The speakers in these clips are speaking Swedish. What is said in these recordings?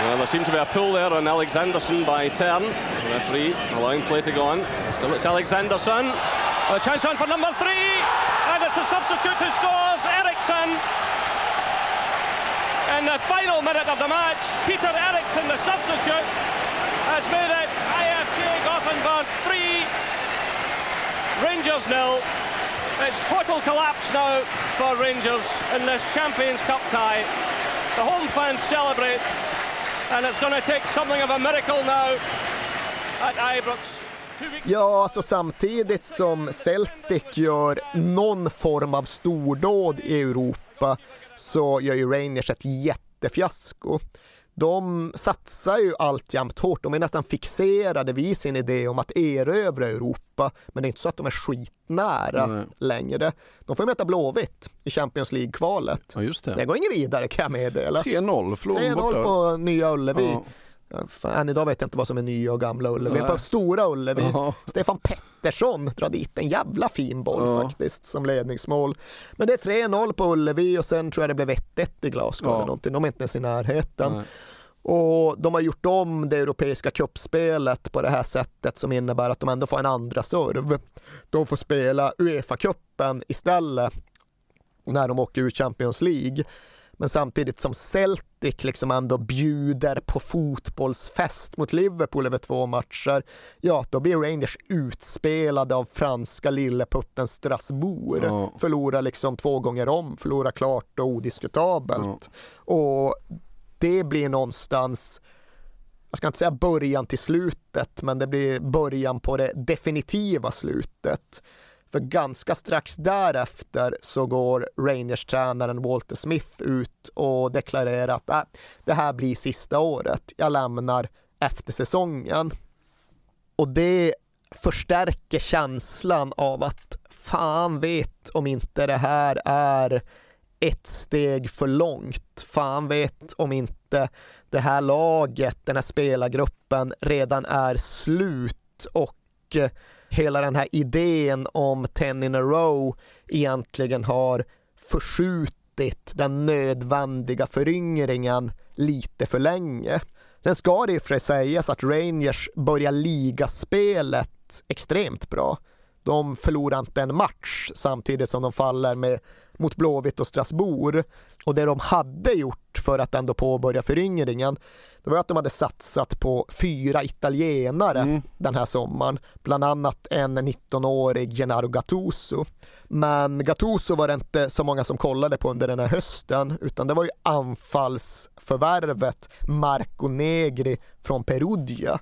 Well, there seemed to be a pull there on Alexanderson by Turn. Referee allowing play to go on. Still it's Alexanderson. A chance on for number three. And it's a substitute who scores, Eriksson. In the final minute of the match, Peter Eriksson, the substitute, has made it IFK Gothenburg 3, Rangers nil. It's total collapse now for Rangers in this Champions Cup tie. The home fans celebrate, and it's going to take something of a miracle now at Ibrox. Ja, alltså samtidigt som Celtic gör någon form av stordåd i Europa så gör ju Rangers ett jättefiasko. De satsar ju alltjämt hårt, de är nästan fixerade vid sin idé om att erövra Europa, men det är inte så att de är skitnära Nej. längre. De får ju möta Blåvitt i Champions League-kvalet. Ja, Det det. går inget vidare kan jag meddela. 3-0, förlorade 3-0 borta. på Nya Ullevi. Ja. Fan, än idag vet jag inte vad som är Nya och Gamla Ullevi. På Stora Ullevi. Ja. Stefan Pettersson drar dit en jävla fin boll Ja. faktiskt som ledningsmål. Men det är 3-0 på Ullevi och sen tror jag det blev 1-1 i Glasgow Ja. eller någonting. De är inte ens i närheten. Nej. Och de har gjort om det europeiska kuppspelet på det här sättet som innebär att de ändå får en andra serv. De får spela Uefa-cupen istället när de åker ur Champions League. Men samtidigt som Celtic liksom ändå bjuder på fotbollsfest mot Liverpool över två matcher, ja då blir Rangers utspelade av franska lilleputten Strasbourg. Ja. Förlorar liksom två gånger om, förlorar klart och odiskutabelt. Och det blir någonstans jag ska inte säga början till slutet, men det blir början på det definitiva slutet. För ganska strax därefter så går Rangers-tränaren Walter Smith ut och deklarerar att äh, det här blir sista året. Jag lämnar efter säsongen. Och det förstärker känslan av att fan vet om inte det här är ett steg för långt. Fan vet om inte det här laget, den här spelargruppen redan är slut och hela den här idén om 10 in a row egentligen har förskjutit den nödvändiga föryngringen lite för länge. Sen ska det ju för sig sägas att Rangers börjar ligaspelet extremt bra. De förlorar inte en match samtidigt som de faller med mot Blåvitt och Strasbourg. Och det de hade gjort för att ändå påbörja föryngringen, det var att de hade satsat på fyra italienare den här sommaren. Bland annat en 19-årig Gennaro Gattuso. Men Gattuso var det inte så många som kollade på under den här hösten, utan det var ju anfallsförvärvet Marco Negri från Perugia.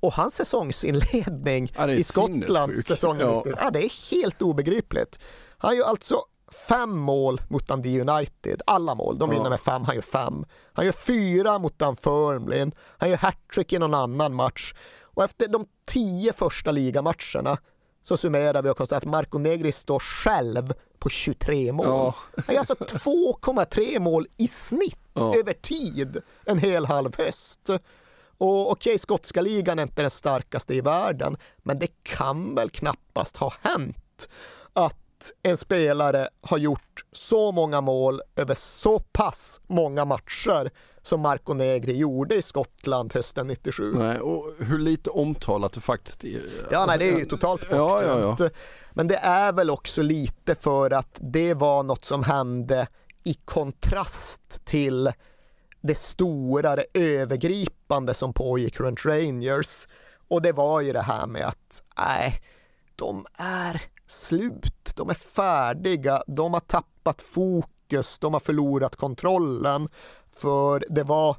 Och hans säsongsinledning Ja, i Skottlands sinnessjukt. säsongen, Ja. ja. det är helt obegripligt. Han gör alltså fem mål mot Dundee United, alla mål, de vinner med fem, han gör fem. Han gör fyra mot Dunfermline, han gör hattrick i någon annan match. Och efter de tio första ligamatcherna så summerar vi och konstaterar att Marco Negri står själv på 23 mål. Ja. Han gör alltså 2,3 mål i snitt Ja. över tid en hel halv höst. Och okej, skotska ligan är inte den starkaste i världen, men det kan väl knappast ha hänt att en spelare har gjort så många mål över så pass många matcher som Marco Negri gjorde i Skottland hösten 97. Nej, och hur lite omtalat det faktiskt är. Ja, nej, det är ju totalt Ja, ja, bortglömt. ja. Men det är väl också lite för att det var något som hände i kontrast till det stora, det övergripande som pågick runt Rangers. Och det var ju det här med att, nej, de är slut, de är färdiga, de har tappat fokus, de har förlorat kontrollen. För det var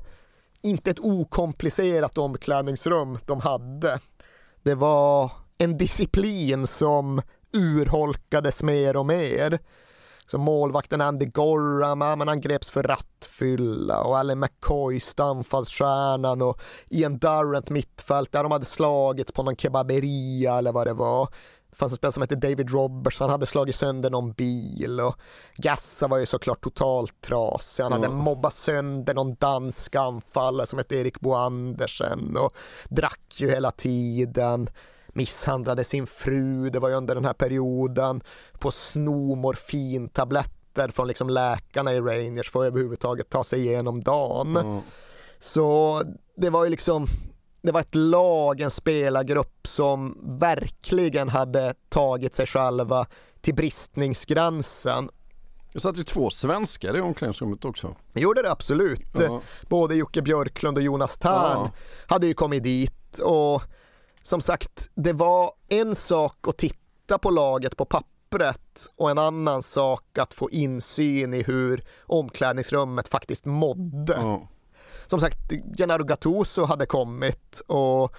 inte ett okomplicerat omklädningsrum de hade. Det var en disciplin som urholkades mer och mer. Så målvakten Andy Gorham, men han greps för rattfylla och Allen McCoy, anfallsstjärnan och Ian Durrant mittfält där de hade slagits på någon kebaberia eller vad det var. Det fanns en spelare som hette David Roberts, han hade slagit sönder någon bil och Gassa var ju såklart totalt trasig. Han hade Ja. mobbat sönder någon dansk anfallare som hette Erik Bo Andersen och drack ju hela tiden misshandlade sin fru, det var ju under den här perioden, på sno morfintabletter från liksom läkarna i Rangers för att överhuvudtaget ta sig igenom dagen. Ja. Så det var ju liksom det var ett lag, en spelargrupp som verkligen hade tagit sig själva till bristningsgränsen. Det satt ju två svenskar i omklädningsrummet också. Det gjorde det absolut. Ja. Både Jocke Björklund och Jonas Tern Ja. hade ju kommit dit och som sagt, det var en sak att titta på laget på pappret och en annan sak att få insyn i hur omklädningsrummet faktiskt mådde. Ja. Som sagt, Gennaro Gattuso hade kommit och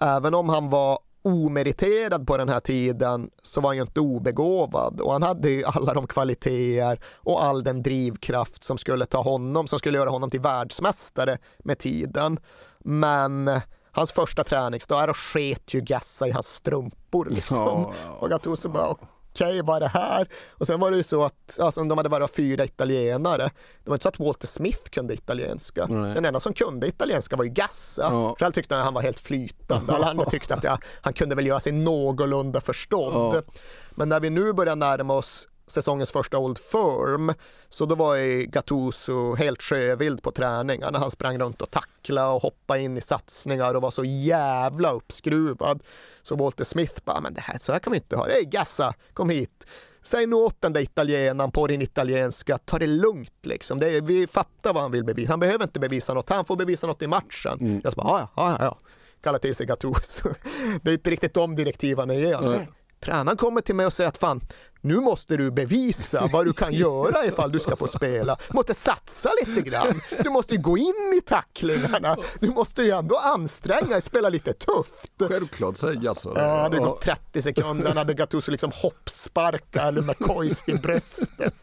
även om han var omeriterad på den här tiden så var han ju inte obegåvad och han hade ju alla de kvaliteter och all den drivkraft som skulle ta honom, som skulle göra honom till världsmästare med tiden. Men hans första träningsdag, då sket ju Gassa i hans strumpor liksom. Ja, ja, och Gattuso bara okej, vad är det här? Och sen var det ju så att, alltså de hade bara fyra italienare. Det var inte så att Walter Smith kunde italienska. Nej. Den enda som kunde italienska var ju Gassa. Ja. Själv tyckte han att han var helt flytande. Alla andra tyckte att ja, han kunde väl göra sig någorlunda förstådd. Ja. Men när vi nu börjar närma oss säsongens första Old Firm så då var ju Gattuso helt sjövild på träningarna. Han sprang runt och tacklade och hoppade in i satsningar och var så jävla uppskruvad. Så Walter Smith bara, men det här, så här kan vi inte ha det. Hej Gassa, kom hit. Säg nu åt den där italienaren på din italienska, ta det lugnt liksom. Det vi fattar vad han vill bevisa. Han behöver inte bevisa något, han får bevisa något i matchen. Jag så bara, ja, ja, ja. Kalla till sig Gattuso. Det är inte riktigt de direktiven han ger. Nej. Tränaren kommer till mig och säger att fan, nu måste du bevisa vad du kan göra ifall du ska få spela. Du måste satsa lite grann. Du måste ju gå in i tacklingarna. Du måste ju ändå anstränga dig, spela lite tufft. Självklart säger Gassa Ja, det hade gått 30 sekunder, han hade Gattuso liksom hoppsparka eller McCoist i bröstet.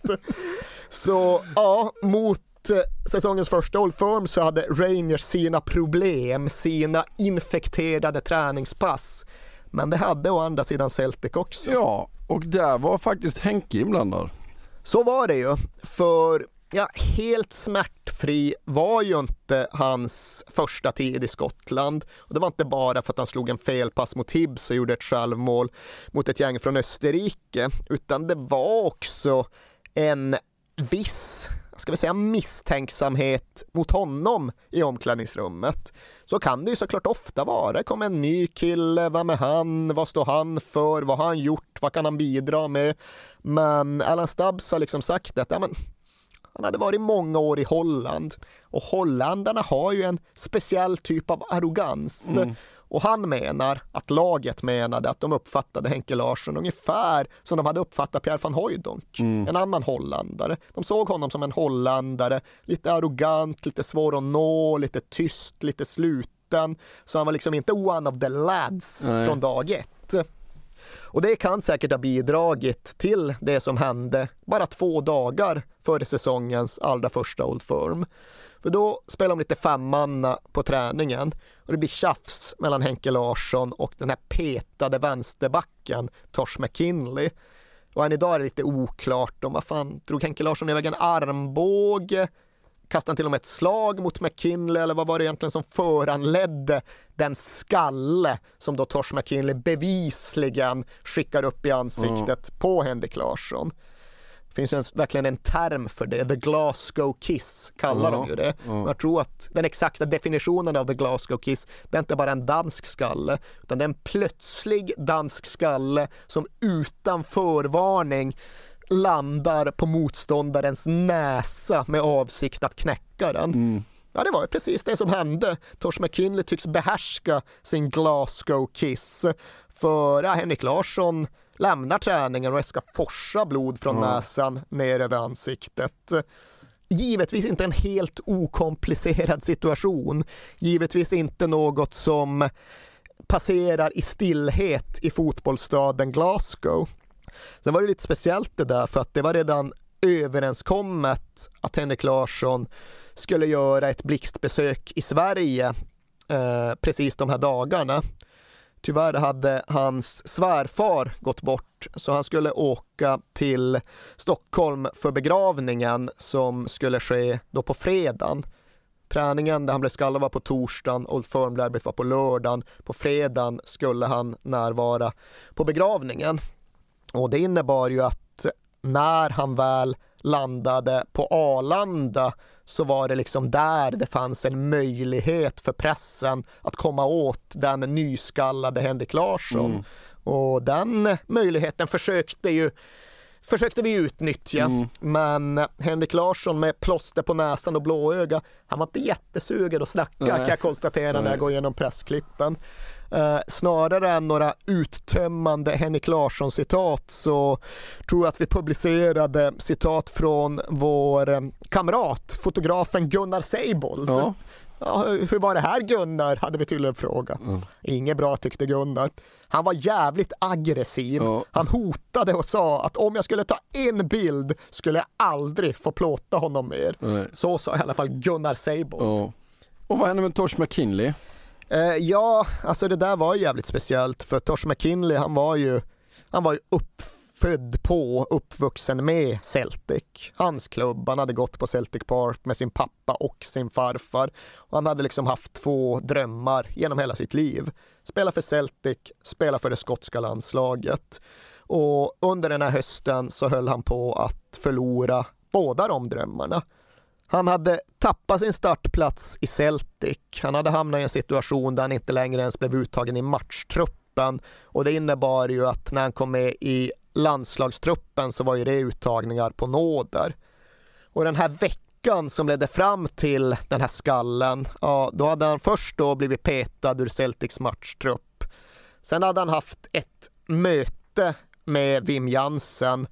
Så ja, mot eh, säsongens första Old Firm så hade Rangers sina problem, sina infekterade träningspass. Men det hade å andra sidan Celtic också. Ja, och där var faktiskt Henke inblandad. Så var det ju, för ja, helt smärtfri var ju inte hans första tid i Skottland. Och det var inte bara för att han slog en felpass mot Hibs och gjorde ett självmål mot ett gäng från Österrike, utan det var också en viss ska vi säga misstänksamhet mot honom i omklädningsrummet. Så kan det ju såklart ofta vara. Det kommer en ny kille, vem är han, vad står han för, vad har han gjort, vad kan han bidra med? Men Alan Stubbs har liksom sagt att ja, men, han hade varit många år i Holland och holländarna har ju en speciell typ av arrogans. Mm. Och han menar att laget menade att de uppfattade Henke Larsson ungefär som de hade uppfattat Pierre van Hooijdonk, en annan holländare. De såg honom som en holländare, lite arrogant, lite svår att nå, lite tyst, lite sluten. Så han var liksom inte one of the lads Nej. från dag ett. Och det kan säkert ha bidragit till det som hände bara två dagar före säsongens allra första Old Firm. För då spelar de lite femmanna på träningen och det blir tjafs mellan Henke Larsson och den här petade vänsterbacken Tosh McKinley. Och än idag är det lite oklart om vad fan, drog Henke Larsson iväg en armbåge? Kastade han till och med ett slag mot McKinley eller vad var det egentligen som föranledde den skalle som då Tosh McKinley bevisligen skickar upp i ansiktet på Henrik Larsson. Finns ju en, verkligen en term för det, the Glasgow kiss kallar Ja, de ju det. Men Jag tror att den exakta definitionen av the Glasgow kiss, det är inte bara en dansk skalle, utan det är en plötslig dansk skalle som utan förvarning landar på motståndarens näsa med avsikt att knäcka den. Ja, det var ju precis det som hände. Tosh McKinley tycks behärska sin Glasgow kiss. För ja, Henrik Larsson lämnar träningen och ska forsa blod från näsan ner över ansiktet. givetvis inte en helt okomplicerad situation. Givetvis inte något som passerar i stillhet i fotbollsstaden Glasgow. Sen var det lite speciellt det där för att det var redan överenskommet att Henrik Larsson skulle göra ett blixtbesök i Sverige eh, precis de här dagarna. Tyvärr hade hans svärfar gått bort så han skulle åka till Stockholm för begravningen som skulle ske då på fredagen. Träningen där han blev skallad var på torsdagen, och Firm var på lördagen. På fredagen skulle han närvara på begravningen. Och det innebar ju att när han väl landade på Arlanda så var det liksom där det fanns en möjlighet för pressen att komma åt den nyskallade Henrik Larsson. Mm. Och den möjligheten försökte ju försökte vi utnyttja. Mm. Men Henrik Larsson med plåster på näsan och blåöga, han var inte jättesugen att snacka Nej. kan jag konstatera Nej. när jag går igenom pressklippen. Eh, snarare än några uttömmande Henrik Larsson-citat så tror jag att vi publicerade citat från vår eh, kamrat, fotografen Gunnar Seibold. Ja. Ja, hur var det här Gunnar? hade vi tydligen frågat. Mm. Inget bra tyckte Gunnar. Han var jävligt aggressiv. Ja. Han hotade och sa att om jag skulle ta en bild skulle jag aldrig få plåta honom mer. Nej. Så sa i alla fall Gunnar Seibold. Ja. Och vad hände med Tosh McKinley? Eh, ja, alltså det där var jävligt speciellt för Tosh McKinley han var ju, han var ju uppfödd på, uppvuxen med Celtic. Hans klubb, han hade gått på Celtic Park med sin pappa och sin farfar. Och han hade liksom haft två drömmar genom hela sitt liv. Spela för Celtic, spela för det skotska landslaget. Och under den här hösten så höll han på att förlora båda de drömmarna. Han hade tappat sin startplats i Celtic. Han hade hamnat i en situation där han inte längre ens blev uttagen i matchtruppen och det innebar ju att när han kom med i landslagstruppen så var ju det uttagningar på nåder. Och den här veckan som ledde fram till den här skallen, ja, då hade han först då blivit petad ur Celtics matchtrupp. Sen hade han haft ett möte med Wim Jansen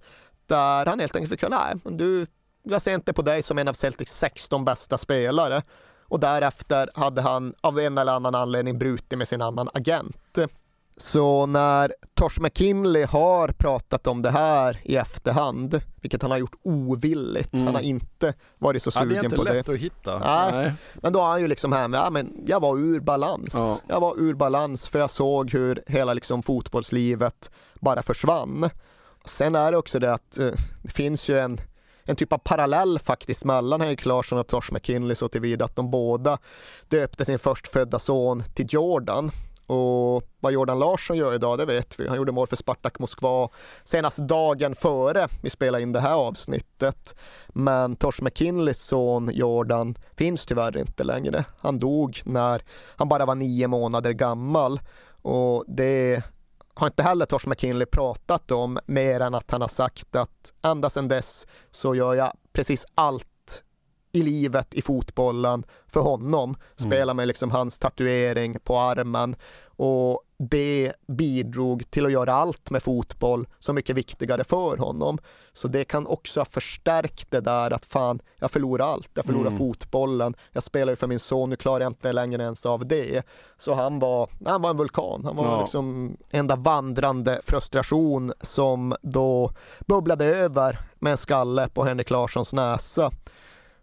där han helt enkelt fick nej, du jag ser inte på dig som en av Celtics 16 bästa spelare. Och därefter hade han av en eller annan anledning brutit med sin annan agent. Så när Tosh McKinley har pratat om det här i efterhand, vilket han har gjort ovilligt, mm. han har inte varit så sugen på det. Det är inte lätt att hitta. Nej. Nej. Men då har han ju liksom här med, ja men jag var ur balans. Ja. Jag var ur balans för jag såg hur hela liksom fotbollslivet bara försvann. Sen är det också det att eh, det finns ju en en typ av parallell faktiskt mellan Henrik Larsson och Tosh McKinley så tillvida att de båda döpte sin förstfödda son till Jordan. Och vad Jordan Larsson gör idag, det vet vi. Han gjorde mål för Spartak Moskva senast dagen före vi spelade in det här avsnittet. Men Tosh McKinleys son Jordan finns tyvärr inte längre. Han dog när han bara var nio månader gammal. Och det har inte heller Tosh McKinley pratat om mer än att han har sagt att ända sedan dess så gör jag precis allt i livet i fotbollen för honom. Mm. Spelar med liksom hans tatuering på armen och det bidrog till att göra allt med fotboll så mycket viktigare för honom. Så det kan också ha förstärkt det där att fan, jag förlorar allt. Jag förlorar mm. fotbollen. Jag spelar ju för min son, nu klarar jag inte längre ens av det. Så han var, han var en vulkan. Han var ja. liksom enda vandrande frustration som då bubblade över med en skalle på Henrik Larssons näsa.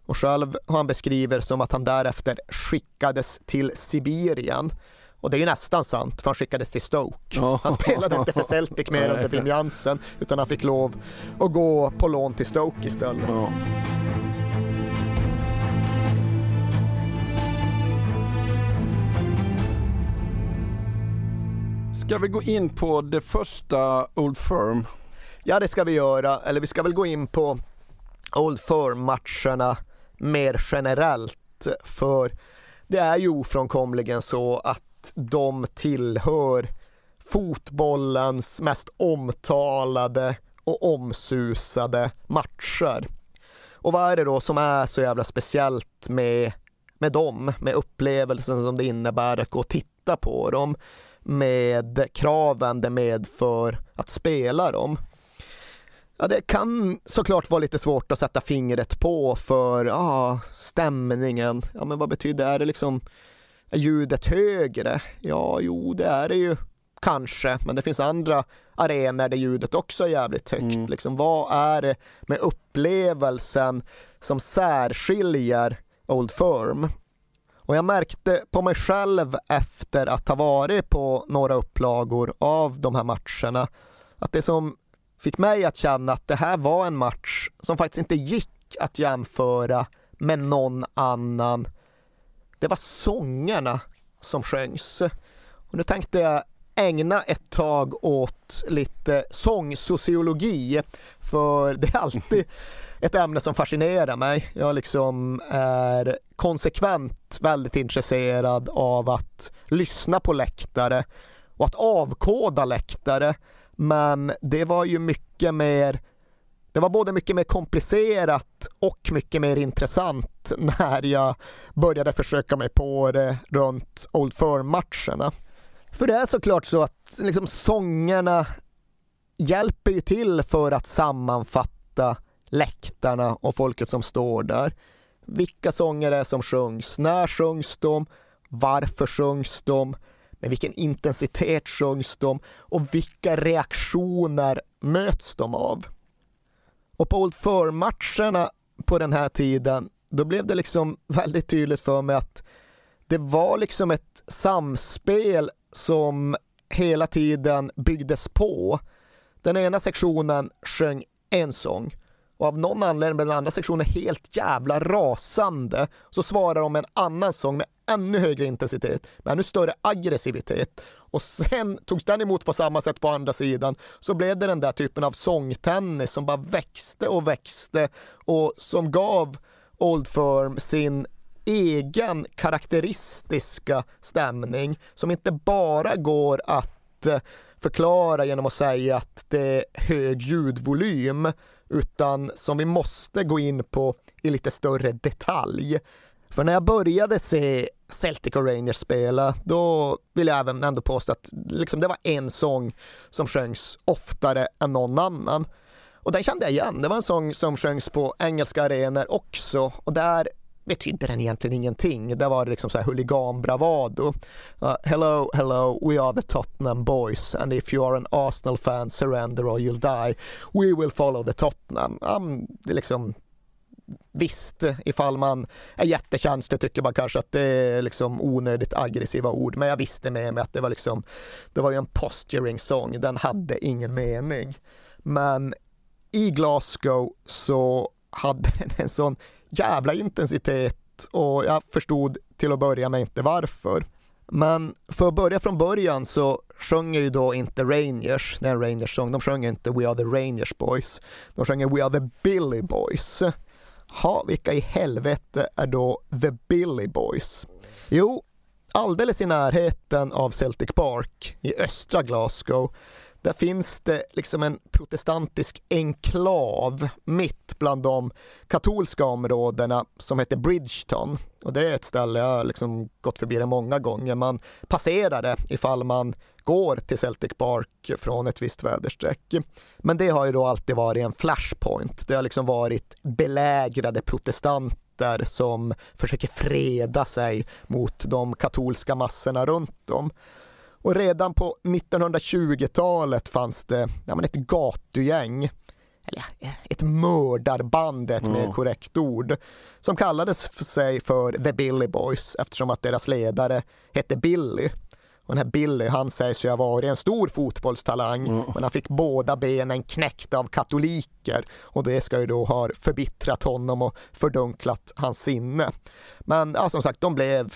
Och själv har han beskriver som att han därefter skickades till Sibirien och det är ju nästan sant, för han skickades till Stoke. Han spelade inte för Celtic mer under Wim Jansen, utan han fick lov att gå på lån till Stoke istället. Ska vi gå in på det första Old Firm? Ja, det ska vi göra. Eller vi ska väl gå in på Old Firm-matcherna mer generellt. För det är ju ofrånkomligen så att de tillhör fotbollens mest omtalade och omsusade matcher. Och vad är det då som är så jävla speciellt med, med dem, med upplevelsen som det innebär att gå och titta på dem, med kraven det medför att spela dem? Ja, det kan såklart vara lite svårt att sätta fingret på för ja, stämningen. Ja, men vad betyder det? Är det liksom är ljudet högre? Ja, jo, det är det ju kanske, men det finns andra arenor där ljudet också är jävligt högt. Mm. Liksom, vad är det med upplevelsen som särskiljer Old Firm? Och jag märkte på mig själv efter att ha varit på några upplagor av de här matcherna att det som fick mig att känna att det här var en match som faktiskt inte gick att jämföra med någon annan. Det var sångerna som sjöngs. Och nu tänkte jag ägna ett tag åt lite sångsociologi, för det är alltid ett ämne som fascinerar mig. Jag liksom är konsekvent väldigt intresserad av att lyssna på läktare och att avkoda läktare. Men det var ju mycket mer det var både mycket mer komplicerat och mycket mer intressant när jag började försöka mig på det runt Old Firm-matcherna. För det är såklart så att liksom sångerna hjälper ju till för att sammanfatta läktarna och folket som står där. Vilka sånger är som sjungs? När sjungs de? Varför sjungs de? Med vilken intensitet sjungs de? Och vilka reaktioner möts de av? Och på Old Firm-matcherna på den här tiden, då blev det liksom väldigt tydligt för mig att det var liksom ett samspel som hela tiden byggdes på. Den ena sektionen sjöng en sång och av någon anledning blev den andra sektionen helt jävla rasande. Så svarar de med en annan sång med ännu högre intensitet, med ännu större aggressivitet. Och sen togs den emot på samma sätt på andra sidan. Så blev det den där typen av sångtennis som bara växte och växte och som gav Old Firm sin egen karaktäristiska stämning som inte bara går att eh, förklara genom att säga att det är hög ljudvolym utan som vi måste gå in på i lite större detalj. För när jag började se Celtic och Rangers spela, då vill jag även ändå påstå att liksom det var en sång som sjöngs oftare än någon annan. Och den kände jag igen. Det var en sång som sjöngs på engelska arenor också och där betydde den egentligen ingenting. Det var liksom så här huliganbravado. Uh, hello, hello, we are the Tottenham boys and if you are an Arsenal fan surrender or you'll die. We will follow the Tottenham. Um, det liksom Visst, ifall man är jättekänslig tycker man kanske att det är liksom onödigt aggressiva ord, men jag visste med mig att det var liksom, det var ju en posturing sång, den hade ingen mening. Men i Glasgow så hade den en sån jävla intensitet och jag förstod till att börja med inte varför. Men för att börja från början så sjunger ju då inte Rangers, det är en Rangers-sång, de sjunger inte We are the Rangers boys, de sjunger We are the Billy boys. Ha, vilka i helvete är då the Billy boys? Jo, alldeles i närheten av Celtic Park i östra Glasgow där finns det liksom en protestantisk enklav mitt bland de katolska områdena som heter Bridgeton. Och det är ett ställe, jag har liksom gått förbi det många gånger. Man passerar det ifall man går till Celtic Park från ett visst väderstreck. Men det har ju då alltid varit en flashpoint. Det har liksom varit belägrade protestanter som försöker freda sig mot de katolska massorna runt om. Och redan på 1920-talet fanns det ja, men ett gatugäng, eller ett mördarband är ett mm. mer korrekt ord, som kallades för sig för The Billy Boys eftersom att deras ledare hette Billy. Och den här Billy, han sägs ju ha varit en stor fotbollstalang, mm. men han fick båda benen knäckta av katoliker och det ska ju då ha förbittrat honom och fördunklat hans sinne. Men ja, som sagt, de blev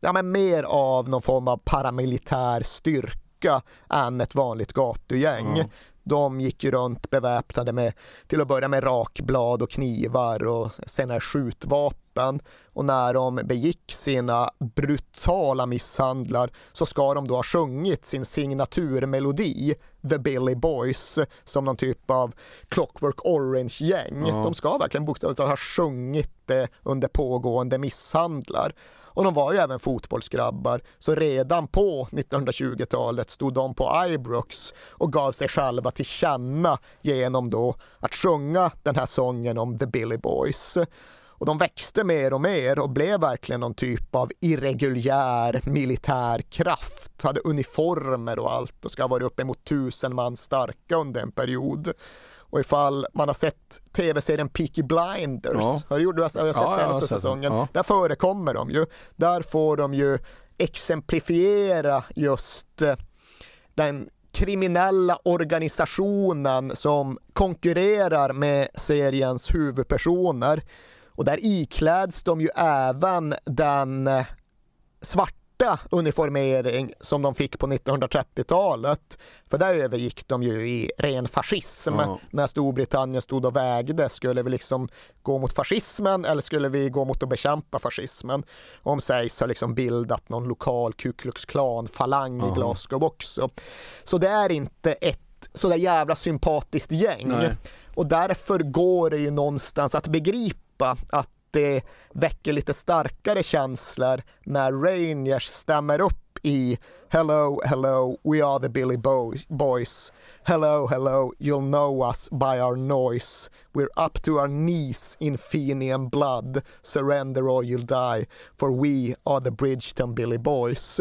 ja, men mer av någon form av paramilitär styrka än ett vanligt gatugäng. Mm. De gick ju runt beväpnade med till att börja med rakblad och knivar och senare skjutvapen. Och när de begick sina brutala misshandlar så ska de då ha sjungit sin signaturmelodi The Billy Boys som någon typ av Clockwork Orange-gäng. Mm. De ska verkligen bokstavligt ha sjungit det under pågående misshandlar. Och de var ju även fotbollsgrabbar, så redan på 1920-talet stod de på Ibrox och gav sig själva till känna genom då att sjunga den här sången om The Billy Boys. Och de växte mer och mer och blev verkligen någon typ av irreguljär militär kraft, hade uniformer och allt och ska ha varit uppemot tusen man starka under en period. Och ifall man har sett tv-serien Peaky Blinders, ja. har du, har, sett ja, senaste har säsongen? Ja. Där förekommer de ju. Där får de ju exemplifiera just eh, den kriminella organisationen som konkurrerar med seriens huvudpersoner. Och där ikläds de ju även den eh, svarta uniformering som de fick på 1930-talet. För där övergick de ju i ren fascism. Ja. När Storbritannien stod och vägde, skulle vi liksom gå mot fascismen eller skulle vi gå mot att bekämpa fascismen? Om sägs ha liksom bildat någon lokal Ku Klux Klan-falang ja. i Glasgow också. Så det är inte ett sådär jävla sympatiskt gäng. Nej. Och därför går det ju någonstans att begripa att det väcker lite starkare känslor när Rangers stämmer upp i Hello, hello, we are the Billy Boys. Hello, hello, you'll know us by our noise. We're up to our knees in Fenian blood. Surrender or you'll die, for we are the Bridgeton Billy Boys.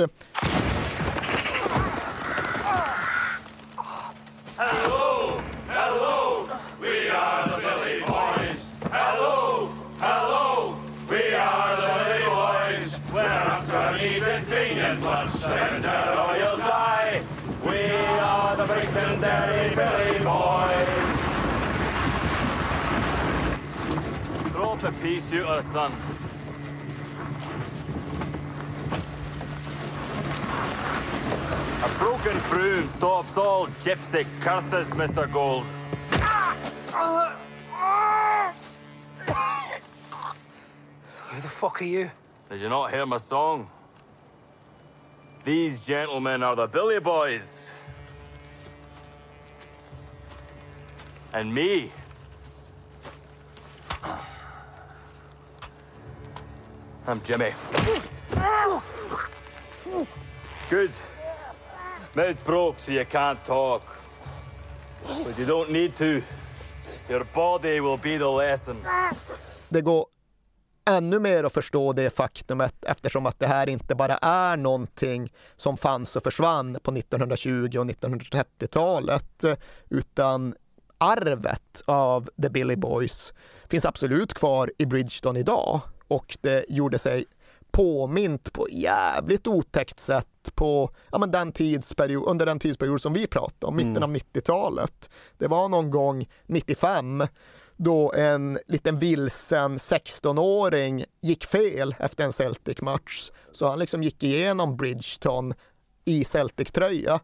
Pea shooter, son. A broken broom stops all gypsy curses, Mr. Gold. Who the fuck are you? Did you not hear my song? These gentlemen are the Billy Boys. And me, I'm Jimmy. Good. Mouth broke so you can't talk. But you don't need to. Your body will be the lesson. Det går ännu mer att förstå det faktumet eftersom att det här inte bara är någonting som fanns och försvann på 1920 och 1930-talet utan arvet av The Billy Boys finns absolut kvar i Bridgeton idag och det gjorde sig påmint på jävligt otäckt sätt på ja, men den tidsperiod, under den tidsperiod som vi pratar om, mitten mm. av 90-talet. Det var någon gång 95 då en liten vilsen 16-åring gick fel efter en Celtic-match. Så han liksom gick igenom Bridgeton i Celtic-tröja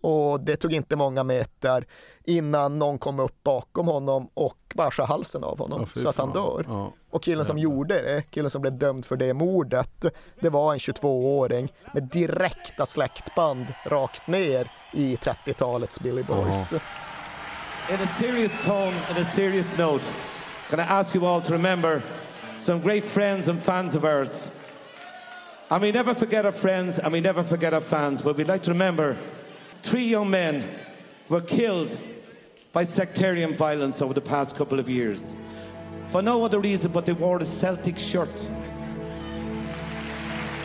och det tog inte många meter innan någon kom upp bakom honom och bara skar halsen av honom ja, så att han dör. Ja. Och killen som gjorde det, killen som blev dömd för det mordet, det var en 22-åring med direkta släktband rakt ner i 30-talets Billy Boys. In a serious tone and a serious note, can I ask you all to remember some great friends and fans of ours. And we never forget our friends and we never forget our fans, but we'd like to remember three young men were killed by sectarian violence over the past couple of years. For no other reason but they wore a Celtic shirt.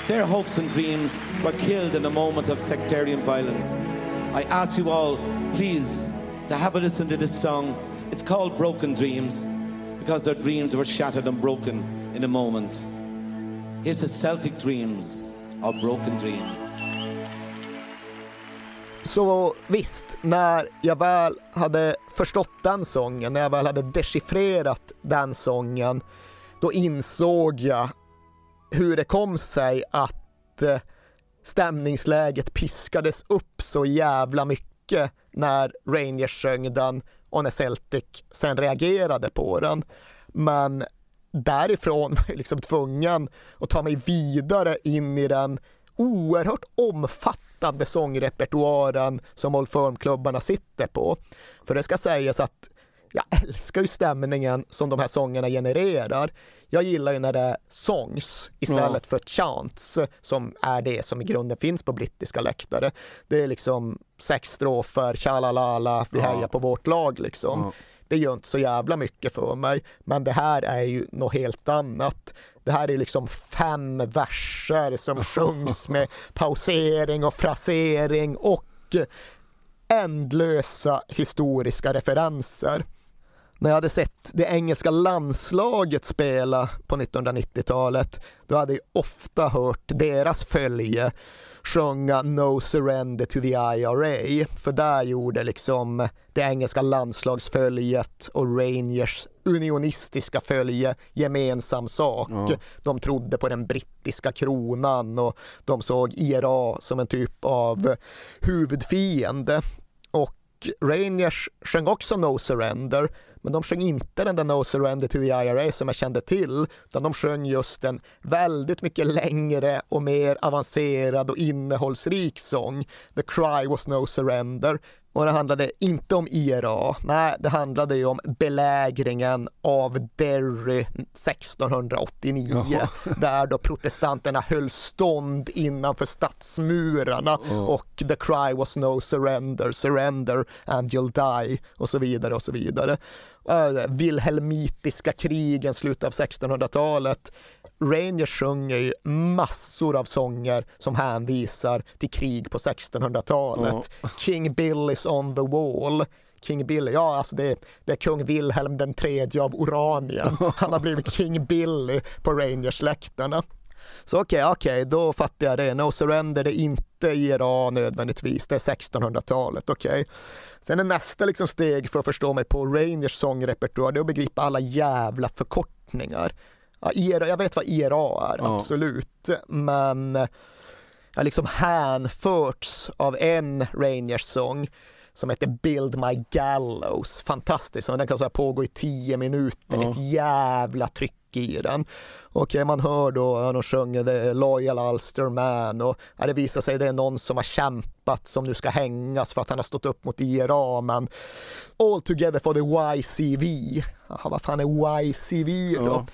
Their hopes and dreams were killed in a moment of sectarian violence. I ask you all, please, to have a listen to this song. It's called Broken Dreams because their dreams were shattered and broken in a moment. Here's the Celtic dreams of broken dreams. Så visst, när jag väl hade förstått den sången, när jag väl hade dechiffrerat den sången, då insåg jag hur det kom sig att eh, stämningsläget piskades upp så jävla mycket när Rangers sjöng den och när Celtic sen reagerade på den. Men därifrån var jag liksom tvungen att ta mig vidare in i den oerhört omfattande sångrepertoaren som Old Firm-klubbarna sitter på. För det ska sägas att jag älskar ju stämningen som de här sångerna genererar. Jag gillar ju när det är songs istället Ja. för chants som är det som i grunden finns på brittiska läktare. Det är liksom sex strofer, tjalalala, vi Ja. hejar på vårt lag liksom. Ja. Det gör inte så jävla mycket för mig, men det här är ju något helt annat. Det här är liksom fem verser som sjungs med pausering och frasering och ändlösa historiska referenser. När jag hade sett det engelska landslaget spela på 1990-talet, då hade jag ofta hört deras följe sjunga No surrender to the IRA, för där gjorde liksom det engelska landslagsföljet och Rangers unionistiska följe gemensam sak. Ja. De trodde på den brittiska kronan och de såg IRA som en typ av huvudfiende. Och Rangers sjöng också No Surrender, men de sjöng inte den där No Surrender to the IRA som jag kände till, utan de sjöng just en väldigt mycket längre och mer avancerad och innehållsrik sång. The Cry was No Surrender. Och det handlade inte om IRA, nej, det handlade ju om belägringen av Derry 1689, Jaha. där då protestanterna höll stånd innanför stadsmurarna och the cry was no surrender, surrender and you'll die och så vidare och så vidare. Uh, Wilhelmitiska krigen, slutet av 1600-talet. Rangers sjunger ju massor av sånger som hänvisar till krig på 1600-talet. King Bill is on the wall. King Billy, ja alltså det, det är kung Wilhelm den tredje av Oranien. Han har blivit King Billy på Rangers-läktarna. Så okej, okej, då fattar jag det. No surrender, det är inte IRA nödvändigtvis, det är 1600-talet, okej. Sen är nästa liksom steg för att förstå mig på Rangers sångrepertoar, det är att begripa alla jävla förkortningar. Ja, IRA, jag vet vad IRA är, Ja. absolut, men jag har liksom hänförts av en Rangers-sång som heter Build My Gallows. Fantastisk den kan så här pågå i tio minuter, Ja. ett jävla tryck i den. Och man hör då, de sjunger The Loyal Ulster Man och det visar sig det är någon som har kämpat som nu ska hängas för att han har stått upp mot IRA, men All Together for the YCV. Jaha, vad fan är YCV då?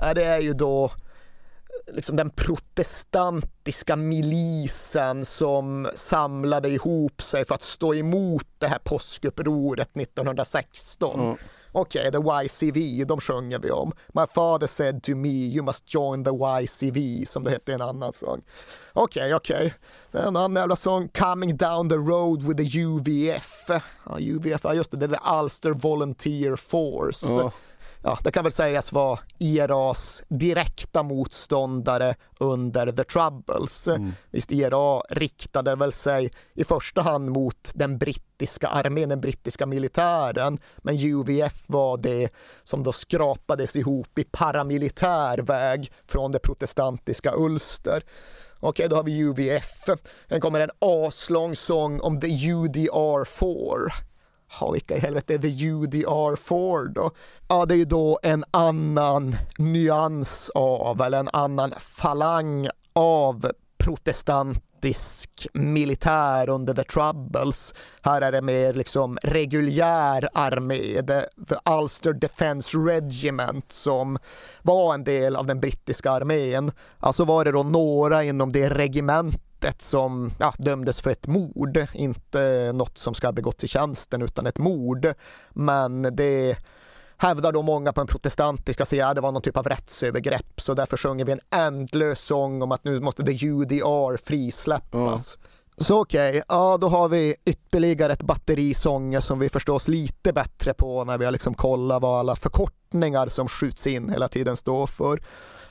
Ja, det är ju då liksom den protestantiska milisen som samlade ihop sig för att stå emot det här påskupproret 1916. Mm. Okej, the YCV, de sjunger vi om. My father said to me, you must join the YCV, som det hette i en annan sång. Okej, okej. Okay. en annan jävla sång, Coming down the road with the UVF. Ja, UVF, ja just det, det är the Ulster Volunteer Force. Oh. Ja, det kan väl sägas vara IRAs direkta motståndare under the troubles. Visst, IRA riktade väl sig i första hand mot den brittiska armén, den brittiska militären, men UVF var det som då skrapades ihop i paramilitär väg från det protestantiska Ulster. Okej, då har vi UVF. Sen kommer en aslång sång om the UDR4. Ja, vilka i helvete är the UDR4 då? Ja, det är ju då en annan nyans av, eller en annan falang av protestantisk militär under the troubles. Här är det mer liksom reguljär armé, the, the Ulster Defence Regiment som var en del av den brittiska armén. Alltså var det då några inom det regementet som ja, dömdes för ett mord, inte något som ska ha begåtts i tjänsten utan ett mord. Men det hävdar då många på den protestantiska sidan, det var någon typ av rättsövergrepp, så därför sjunger vi en ändlös sång om att nu måste the UDR frisläppas. Så okej, ja då har vi ytterligare ett batteri sånger som vi förstås lite bättre på när vi har liksom kollat vad alla förkortningar som skjuts in hela tiden står för.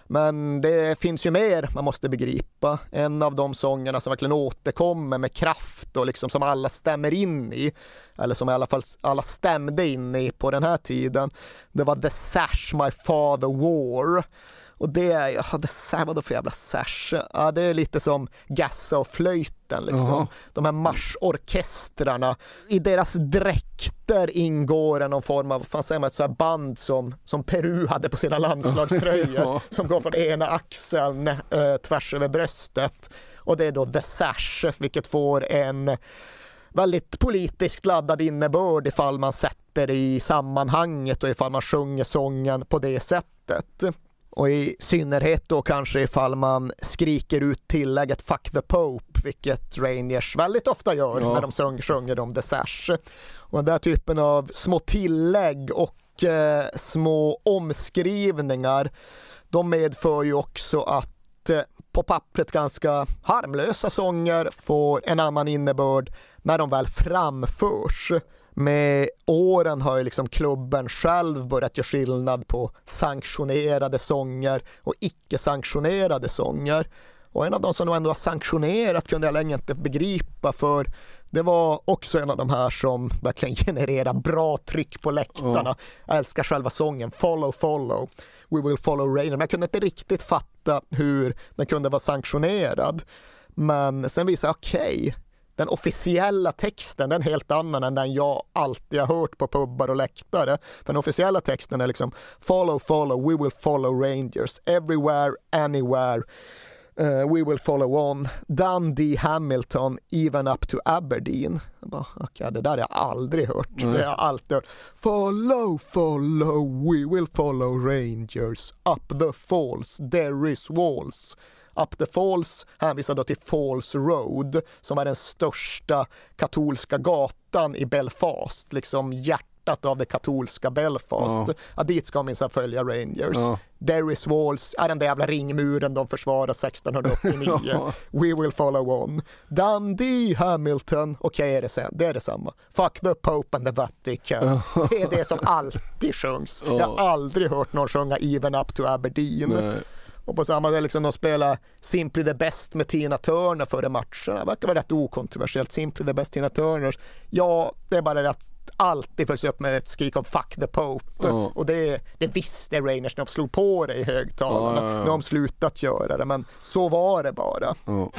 Men det finns ju mer man måste begripa. En av de sångerna som verkligen återkommer med kraft och liksom som alla stämmer in i, eller som i alla fall alla stämde in i på den här tiden, det var The Sash My Father War. Och det är, ja, det är vadå för jävla sash? Ja, det är lite som Gassa och flöjten liksom. Jaha. De här marschorkestrarna. I deras dräkter ingår en någon form av, fan säger man, ett så här band som, som Peru hade på sina landslagströjor. Ja. Som går från ena axeln eh, tvärs över bröstet. Och det är då The Sash, vilket får en väldigt politiskt laddad innebörd ifall man sätter sitter i sammanhanget och ifall man sjunger sången på det sättet. Och i synnerhet då kanske ifall man skriker ut tillägget “Fuck the Pope”, vilket Rangers väldigt ofta gör ja. när de sjunger, sjunger om The Sash. Och den där typen av små tillägg och eh, små omskrivningar, de medför ju också att eh, på pappret ganska harmlösa sånger får en annan innebörd när de väl framförs med åren har ju liksom klubben själv börjat göra skillnad på sanktionerade sånger och icke sanktionerade sånger. Och en av de som ändå har sanktionerat kunde jag länge inte begripa för det var också en av de här som verkligen genererar bra tryck på läktarna. Jag älskar själva sången Follow, follow, we will follow rain. Men jag kunde inte riktigt fatta hur den kunde vara sanktionerad. Men sen visade jag, okej, okay, den officiella texten den är helt annan än den jag alltid har hört på pubbar och läktare. För den officiella texten är liksom Follow, follow, we will follow Rangers everywhere, anywhere. Uh, we will follow on. Dundee, Hamilton, even up to Aberdeen. Bara, okay, det där har jag aldrig hört. Mm. Det har jag alltid hört. Follow, follow, we will follow Rangers. Up the falls, there is walls. Up the Falls hänvisar då till Falls Road som är den största katolska gatan i Belfast, liksom hjärtat av det katolska Belfast. Ja. Ja, dit ska minsann följa Rangers. Ja. There Walls är den där jävla ringmuren de försvarar 1689. Ja. We will follow on. Dundee, Hamilton, okej okay, är det, det är detsamma. Fuck the Pope and the Vatican. Det är det som alltid sjungs. Jag har aldrig hört någon sjunga Even up to Aberdeen. Nej. Och på samma sätt, liksom, de spelar Simply the Best med Tina Turner före matcherna. Det verkar vara rätt okontroversiellt. Simply the Best Tina Turner. Ja, det är bara det att alltid följs upp med ett skrik om Fuck the Pope. Oh. Och det, det visste Rangers när de slog på det i högtalarna. Oh, ja, ja. Nu har de slutat göra det, men så var det bara. Oh.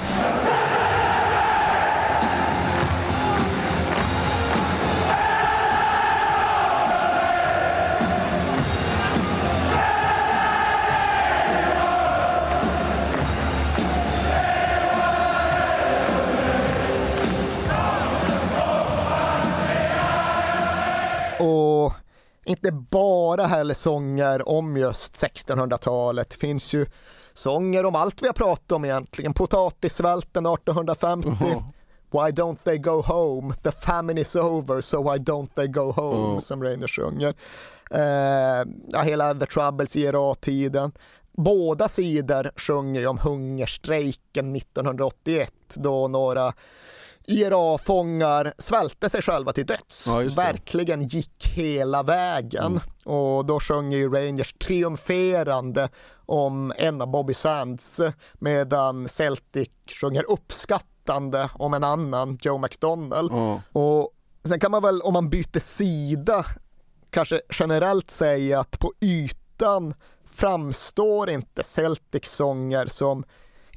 Inte bara heller sånger om just 1600-talet. Det finns ju sånger om allt vi har pratat om egentligen. Potatissvälten 1850. Uh -huh. Why don't they go home? The famine is over, so why don't they go home? Uh. Som Reiner sjunger. Uh, ja, hela The Troubles IRA-tiden. Båda sidor sjunger ju om hungerstrejken 1981 då några IRA-fångar svälte sig själva till döds. Ja, Verkligen gick hela vägen. Mm. Och då sjöng ju Rangers triumferande om en av Bobby Sands medan Celtic sjunger uppskattande om en annan, Joe McDonnell. Mm. Och sen kan man väl, om man byter sida, kanske generellt säga att på ytan framstår inte Celtics sånger som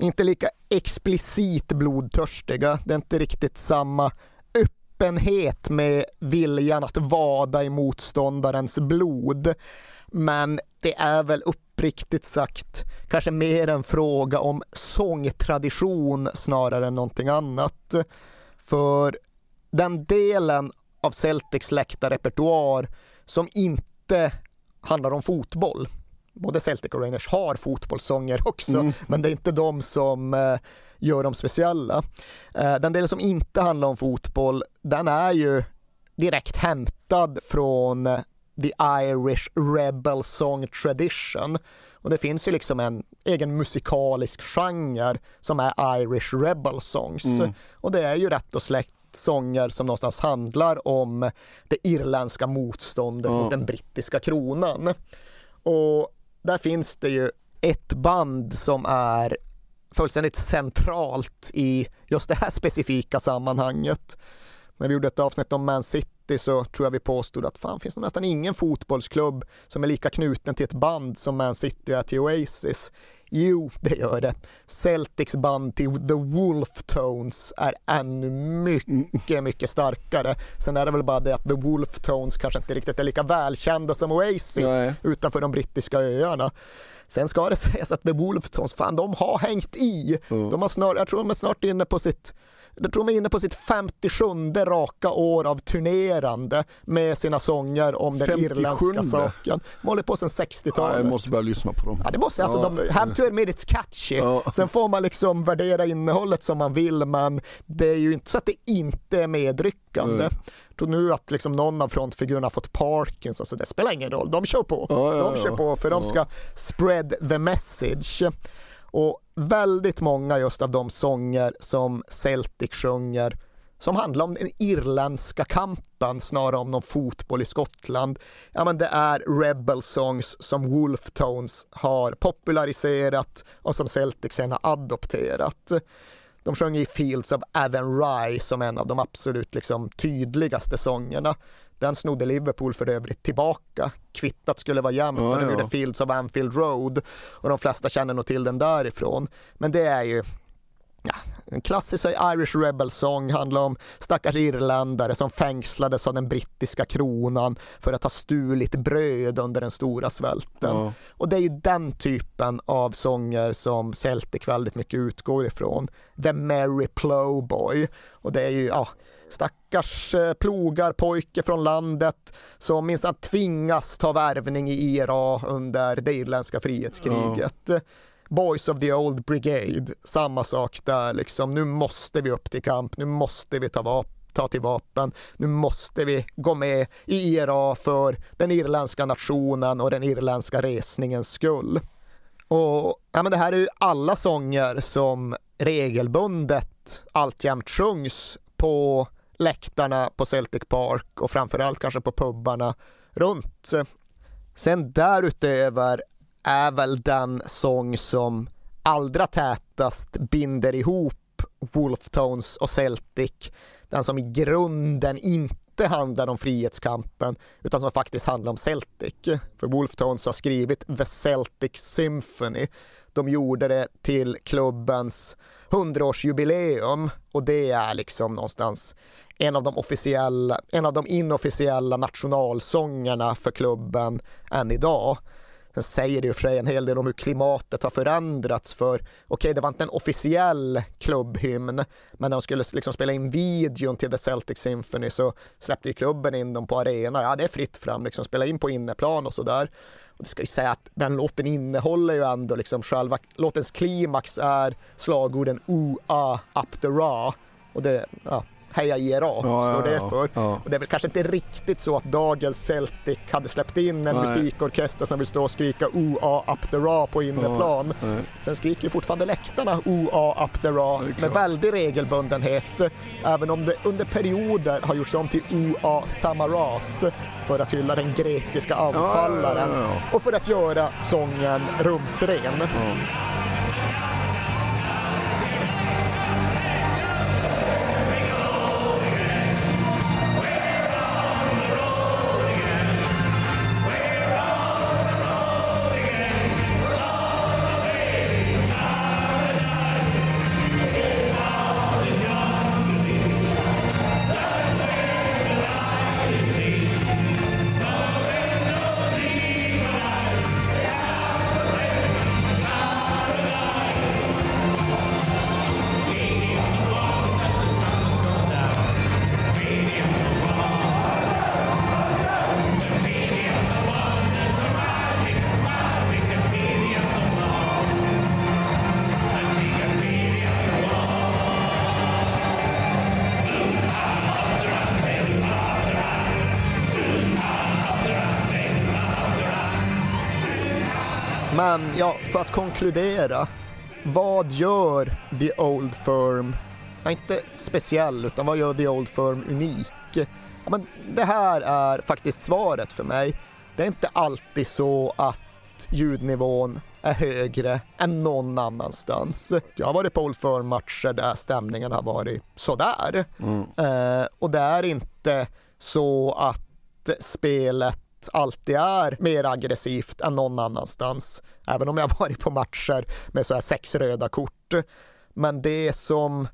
inte lika explicit blodtörstiga. Det är inte riktigt samma öppenhet med viljan att vada i motståndarens blod. Men det är väl uppriktigt sagt kanske mer en fråga om sångtradition snarare än någonting annat. För den delen av Celtics läktarrepertoar som inte handlar om fotboll både Celtic och Rangers har fotbollssånger också, mm. men det är inte de som eh, gör dem speciella. Eh, den delen som inte handlar om fotboll, den är ju direkt hämtad från eh, the Irish Rebel Song Tradition. Och det finns ju liksom en egen musikalisk genre som är Irish Rebel Songs. Mm. Och det är ju rätt och slätt sånger som någonstans handlar om det irländska motståndet mm. mot den brittiska kronan. Och där finns det ju ett band som är fullständigt centralt i just det här specifika sammanhanget. När vi gjorde ett avsnitt om Man City så tror jag vi påstod att fan finns det nästan ingen fotbollsklubb som är lika knuten till ett band som Man City är till Oasis. Jo, det gör det. Celtics band till The Wolf Tones är ännu mycket, mycket starkare. Sen är det väl bara det att The Wolf Tones kanske inte riktigt är lika välkända som Oasis Nej. utanför de brittiska öarna. Sen ska det sägas att The Wolf Tones, fan de har hängt i. De har snart, jag tror de är snart inne på sitt jag tror de är inne på sitt 57 raka år av turnerande med sina sånger om den 57. irländska saken. De håller på sedan Ja, 60-talet. jag måste börja lyssna på dem. Ja, det måste alltså, Ja. de have to admit it's catchy. Ja. Sen får man liksom värdera innehållet som man vill, men det är ju inte så att det inte är medryckande. Mm. Tror nu att liksom någon av frontfigurerna har fått Parkinson, så det spelar ingen roll. De kör på. Ja, ja, de kör ja. på, för de Ja. ska spread the message. Och väldigt många just av de sånger som Celtic sjunger som handlar om den irländska kampen snarare om någon fotboll i Skottland. Ja, men det är rebel songs som Wolf Tones har populariserat och som Celtic sen har adopterat. De sjöng i Fields of Avonry som en av de absolut liksom, tydligaste sångerna. Den snodde Liverpool för övrigt tillbaka. Kvittat skulle vara jämnt Ja, och de ja. gjorde Fields of Anfield Road och de flesta känner nog till den därifrån. Men det är ju ja, en klassisk Irish Rebel Song handlar om stackars irländare som fängslades av den brittiska kronan för att ha stulit bröd under den stora svälten. Ja. Och det är ju den typen av sånger som Celtic väldigt mycket utgår ifrån. The Merry Plowboy. Och det är ju, ja, stackars eh, plogarpojke från landet som minsann tvingas ta värvning i IRA under det irländska frihetskriget. Boys of the Old Brigade, samma sak där liksom. Nu måste vi upp till kamp, nu måste vi ta vapen ta till vapen. Nu måste vi gå med i IRA för den irländska nationen och den irländska resningens skull. Och ja, men det här är ju alla sånger som regelbundet alltjämt sjungs på läktarna på Celtic Park och framförallt kanske på pubarna runt. Sen därutöver är väl den sång som allra tätast binder ihop Wolftones och Celtic. Den som i grunden inte handlar om frihetskampen utan som faktiskt handlar om Celtic. För Wolftones har skrivit The Celtic Symphony. De gjorde det till klubbens 100-årsjubileum och det är liksom någonstans en av de officiella, en av de inofficiella nationalsångerna för klubben än idag. Sen säger det ju för sig en hel del om hur klimatet har förändrats för okej, det var inte en officiell klubbhymn, men när de skulle liksom spela in videon till The Celtic Symphony så släppte ju klubben in dem på arena. Ja, det är fritt fram, liksom spela in på inneplan och sådär. Och det ska ju säga att den låten innehåller ju ändå liksom själva låtens klimax är slagorden OA, up the ra och det, ja, Heja IRA Ja, står det ja, för. ja. Och det är väl kanske inte riktigt så att dagens Celtic hade släppt in en Nej. musikorkester som vill stå och skrika O-A up the ra på inneplan. Ja, nej. Sen skriker ju fortfarande läktarna O-A up the ra med väldig regelbundenhet. Även om det under perioder har gjorts om till O-A Samaras för att hylla den grekiska anfallaren och för att göra sången rumsren. Att konkludera. Vad gör The Old Firm, ja, inte speciell, utan vad gör The Old Firm unik? Ja, men det här är faktiskt svaret för mig. Det är inte alltid så att ljudnivån är högre än någon annanstans. Jag har varit på Old Firm-matcher där stämningen har varit sådär. Eh, och det är inte så att spelet alltid är mer aggressivt än någon annanstans. Även om jag varit på matcher med så här sex röda kort. Men det som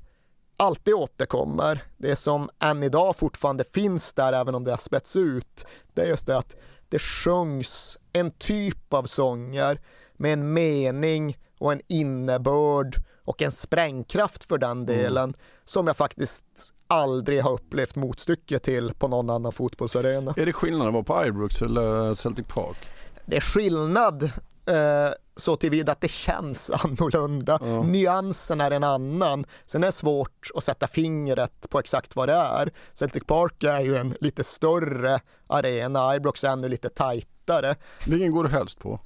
alltid återkommer, det som än idag fortfarande finns där även om det har spätts ut, det är just det att det sjungs en typ av sånger med en mening och en innebörd och en sprängkraft för den delen mm. som jag faktiskt aldrig har upplevt motstycke till på någon annan fotbollsarena. Är det skillnad att vara på Ibrox eller Celtic Park? Det är skillnad eh, så tillvida att det känns annorlunda. Ja. Nyansen är en annan. Sen är det svårt att sätta fingret på exakt vad det är. Celtic Park är ju en lite större arena, Ibrox är ännu lite tajtare. Vilken går du helst på?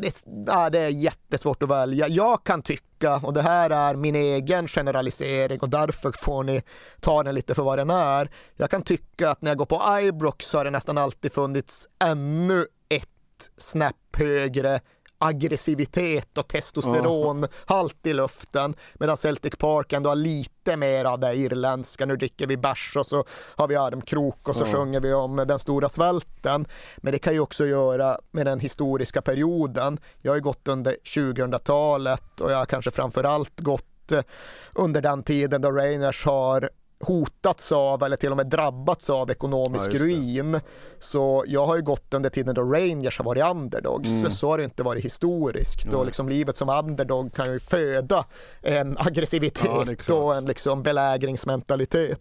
Det, ja, det är jättesvårt att välja. Jag kan tycka, och det här är min egen generalisering och därför får ni ta den lite för vad den är. Jag kan tycka att när jag går på Ibrox så har det nästan alltid funnits ännu ett snäpp högre aggressivitet och testosteronhalt i luften. Medan Celtic Park ändå har lite mer av det irländska. Nu dricker vi bärs och så har vi armkrok och så ja. sjunger vi om den stora svälten. Men det kan ju också göra med den historiska perioden. Jag har ju gått under 2000-talet och jag har kanske framför allt gått under den tiden då Rangers har hotats av eller till och med drabbats av ekonomisk ja, ruin. Så jag har ju gått under tiden då Rangers har varit underdogs. Mm. Så har det inte varit historiskt. Ja. Och liksom livet som underdog kan ju föda en aggressivitet ja, och en liksom belägringsmentalitet.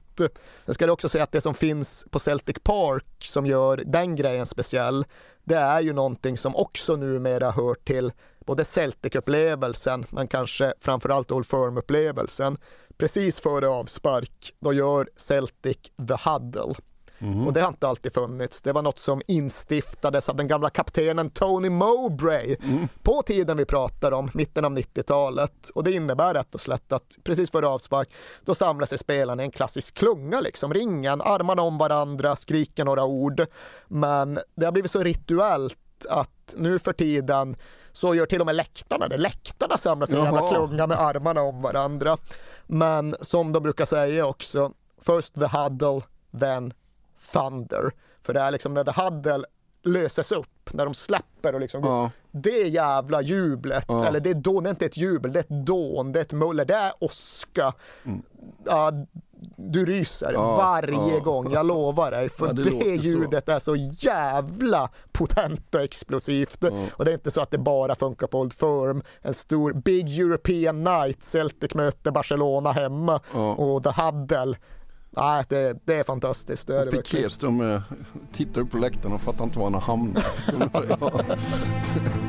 Sen ska jag också säga att det som finns på Celtic Park som gör den grejen speciell, det är ju någonting som också numera hör till både Celtic-upplevelsen men kanske framförallt Old Firm-upplevelsen precis före avspark, då gör Celtic the huddle. Mm. Och det har inte alltid funnits. Det var något som instiftades av den gamla kaptenen Tony Mowbray mm. på tiden vi pratar om, mitten av 90-talet. Och det innebär rätt och slätt att precis före avspark, då samlar sig spelarna i en klassisk klunga, liksom ringen, armarna om varandra, skriker några ord. Men det har blivit så rituellt att nu för tiden så gör till och med läktarna det. Läktarna samlas i jävla klunga med armarna om varandra. Men som de brukar säga också, first the huddle, then thunder. För det är liksom när the huddle löses upp, när de släpper och liksom ja. Det jävla jublet, ja. eller det är, då, det är inte ett jubel, det är ett dån, det är ett muller, det är åska. Mm. Ja, du ryser ja, varje ja. gång, jag lovar dig. För ja, det, det ljudet så. är så jävla potent och explosivt. Och det är inte så att det bara funkar på Old Firm. En stor Big European Night, Celtic möter Barcelona hemma och The Huddle. Nej, det, det är fantastiskt. Det är det Piqué de tittar upp på läktaren och fattar inte var han har hamnat.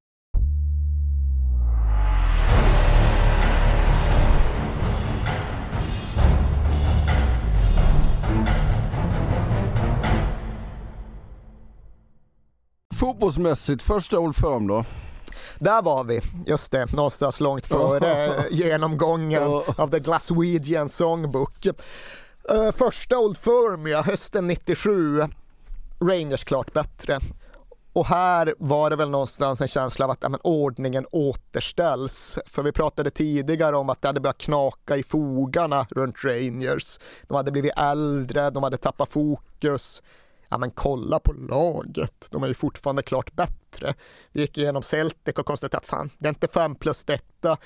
Fotbollsmässigt, första Old Firm då? Där var vi, just det, någonstans långt före genomgången av The Glaswegian Songbook. Uh, första Old Firm, ja, hösten 97. Rangers klart bättre. Och här var det väl någonstans en känsla av att ja, men, ordningen återställs. För vi pratade tidigare om att det hade börjat knaka i fogarna runt Rangers. De hade blivit äldre, de hade tappat fokus ja men kolla på laget, de är ju fortfarande klart bättre. Vi gick igenom Celtic och konstaterade att fan, det är inte 5 plus detta.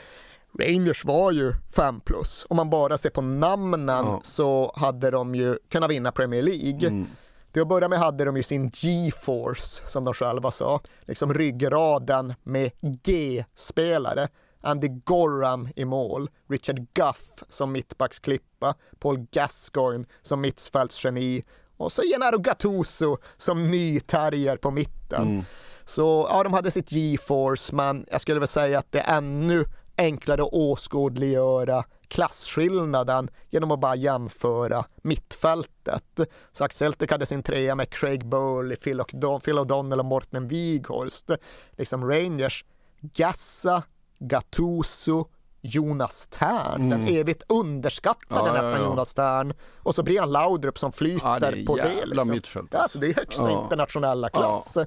Rangers var ju 5 plus. Om man bara ser på namnen ja. så hade de ju kunnat vinna Premier League. Mm. Till att börja med hade de ju sin G-force, som de själva sa. Liksom ryggraden med G-spelare. Andy Gorham i mål, Richard Guff som mittbacksklippa, Paul Gascoigne som mittfältsgeni och så Gennaro Gattuso som ny terrier på mitten. Mm. Så ja, de hade sitt G-force, men jag skulle väl säga att det är ännu enklare att åskådliggöra klasskillnaden genom att bara jämföra mittfältet. Så Celtic hade sin trea med Craig Burley, Phil O'Donnell och Morten Wighorst. Liksom Rangers, Gassa, Gattuso, Jonas Tern, mm. den evigt underskattade ja, nästan ja, ja. Jonas Tern. Och så blir han Laudrup som flyter på det. Liksom. Mittfält. Alltså, det är högsta internationella klass.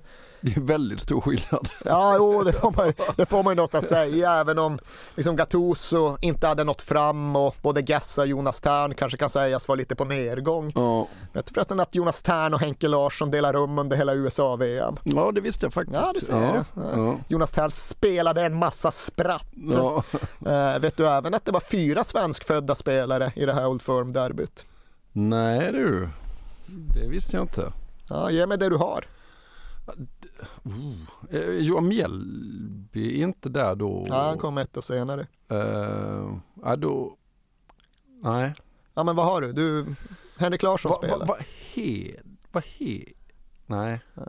Det är väldigt stor skillnad. Ja, jo, det får man, det får man ju någonstans säga, även om liksom Gattuso inte hade nått fram och både Gessa och Jonas Tern kanske kan sägas vara lite på nedgång. Ja. Vet du förresten att Jonas Tern och Henke Larsson delar rum under hela USA-VM? Ja, det visste jag faktiskt. Ja, det ser ja. Ja. Jonas Tern spelade en massa spratt. Ja. Uh, vet du även att det var fyra svenskfödda spelare i det här Old Firm-derbyt? Nej du, det visste jag inte. Ja, ge mig det du har. Uh, Johan Mjällby är inte där då? Ja, han kom ett år senare. Uh, ja, då... Nej. Ja, men vad har du? du Henrik Larsson va, spelar. Vad va, he, va he, nej. nej.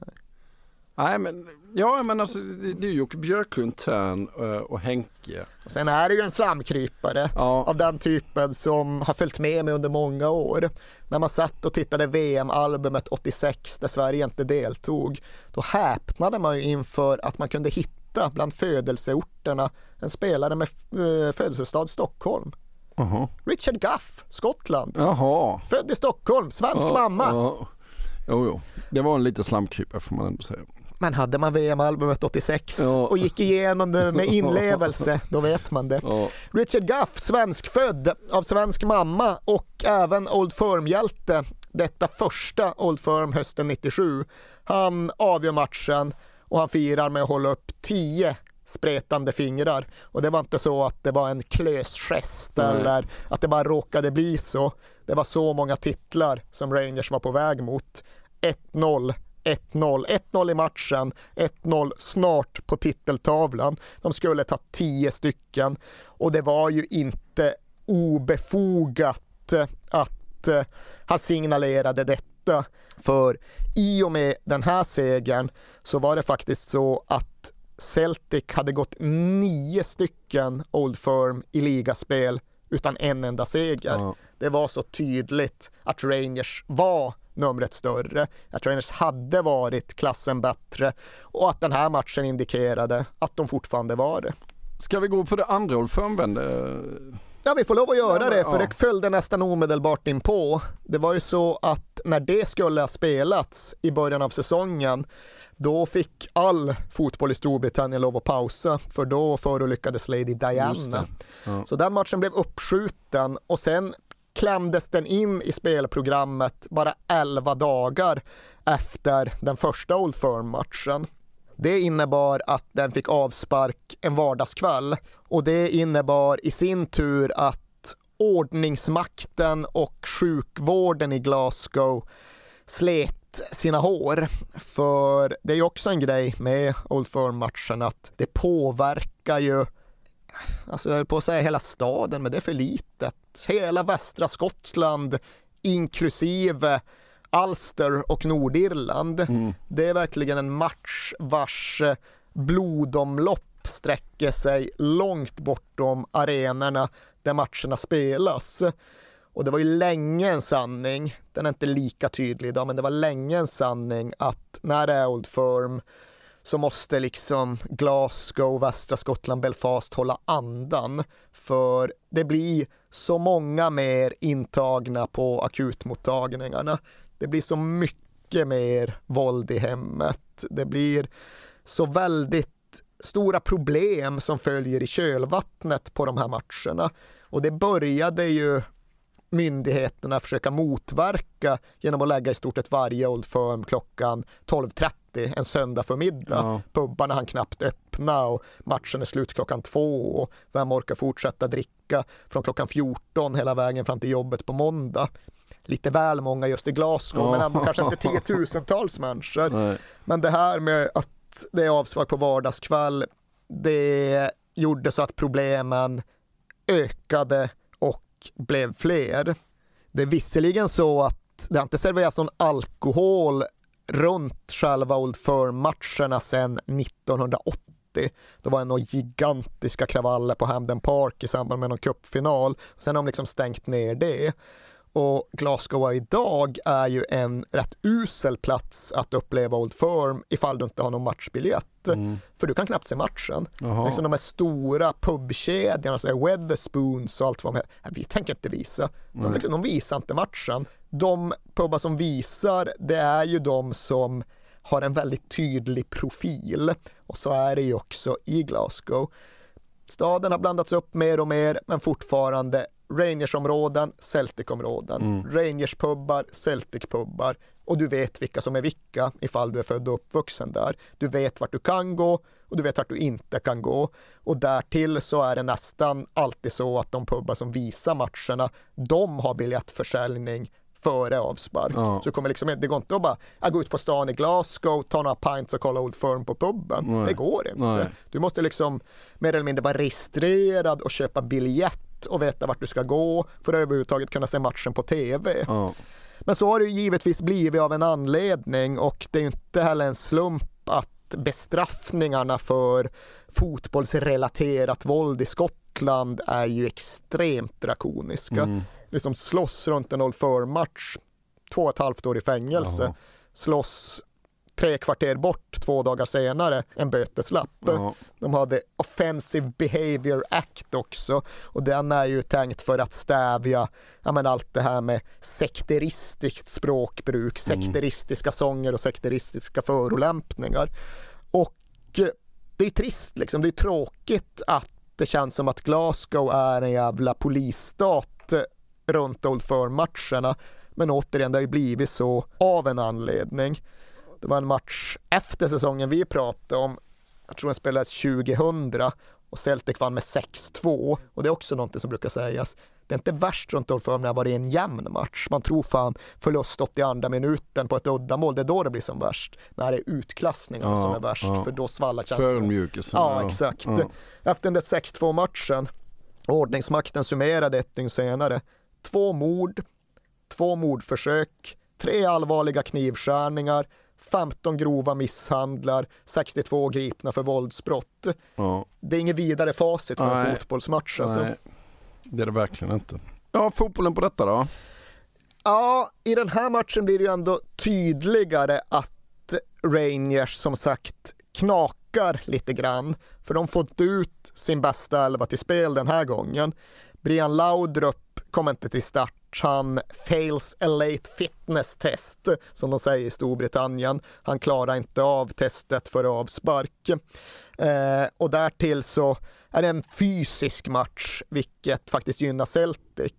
Nej men, ja men alltså det, det är ju Björklund, Tern och Henke. Sen är det ju en slamkrypare ja. av den typen som har följt med mig under många år. När man satt och tittade VM-albumet 86 där Sverige inte deltog, då häpnade man ju inför att man kunde hitta bland födelseorterna en spelare med eh, födelsestad Stockholm. Uh -huh. Richard Guff, Skottland. Jaha. Född i Stockholm, svensk uh -huh. mamma. Jo, jo. Det var en liten slamkrypare får man ändå säga. Men hade man VM-albumet 86 ja. och gick igenom det med inlevelse, då vet man det. Ja. Richard Guff, svenskfödd av svensk mamma och även Old Firm-hjälte. Detta första Old Firm hösten 97. Han avgör matchen och han firar med att hålla upp 10 spretande fingrar. Och det var inte så att det var en klösgest eller att det bara råkade bli så. Det var så många titlar som Rangers var på väg mot. 1-0 1-0. 1-0 i matchen, 1-0 snart på titeltavlan. De skulle ta 10 stycken och det var ju inte obefogat att eh, han signalerade detta. För i och med den här segern så var det faktiskt så att Celtic hade gått nio stycken Old Firm i ligaspel utan en enda seger. Ja. Det var så tydligt att Rangers var numret större. Att Rangers hade varit klassen bättre och att den här matchen indikerade att de fortfarande var det. Ska vi gå på det andra Old Ja, vi får lov att göra ja, det, för ja. det följde nästan omedelbart in på. Det var ju så att när det skulle ha spelats i början av säsongen, då fick all fotboll i Storbritannien lov att pausa, för då förolyckades Lady Diana. Ja. Så den matchen blev uppskjuten och sen klämdes den in i spelprogrammet bara 11 dagar efter den första Old Firm-matchen. Det innebar att den fick avspark en vardagskväll och det innebar i sin tur att ordningsmakten och sjukvården i Glasgow slet sina hår. För det är ju också en grej med Old Firm-matchen att det påverkar ju alltså jag höll på att säga hela staden, men det är för litet. Hela västra Skottland, inklusive Ulster och Nordirland. Mm. Det är verkligen en match vars eh, blodomlopp sträcker sig långt bortom arenorna där matcherna spelas. Och det var ju länge en sanning, den är inte lika tydlig idag, men det var länge en sanning att när det är Old Firm så måste liksom Glasgow, västra Skottland, Belfast hålla andan. För det blir så många mer intagna på akutmottagningarna. Det blir så mycket mer våld i hemmet. Det blir så väldigt stora problem som följer i kölvattnet på de här matcherna. Och det började ju myndigheterna försöka motverka genom att lägga i stort sett varje Old Firm klockan 12.30 en söndag förmiddag. Ja. Pubbarna han knappt öppna och matchen är slut klockan två och vem orkar fortsätta dricka från klockan 14 hela vägen fram till jobbet på måndag. Lite väl många just i Glasgow Ja. men ändå kanske inte tiotusentals människor. Nej. Men det här med att det är avspark på vardagskväll, det gjorde så att problemen ökade och blev fler. Det är visserligen så att det har inte serverats någon alkohol runt själva Old Firm-matcherna sedan 1980. Det var några gigantiska kravaller på Hamden Park i samband med någon cupfinal. Sen har de liksom stängt ner det. Och Glasgow idag är ju en rätt usel plats att uppleva Old Firm ifall du inte har någon matchbiljett. För du kan knappt se matchen. Liksom de här stora pubkedjorna, Weatherspoons och allt vad de heter, vi tänker inte visa. De, liksom, de visar inte matchen. De pubbar som visar, det är ju de som har en väldigt tydlig profil. Och så är det ju också i Glasgow. Staden har blandats upp mer och mer, men fortfarande Rangers-områden, Celtic-områden. Mm. Rangers-pubbar, Celtic-pubbar. Och du vet vilka som är vilka ifall du är född och uppvuxen där. Du vet vart du kan gå och du vet vart du inte kan gå. Och därtill så är det nästan alltid så att de pubbar som visar matcherna, de har biljettförsäljning före avspark. Ja. Så kommer liksom, det går inte att bara jag gå ut på stan i Glasgow, ta några pints och kolla Old Firm på puben. Nej. Det går inte. Nej. Du måste liksom mer eller mindre vara registrerad och köpa biljett och veta vart du ska gå för att överhuvudtaget kunna se matchen på TV. Ja. Men så har det givetvis blivit av en anledning och det är ju inte heller en slump att bestraffningarna för fotbollsrelaterat våld i Skottland är ju extremt drakoniska. Mm. Liksom slåss runt en Old Firm-match, två och ett halvt år i fängelse. Jaha. Slåss tre kvarter bort två dagar senare en böteslapp. Ja. De hade Offensive Behavior Act också och den är ju tänkt för att stävja ja, men allt det här med sekteristiskt språkbruk, Mm. sekteristiska sånger och sekteristiska förolämpningar. Och eh, det är trist liksom, det är tråkigt att det känns som att Glasgow är en jävla polisstat runt Old Firm-matcherna. Men återigen, det har ju blivit så av en anledning. Det var en match efter säsongen vi pratade om. Jag tror den spelades 2000 och Celtic vann med 6-2. Och det är också någonting som brukar sägas. Det är inte värst runt Old Firm när det har varit en jämn match. Man tror fan förlust 82 minuten på ett uddamål, det är då det blir som värst. När det är utklassningarna Ja, som är värst, ja. för då svallar känslorna. Förödmjukelsen. Ja, exakt. Ja. Efter den där 6-2 matchen, ordningsmakten summerade ett dygn senare. Två mord, två mordförsök, tre allvarliga knivskärningar, 15 grova misshandlar, 62 gripna för våldsbrott. Ja. Det är inget vidare facit för en Nej. fotbollsmatch. Alltså. Nej, det är det verkligen inte. Ja, fotbollen på detta då? Ja, i den här matchen blir det ju ändå tydligare att Rangers som sagt knakar lite grann. För de får inte ut sin bästa elva till spel den här gången. Brian Laudrup kommer inte till start. Han fails a late fitness test, som de säger i Storbritannien. Han klarar inte av testet för avspark. Eh, och därtill så är det en fysisk match, vilket faktiskt gynnar Celtic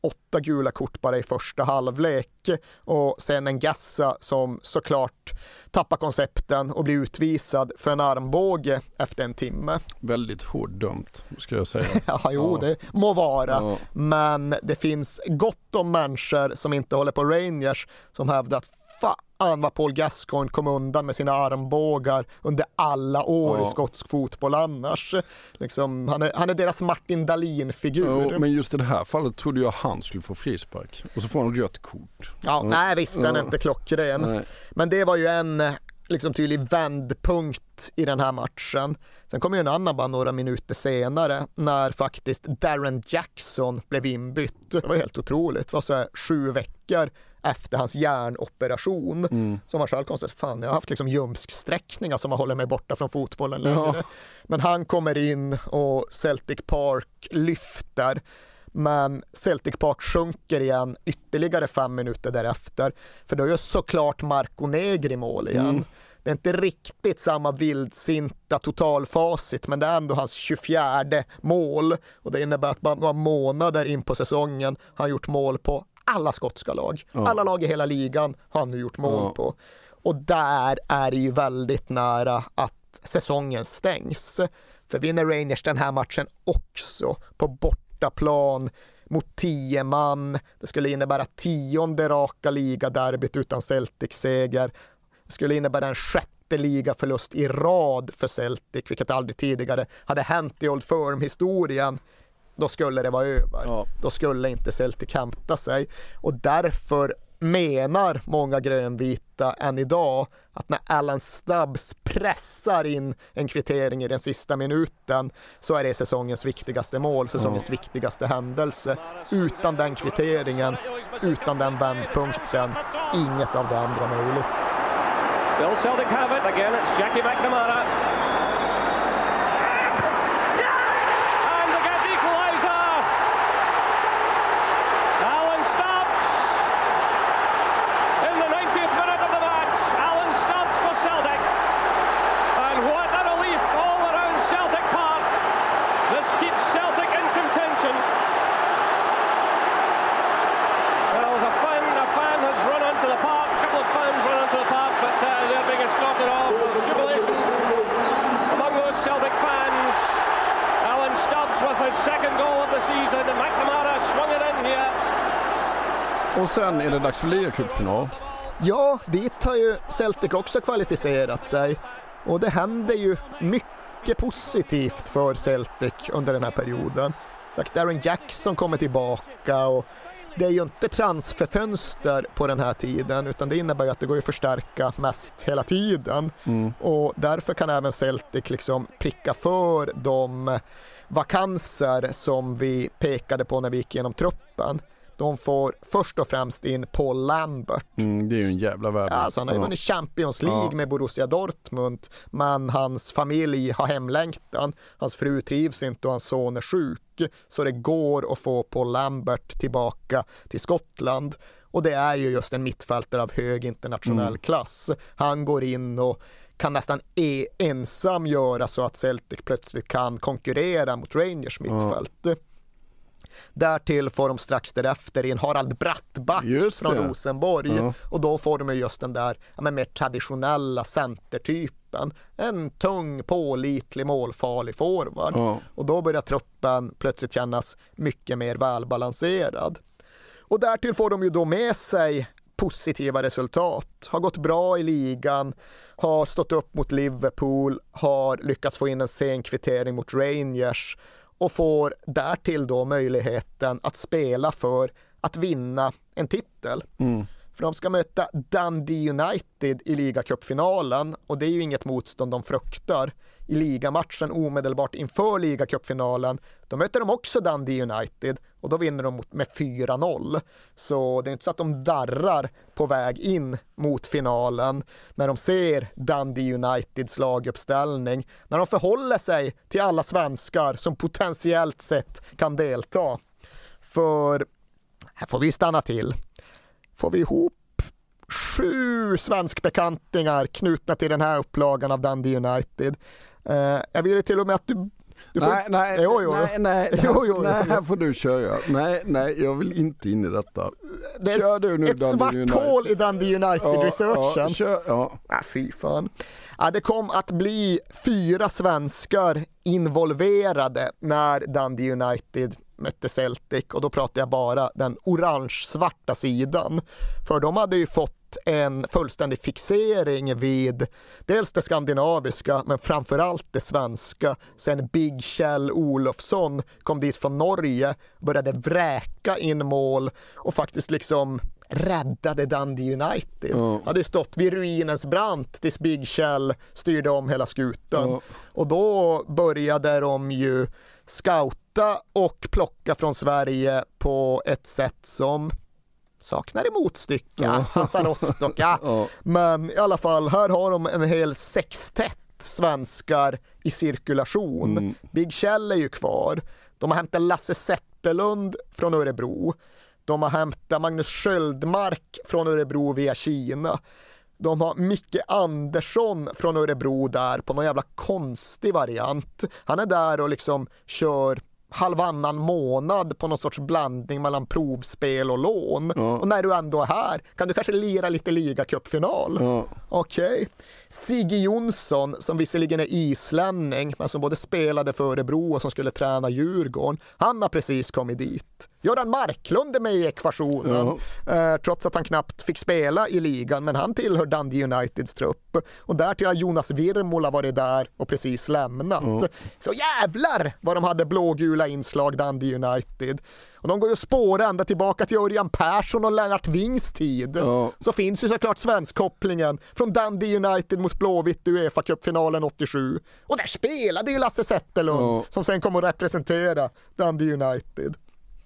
åtta gula kort bara i första halvlek och sen en Gassa som såklart tappar koncepten och blir utvisad för en armbåge efter en timme. Väldigt hårt dömt, ska jag säga. Ja, jo, det må vara, Ja. men det finns gott om människor som inte håller på Rangers som hävdar att än vad Paul Gascoigne kom undan med sina armbågar under alla år Ja. i skotsk fotboll annars. Liksom, han, är, han är deras Martin Dahlin-figur. Jo, men just i det här fallet trodde jag han skulle få frispark. Och så får han rött kort. Ja, nej visst, den är Ja. inte klockren. Nej. Men det var ju en liksom tydlig vändpunkt i den här matchen. Sen kom ju en annan bara några minuter senare när faktiskt Darren Jackson blev inbytt. Det var helt otroligt. Det var så här sju veckor efter hans hjärnoperation Mm. som han själv konstaterade, fan jag har haft liksom ljumsksträckningar som har hållit mig borta från fotbollen Ja. längre. Men han kommer in och Celtic Park lyfter. Men Celtic Park sjunker igen ytterligare fem minuter därefter. För då är ju såklart Marco Negri mål igen. Mm. Det är inte riktigt samma vildsinta totalfacit, men det är ändå hans 24 mål. Och det innebär att bara några månader in på säsongen har han gjort mål på alla skotska lag. Ja. Alla lag i hela ligan har han nu gjort mål Ja. på. Och där är det ju väldigt nära att säsongen stängs. För vinner Rangers den här matchen också på bortaplan mot tio man. Det skulle innebära tionde raka ligaderbyt utan Celtic-seger. Det skulle innebära en sjätte ligaförlust i rad för Celtic, vilket aldrig tidigare hade hänt i Old Firm-historien. Då skulle det vara över. Då skulle inte Celtic hämta sig. Och därför menar många grönvita än idag att när Alan Stubbs pressar in en kvittering i den sista minuten så är det säsongens viktigaste mål, säsongens viktigaste händelse. Utan den kvitteringen, utan den vändpunkten, inget av det andra möjligt. Still Celtic have it. Again, it's Jackie McNamara. And they get the equaliser. Alan Stubbs. In the 90th minute of the match, Alan Stubbs for Celtic. And what a relief all around Celtic Park. This keeps Celtic in contention. Well, the fan, a fan has run onto the park. A couple of fans run onto the park, but uh, they're being escorted off. Jubilation among those Celtic fans. Alan Stubbs with his second goal of the season, and McNamara swung it in here. Sen är det dags för ligacupfinal. Ja, dit har ju Celtic också kvalificerat sig och det händer ju mycket positivt för Celtic under den här perioden. Sagt, Darren Jackson kommer tillbaka och det är ju inte transferfönster på den här tiden utan det innebär att det går att förstärka mest hela tiden. Mm. Och därför kan även Celtic liksom pricka för de vakanser som vi pekade på när vi gick igenom truppen. De får först och främst in Paul Lambert. Mm, det är ju en jävla. Ja, alltså han har ju Ja. vunnit Champions League Ja. med Borussia Dortmund, men hans familj har hemlängtan. Hans fru trivs inte och hans son är sjuk, så det går att få Paul Lambert tillbaka till Skottland. Och det är ju just en mittfältare av hög internationell Mm. klass. Han går in och kan nästan e- ensam göra så att Celtic plötsligt kan konkurrera mot Rangers mittfält. Därtill får de strax därefter in Harald Brattback från. Rosenborg Ja. och då får de ju just den där ja, mer traditionella centertypen. En tung, pålitlig, målfarlig forward. Ja. Och då börjar truppen plötsligt kännas mycket mer välbalanserad. Och därtill får de ju då med sig positiva resultat. Har gått bra i ligan, har stått upp mot Liverpool, har lyckats få in en sen kvittering mot Rangers och får därtill då möjligheten att spela för att vinna en titel. Mm. För de ska möta Dundee United i ligacupfinalen och det är ju inget motstånd de fruktar. I ligamatchen omedelbart inför ligacupfinalen, då möter de också Dundee United och då vinner de med 4-0. Så det är inte så att de darrar på väg in mot finalen när de ser Dundee Uniteds laguppställning, när de förhåller sig till alla svenskar som potentiellt sett kan delta. För här får vi stanna till får vi ihop sju svenskbekantingar knutna till den här upplagan av Dundee United. Eh, jag vill ju till och med att du... får... Nej, nej, jo, jo. nej, nej, Jo, jo, nej, här får du köra. Nej, nej, jag vill inte in i detta. Det är Kör du nu ett Dundee svart United. hål i Dundee United-researchen. Ja, kör, ja. Ah, fy fan. Ja, det kom att bli fyra svenskar involverade när Dundee United mötte Celtic och då pratar jag bara den orange-svarta sidan. För de hade ju fått en fullständig fixering vid dels det skandinaviska men framförallt det svenska sen Big Kjell Olofsson kom dit från Norge, började vräka in mål och faktiskt liksom räddade Dundee United. Ja. Hade stått vid ruinens brant tills Big Kjell styrde om hela skutan. Ja. Och då började de ju scouta och plocka från Sverige på ett sätt som saknar i motstycke. Ja. Ja. Ja. Men i alla fall, här har de en hel sextett svenskar i cirkulation. Mm. Big Kjell är ju kvar. De har hämtat Lasse Zetterlund från Örebro. De har hämtat Magnus Sköldmark från Örebro via Kina. De har Micke Andersson från Örebro där på någon jävla konstig variant. Han är där och liksom kör halvannan månad på någon sorts blandning mellan provspel och lån. Ja. Och när du ändå är här kan du kanske lira lite ligacupfinal. Ja. Okej. Sigge Jonsson, som visserligen är islänning, men som både spelade för Örebro och som skulle träna Djurgården, han har precis kommit dit. Göran Marklund är med i ekvationen, eh, trots att han knappt fick spela i ligan, men han tillhör Dundee Uniteds trupp. Och därtill har Jonas Virmola varit där och precis lämnat. Ja. Så jävlar vad de hade blågula inslag, Dundee United. Och de går ju att spåra ända tillbaka till Örjan Persson och Lennart Wings tid. Ja. Så finns ju såklart svenskkopplingen från Dundee United mot Blåvitt i Uefa-cupfinalen 87. Och där spelade ju Lasse Zetterlund Ja. som sen kom att representera Dundee United.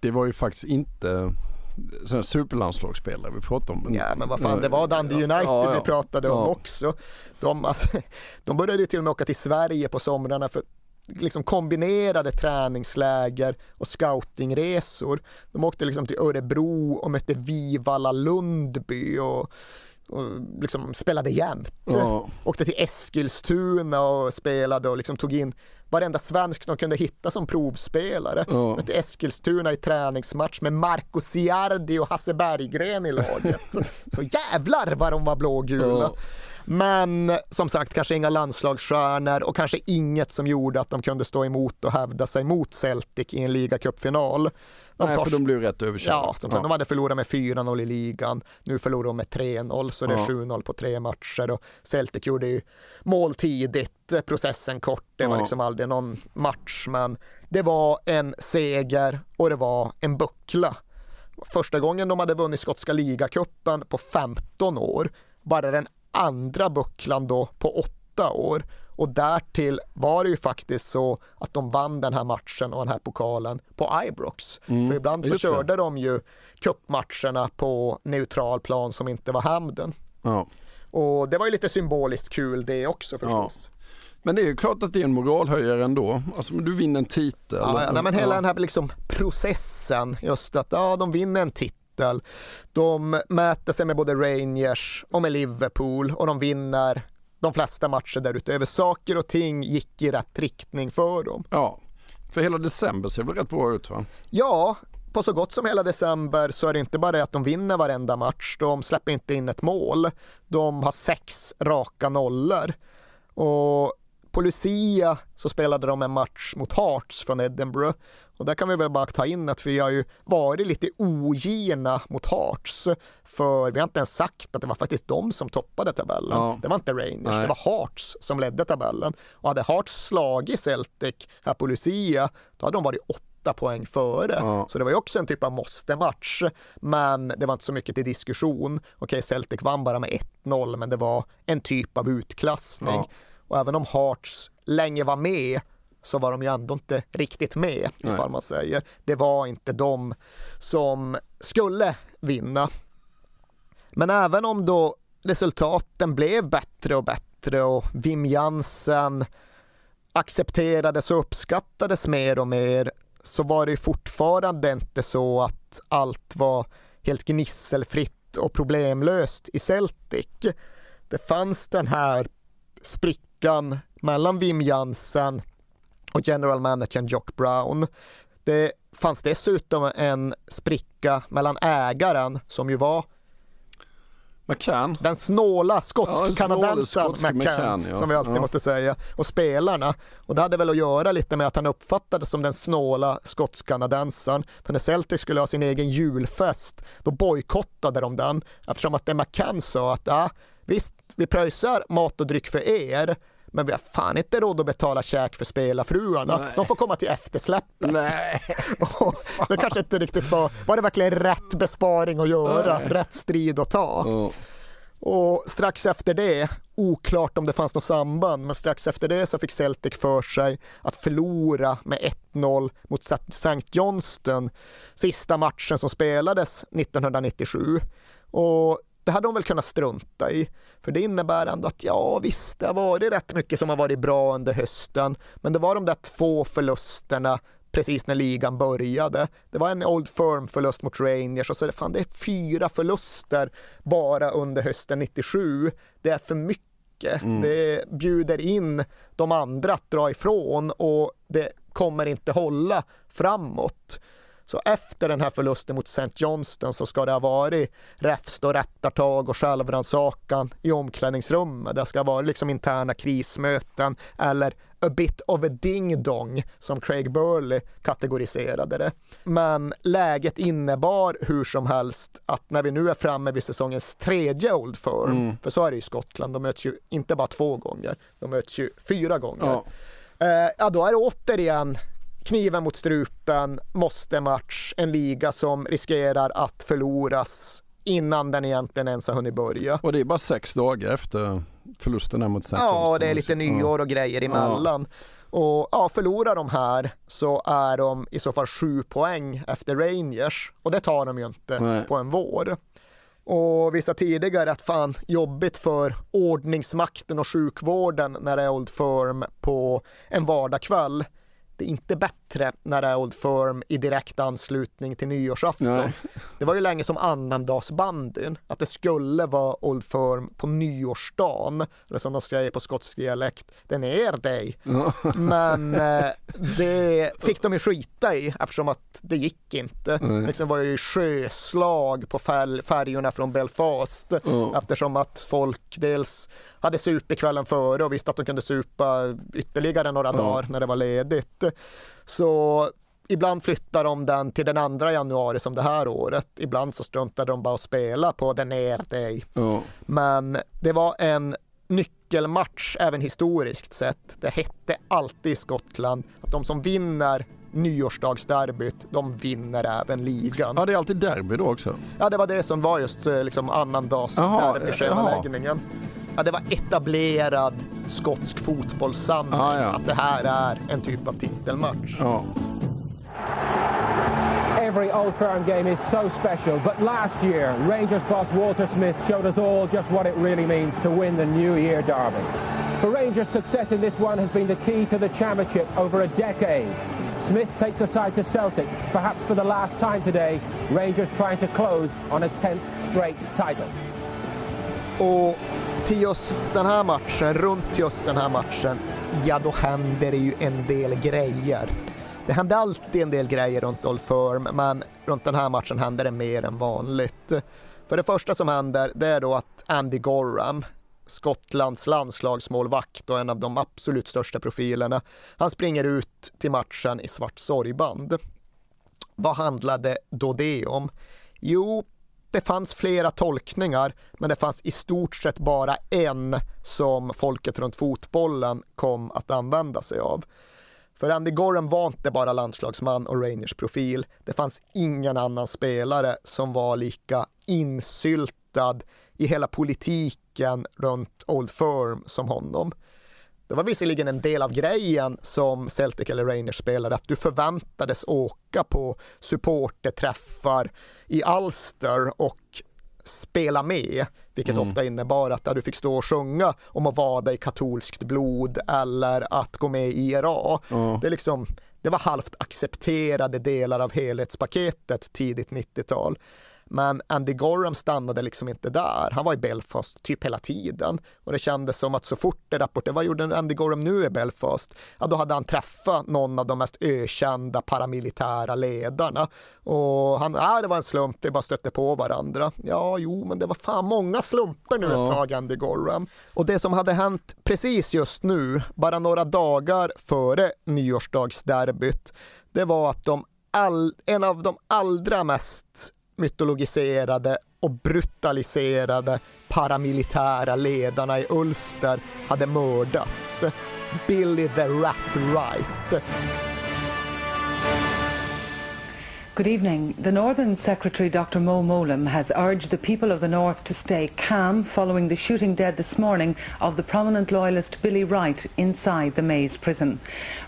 Det var ju faktiskt inte sådana superlandslagsspelare vi pratade om. Men, Ja men vad fan, det var Dundee United Ja, ja. vi pratade om också. De, alltså, de började ju till och med åka till Sverige på somrarna för liksom kombinerade träningsläger och scoutingresor. De åkte liksom till Örebro och mötte Vivalla Lundby och, och liksom spelade jämt. Ja. Åkte till Eskilstuna och spelade och liksom tog in varenda svensk de kunde hitta som provspelare. Ja. Mötte Eskilstuna i träningsmatch med Marco Ciardi och Hasse Berggren i laget. Så jävlar vad de var blågula. Ja. Men som sagt, kanske inga landslagsstjärnor och kanske inget som gjorde att de kunde stå emot och hävda sig mot Celtic i en ligacupfinal. De Nej, för de blev rätt överkörda. Ja, som sagt, de hade förlorat med 4-0 i ligan. Nu förlorar de med 3-0, så det är Ja. 7-0 på tre matcher. Och Celtic gjorde ju mål tidigt, processen kort. Det var Ja. liksom aldrig någon match, men det var en seger och det var en buckla. Första gången de hade vunnit skotska ligacupen på 15 år. Bara den andra bucklan då på åtta år. Och därtill var det ju faktiskt så att de vann den här matchen och den här pokalen på Ibrox. Mm, För ibland så just det. körde de ju cupmatcherna på neutral plan som inte var Hamden. Ja. Och det var ju lite symboliskt kul det också förstås. Men det är ju klart att det är en moralhöjare ändå. Alltså du vinner en titel. Ja, ja, nej, men hela den här liksom processen, just att ja, de vinner en titel. De mäter sig med både Rangers och med Liverpool och de vinner de flesta matcher därutöver. Saker och ting gick i rätt riktning för dem. Ja, för hela december ser väl rätt bra ut va? Ja, på så gott som hela december så är det inte bara det att de vinner varenda match. De släpper inte in ett mål. De har sex raka nollor. Och på Lucia så spelade de en match mot Hearts från Edinburgh. Och där kan vi väl bara ta in att vi har ju varit lite ogina mot Hearts. För vi har inte ens sagt att det var faktiskt de som toppade tabellen. Ja. Det var inte Rangers, Nej. det var Hearts som ledde tabellen. Och hade Hearts slagit Celtic här på Lucia, då hade de varit åtta poäng före. Ja. Så det var ju också en typ av måste-match. Men det var inte så mycket till diskussion. Okej, Celtic vann bara med 1-0, men det var en typ av utklassning. Ja. Och även om Hearts länge var med så var de ju ändå inte riktigt med, Nej. ifall man säger. Det var inte de som skulle vinna. Men även om då resultaten blev bättre och bättre och Wim Jansen accepterades och uppskattades mer och mer så var det fortfarande inte så att allt var helt gnisselfritt och problemlöst i Celtic. Det fanns den här sprickan mellan Wim Jansen och general managern Jock Brown. Det fanns dessutom en spricka mellan ägaren som ju var McCann. Den snåla Ja, skotsk-kanadensaren skotske McCann, McCann, ja. som vi alltid Ja. måste säga. Och spelarna. Och det hade väl att göra lite med att han uppfattades som den snåla skotsk-kanadensaren. För när Celtic skulle ha sin egen julfest, då bojkottade de den. Eftersom att det McCann sa att ja, visst, vi pröjsar mat och dryck för er, men vi har fan inte råd att betala käk för spelarfruarna. Nej. De får komma till eftersläppet. Nej. Det kanske inte riktigt var, var det verkligen rätt besparing att göra, Nej. rätt strid att ta. Och strax efter det, oklart om det fanns något samband, men strax efter det så fick Celtic för sig att förlora med 1-0 mot St. Johnston sista matchen som spelades 1997. Och det hade de väl kunnat strunta i, för det innebär ändå att ja visst, det har varit rätt mycket som har varit bra under hösten, men det var de där två förlusterna precis när ligan började. Det var en Old Firm-förlust mot Rangers och så fan, det är fyra förluster bara under hösten 97. Det är för mycket. Mm. Det bjuder in de andra att dra ifrån och det kommer inte hålla framåt. Så efter den här förlusten mot St. Johnston så ska det ha varit räfst och rättartag och självrannsakan i omklädningsrummet. Det ska ha varit liksom interna krismöten eller a bit of a ding-dong som Craig Burley kategoriserade det. Men läget innebar hur som helst att när vi nu är framme vid säsongens tredje Old Firm, Mm. för så är det i Skottland, de möts ju inte bara två gånger, de möts ju fyra gånger. Ja. Eh, ja, då är det återigen kniven mot strupen, måste match, en liga som riskerar att förloras innan den egentligen ens har hunnit börja. Och det är bara sex dagar efter förlusten mot St. Ja, det är lite nyår och grejer emellan. Och ja, förlorar de här så är de i så fall sju poäng efter Rangers och det tar de ju inte Nej. på en vår. Och vi sa tidigare att fan jobbigt för ordningsmakten och sjukvården när det är Old Firm på en vardagkväll. Det är inte bättre när det är Old Firm i direkt anslutning till nyårsafton. Nej. Det var ju länge som annandagsbandyn, att det skulle vara Old Firm på nyårsdagen, eller som de säger på skotsk dialekt, den är dig. Ja. Men eh, det fick de ju skita i eftersom att det gick inte. Nej. Liksom var ju sjöslag på färjorna från Belfast Ja. eftersom att folk dels hade supit kvällen före och visste att de kunde supa ytterligare några Ja. dagar när det var ledigt. Så ibland flyttar de den till den 2 januari som det här året. Ibland så struntade de bara att spela på den är dig. Ja. Men det var en nyckelmatch även historiskt sett. Det hette alltid i Skottland att de som vinner nyårsdagsderbyt, de vinner även ligan. ja, det är alltid derby då också. Ja, det var det som var just eh, liksom Jaha, annandagsderbyschemaläggningen. Ja, det var etablerad skotsk fotbollssanning Ja, ja. att det här är en typ av titelmatch. Ja. Every Old Firm game is so special, but last year, Rangers boss Walter Smith showed us all just what it really means to win the New Year Derby. For Rangers, success in this one has been the key to the championship over a decade. Smith takes a side to Celtic, perhaps for the last time today. Rangers trying to close on a 10th straight title. Och till just den här matchen, runt just den här matchen, ja då händer det ju en del grejer. Det händer alltid en del grejer runt Old Firm, men runt den här matchen händer det mer än vanligt. För det första som händer, det är då att Andy Gorham, Skottlands landslagsmålvakt och en av de absolut största profilerna, han springer ut till matchen i svart sorgband. Vad handlade då det om? Jo, det fanns flera tolkningar, men det fanns i stort sett bara en som folket runt fotbollen kom att använda sig av. För Andy Gorham var inte bara landslagsman och Rangers profil. Det fanns ingen annan spelare som var lika insyltad i hela politiken runt Old Firm som honom. Det var visserligen en del av grejen som Celtic eller Rangers spelade, att du förväntades åka på supporterträffar i Ulster och spela med, vilket Mm. ofta innebar att du fick stå och sjunga om att vada i katolskt blod eller att gå med i IRA. Ja. Det, är liksom, det var halvt accepterade delar av helhetspaketet tidigt 90-tal. Men Andy Gorham stannade liksom inte där. Han var i Belfast typ hela tiden. Och det kändes som att så fort det rapporterade, vad gjorde Andy Gorham nu i Belfast? Ja, då hade han träffat någon av de mest ökända paramilitära ledarna. Och han, ja det var en slump, vi bara stötte på varandra. Ja, jo, men det var fan många slumper nu Ja. ett tag, Andy Gorham. Och det som hade hänt precis just nu, bara några dagar före nyårsdagsderbyt, det var att de all, en av de allra mest mytologiserade och brutaliserade paramilitära ledarna i Ulster hade mördats. Billy the Rat Wright. Good evening. The Northern Secretary, Dr. Mo Molam, has urged the people of the North to stay calm following the shooting dead this morning of the prominent loyalist Billy Wright inside the Maze prison.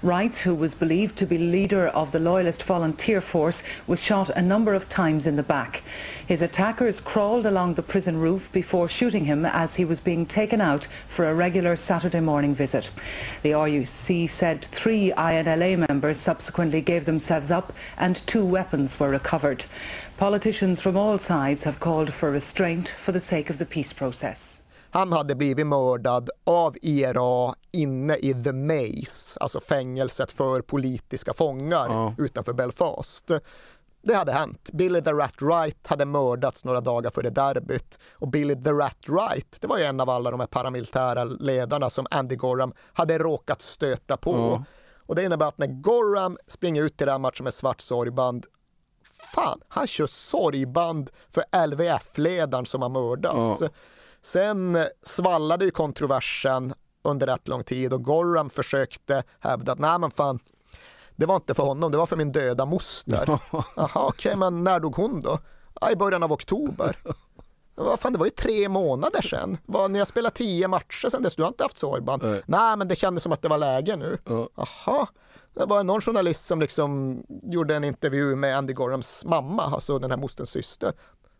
Wright, who was believed to be leader of the loyalist volunteer force, was shot a number of times in the back. His attackers crawled along the prison roof before shooting him as he was being taken out for a regular Saturday morning visit. The RUC said three INLA members subsequently gave themselves up and two weapons were recovered. Politicians from all sides have called for restraint for the sake of the peace process. Han hade blivit mördad av IRA inne i The Maze, alltså fängelset för politiska fångar utanför Belfast. Det hade hänt. Billy the Rat Wright hade mördats några dagar före derbyt. Och Billy the Rat Wright, det var ju en av alla de här paramilitära ledarna som Andy Gorham hade råkat stöta på. Ja. Och det innebär att när Gorham springer ut till den här matchen med svart sorgband, fan, han kör sorgband för LVF-ledaren som har mördats. Ja. Sen svallade ju kontroversen under rätt lång tid och Gorham försökte hävda att nej men fan, det var inte för honom, det var för min döda moster. Jaha, okej, men när dog hon då? Ja, I början av oktober. Vad fan, det var ju tre månader sedan. Vad, ni har spelat tio matcher sedan dess, du har inte haft sorgband. Nej, men det kändes som att det var läge nu. Jaha. Det var någon journalist som liksom gjorde en intervju med Andy Gorhams mamma, alltså den här mosterns syster.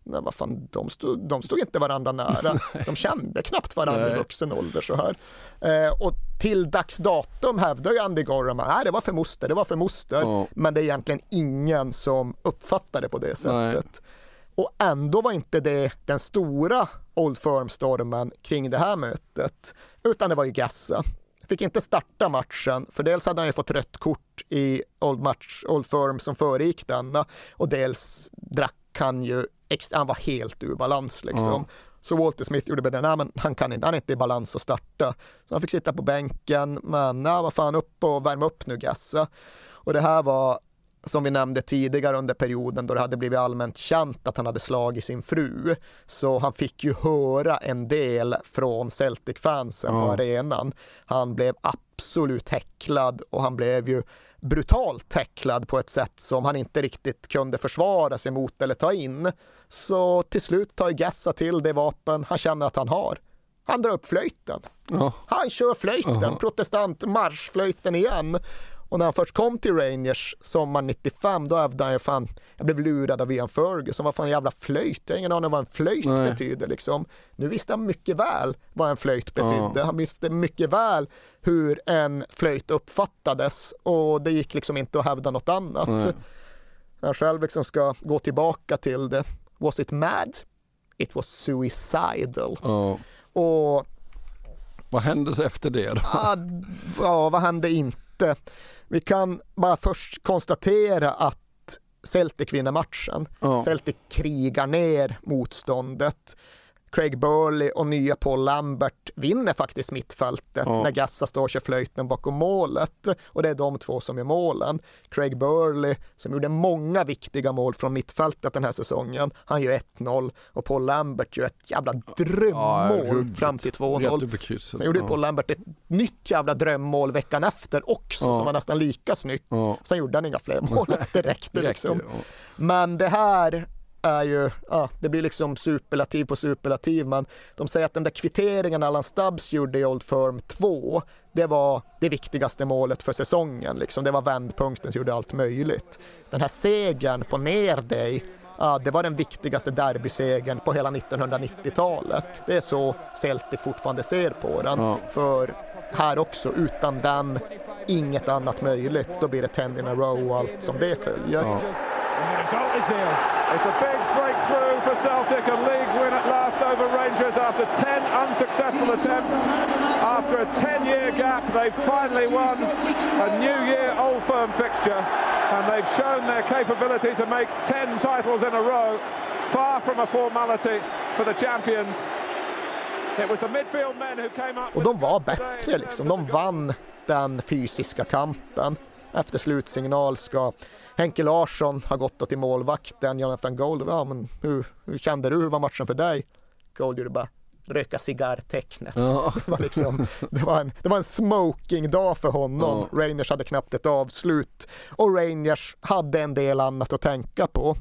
Nej, vad fan, de, stod, de stod inte varandra nära. De kände knappt varandra i Nej. vuxen ålder så här. Eh, och till dags datum hävdar ju Andy Gorham att det var för moster, det var för moster. Ja. Men det är egentligen ingen som uppfattar det på det sättet. Och ändå var inte det den stora Old Firm-stormen kring det här mötet, utan det var ju Gassa. Fick inte starta matchen, för dels hade han ju fått rött kort i Old, match, Old Firm som föregick denna och dels drack han ju, ex- han var helt ur balans liksom. Ja. Så Walter Smith gjorde bedömningen, nej men han kan inte, han är inte i balans att starta. Så han fick sitta på bänken, men nej, vad fan upp och värma upp nu Gassa. Och det här var som vi nämnde tidigare under perioden då det hade blivit allmänt känt att han hade slagit sin fru. Så han fick ju höra en del från Celtic-fansen på Ja. arenan. Han blev absolut häcklad och han blev ju brutalt häcklad på ett sätt som han inte riktigt kunde försvara sig mot eller ta in. Så till slut tar Gassa till det vapen han känner att han har. Han drar upp flöjten. Ja. Han kör flöjten, Aha. protestantmarschflöjten igen. Och när han först kom till Rangers sommaren 95, då hävdade han ju fan, jag blev lurad av Ian Ferguson, vad fan jävla flöjt, jag har ingen aning vad en flöjt Nej. betyder liksom. Nu visste han mycket väl vad en flöjt Ja. betydde, han visste mycket väl hur en flöjt uppfattades och det gick liksom inte att hävda något annat. Nej. När han själv liksom ska gå tillbaka till det, was it mad? It was suicidal. Ja. Och Vad hände efter det då? Ah, ja, vad hände inte? Vi kan bara först konstatera att Celtic vinner matchen. Ja. Celtic krigar ner motståndet. Craig Burley och nya Paul Lambert vinner faktiskt mittfältet Ja. när Gassa står och kör flöjten bakom målet. Och det är de två som gör målen. Craig Burley som gjorde många viktiga mål från mittfältet den här säsongen. Han gör 1-0 och Paul Lambert gör ett jävla drömmål ruggigt. fram till Rätt 2-0. upp i krysset. Sen gjorde Ja. Paul Lambert ett nytt jävla drömmål veckan efter också som var nästan lika snyggt. Sen gjorde han inga fler mål. Det räckte liksom. Men det här är ju, ja, det blir liksom superlativ på superlativ. Men de säger att den där kvitteringen Allan Stubbs gjorde i Old Firm 2, det var det viktigaste målet för säsongen. Liksom. Det var vändpunkten som gjorde allt möjligt. Den här segern på ner dig, ja, det var den viktigaste derbysegern på hela 1990-talet. Det är så Celtic fortfarande ser på den. Ja. För här också, utan den, inget annat möjligt. Då blir det 10 in a row och allt som det följer. Ja. And the result is there. It's a big breakthrough for Celtic, a league win at last over Rangers after 10 unsuccessful attempts. After a 10-year gap, they've finally won a New Year Old Firm fixture, and they've shown their capability to make 10 titles in a row, far from a formality for the champions. It was the midfield men who came up Och de var bättre liksom. De vann den fysiska kampen. Efter slutsignal ska Henke Larsson ha gått till målvakten, Jonathan Gold. Ja, men hur, hur kände du? Hur var matchen för dig? Gold gjorde bara röka cigarrtecknet. Ja. Det, var liksom, det, var en, det var en smoking-dag för honom. Ja. Rangers hade knappt ett avslut och Rangers hade en del annat att tänka på.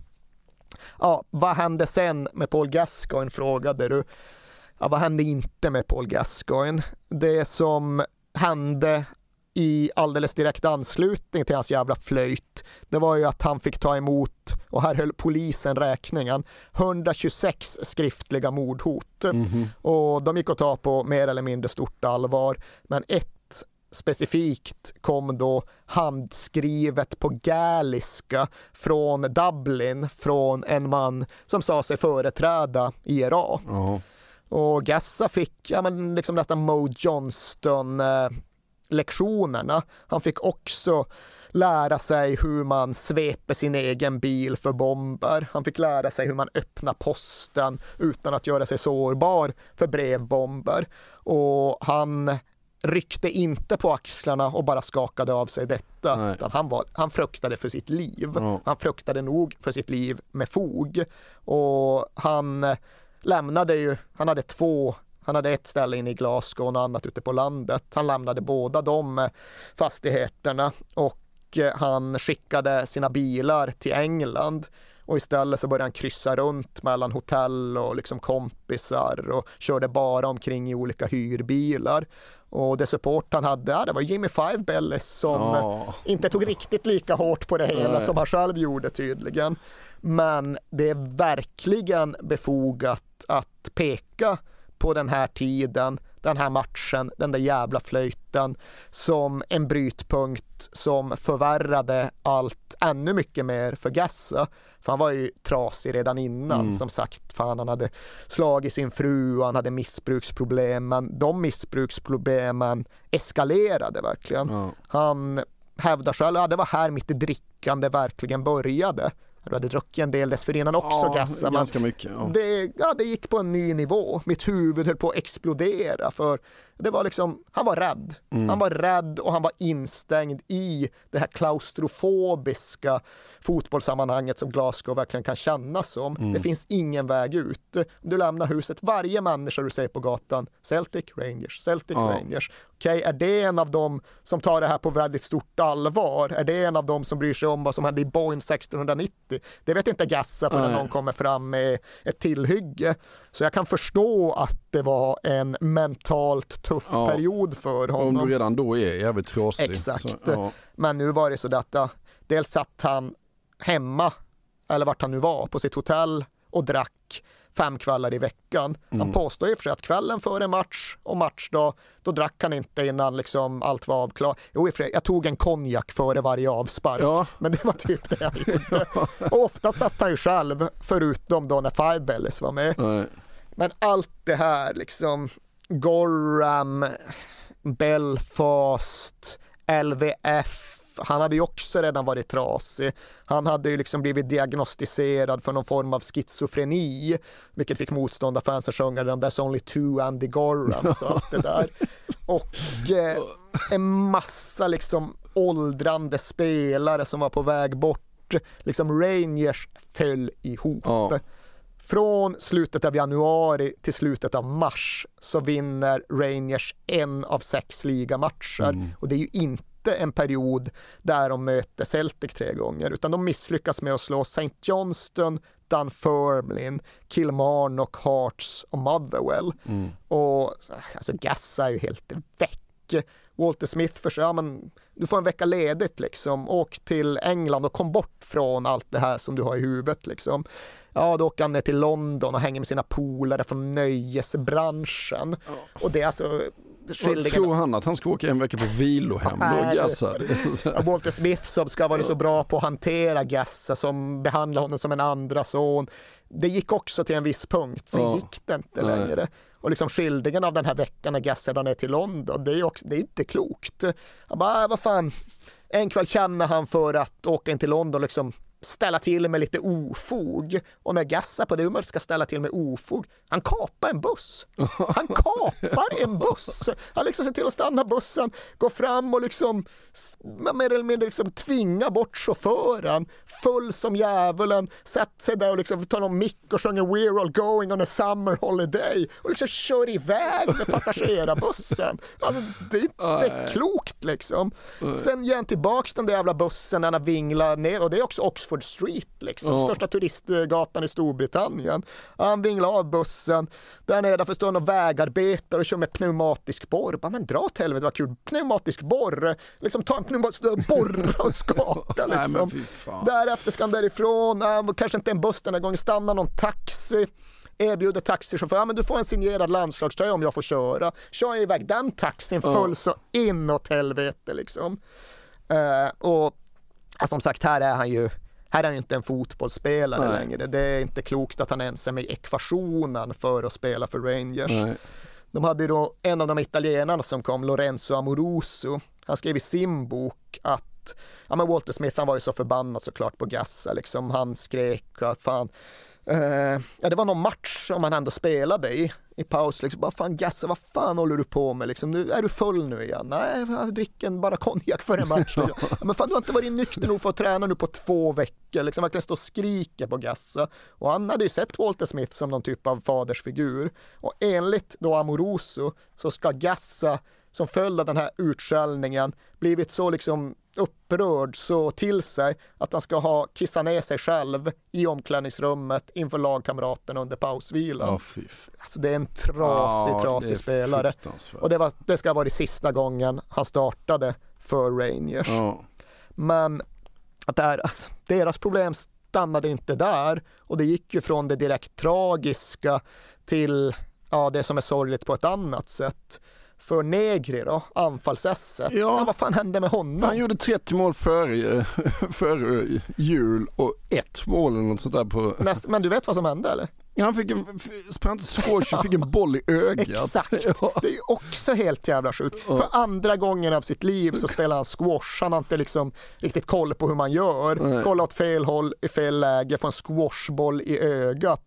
Ja, vad hände sen med Paul Gascoigne frågade du. Ja, vad hände inte med Paul Gascoigne? Det som hände i alldeles direkt anslutning till hans jävla flöjt, det var ju att han fick ta emot, och här höll polisen räkningen, 126 skriftliga mordhot. Mhm. Och de gick att ta på mer eller mindre stort allvar. Men ett specifikt kom då handskrivet på gaeliska från Dublin från en man som sa sig företräda IRA. Ja. Och Gassa fick ja, men liksom nästan Mo Johnston eh, lektionerna. Han fick också lära sig hur man sveper sin egen bil för bomber. Han fick lära sig hur man öppnar posten utan att göra sig sårbar för brevbomber. Och han ryckte inte på axlarna och bara skakade av sig detta. Utan han, var, han fruktade för sitt liv. Ja. Han fruktade nog för sitt liv med fog. Och han lämnade ju, han hade två han hade ett ställe inne i Glasgow och något annat ute på landet. Han lämnade båda de eh, fastigheterna och eh, han skickade sina bilar till England och istället så började han kryssa runt mellan hotell och liksom kompisar och körde bara omkring i olika hyrbilar. Och det support han hade, det var Jimmy Five Bellis som eh, inte tog riktigt lika hårt på det hela som han själv gjorde tydligen. Men det är verkligen befogat att peka på den här tiden, den här matchen, den där jävla flöjten som en brytpunkt som förvärrade allt ännu mycket mer för Gassa. För han var ju trasig redan innan Mm. som sagt. Fan, han hade slagit sin fru och han hade missbruksproblem. Men de missbruksproblemen eskalerade verkligen. Ja. Han hävdar själv att det var här mitt drickande verkligen började. Du hade druckit en del dessförinnan också Ja, Gassa. ganska mycket. Ja. det, ja, det gick på en ny nivå. Mitt huvud höll på att explodera för det var liksom, han var rädd. Mm. Han var rädd och han var instängd i det här klaustrofobiska fotbollssammanhanget som Glasgow verkligen kan kännas som. Mm. Det finns ingen väg ut. Du lämnar huset, varje människa du ser på gatan, Celtic Rangers, Celtic Ja. Rangers. Okej, är det en av dem som tar det här på väldigt stort allvar? Är det en av dem som bryr sig om vad som hände i Boyne 1690? Det vet inte Gassa förrän någon kommer fram med ett tillhygge. Så jag kan förstå att det var en mentalt tuff Ja. period för Om honom. du redan då är jävligt trasig. Exakt. Så, ja. Men nu var det så att ja, dels satt han hemma, eller vart han nu var, på sitt hotell och drack fem kvällar i veckan. Han Mm. påstår och för sig att kvällen före match och matchdag, då drack han inte innan liksom allt var avklarat. Jo, för sig, jag tog en konjak före varje avspark, Ja. men det var typ det jag gjorde. och ofta satt han ju själv, förutom då när Five Bellies var med. Nej. Men allt det här liksom Gorham, Belfast, LVF. Han hade ju också redan varit trasig. Han hade ju liksom blivit diagnostiserad för någon form av schizofreni, vilket fick motståndarfansen sjunga den There's only two Andy Gorham” och allt det där. Och eh, en massa liksom åldrande spelare som var på väg bort. Liksom Rangers föll ihop. Ja. Från slutet av januari till slutet av mars så vinner Rangers en av sex ligamatcher Mm. och det är ju inte en period där de möter Celtic tre gånger utan de misslyckas med att slå St. Johnston, Dunfermline, Kilmarnock, Hearts och Motherwell. Mm. Och alltså Gassa är ju helt väck. Walter Smith försöker, ja men du får en vecka ledigt liksom, åk till England och kom bort från allt det här som du har i huvudet liksom. Ja, då åker han ner till London och hänger med sina polare från nöjesbranschen. Och det är alltså skildringen. Tror han att han ska åka en vecka på vilohem då, Nej, Gassa? Ja, Walter Smith som ska vara så bra på att hantera Gassa som behandlar honom som en andra son. Det gick också till en viss punkt, sen Ja. gick det inte längre. Och liksom skildringen av den här veckan när Gassa sedan är till London, det är, också, det är inte klokt. Han bara, "Äh, vad fan, en kväll känner han för att åka in till London liksom ställa till med lite ofog. Och när Gassa på det humöret ska ställa till med ofog, han kapar en buss. Han kapar en buss. Han liksom ser till att stanna bussen, går fram och liksom mer eller mindre liksom tvingar bort chauffören. Full som djävulen, sätter sig där och liksom tar någon mick och sjunger We're all going on a summer holiday och liksom kör iväg med passagerarbussen. Alltså det är inte klokt liksom. Sen ger han tillbaks den där jävla bussen när han vinglar ner och det är också Oxford Street liksom, Ja. största turistgatan i Storbritannien. Han vinglar av bussen, där nere står någon vägarbetare och kör med pneumatisk borr. Bara, men dra åt helvete vad kul, pneumatisk borr, liksom ta en pneumatisk borr och skaka liksom. Därefter ska han därifrån, äh, kanske inte en buss den här gången, stanna någon taxi erbjuder taxichaufför, ja men du får en signerad landslagströja om jag får köra. Kör iväg den taxin full så inåt helvete liksom. Eh, och ja, som sagt, här är han ju här är han inte en fotbollsspelare Nej. längre. Det är inte klokt att han ens är med i ekvationen för att spela för Rangers. Nej. De hade då en av de italienarna som kom, Lorenzo Amoroso. Han skrev i sin bok att ja, men Walter Smith han var ju så förbannad såklart på Gassa. Liksom. Han skrek att fan, eh, ja, det var någon match som han ändå spelade i, i paus. Liksom, bara, fan Gassa, vad fan håller du på med? Liksom, nu, är du full nu igen? Nej, jag dricker bara konjak för en match. men fan, du har inte varit nykter nog för att träna nu på två veckor. Liksom, verkligen stå och skriker på Gassa. Och han hade ju sett Walter Smith som någon typ av fadersfigur. Och enligt då Amoroso så ska Gassa som följd av den här utskällningen blivit så liksom upprörd så till sig att han ska ha kissat ner sig själv i omklädningsrummet inför lagkamraterna under pausvilan. F- Alltså det är en trasig, det trasig spelare. Och det, var, det ska ha varit sista gången han startade för Rangers. Ja. Men att deras, deras problem stannade inte där och det gick ju från det direkt tragiska till ja, det som är sorgligt på ett annat sätt. För Negri då, anfallsesset, Ja. ja. vad fan hände med honom? Han gjorde 30 mål före, före jul och ett mål eller något sånt där på... Näst, men du vet vad som hände eller? Ja, Han fick en, spelade inte squash och fick en boll i ögat. Exakt, Ja. det är också helt jävla sjukt. För andra gången av sitt liv så spelar han squash, han har inte liksom riktigt koll på hur man gör. Nej. Kolla åt fel håll i fel läge, få en squashboll i ögat.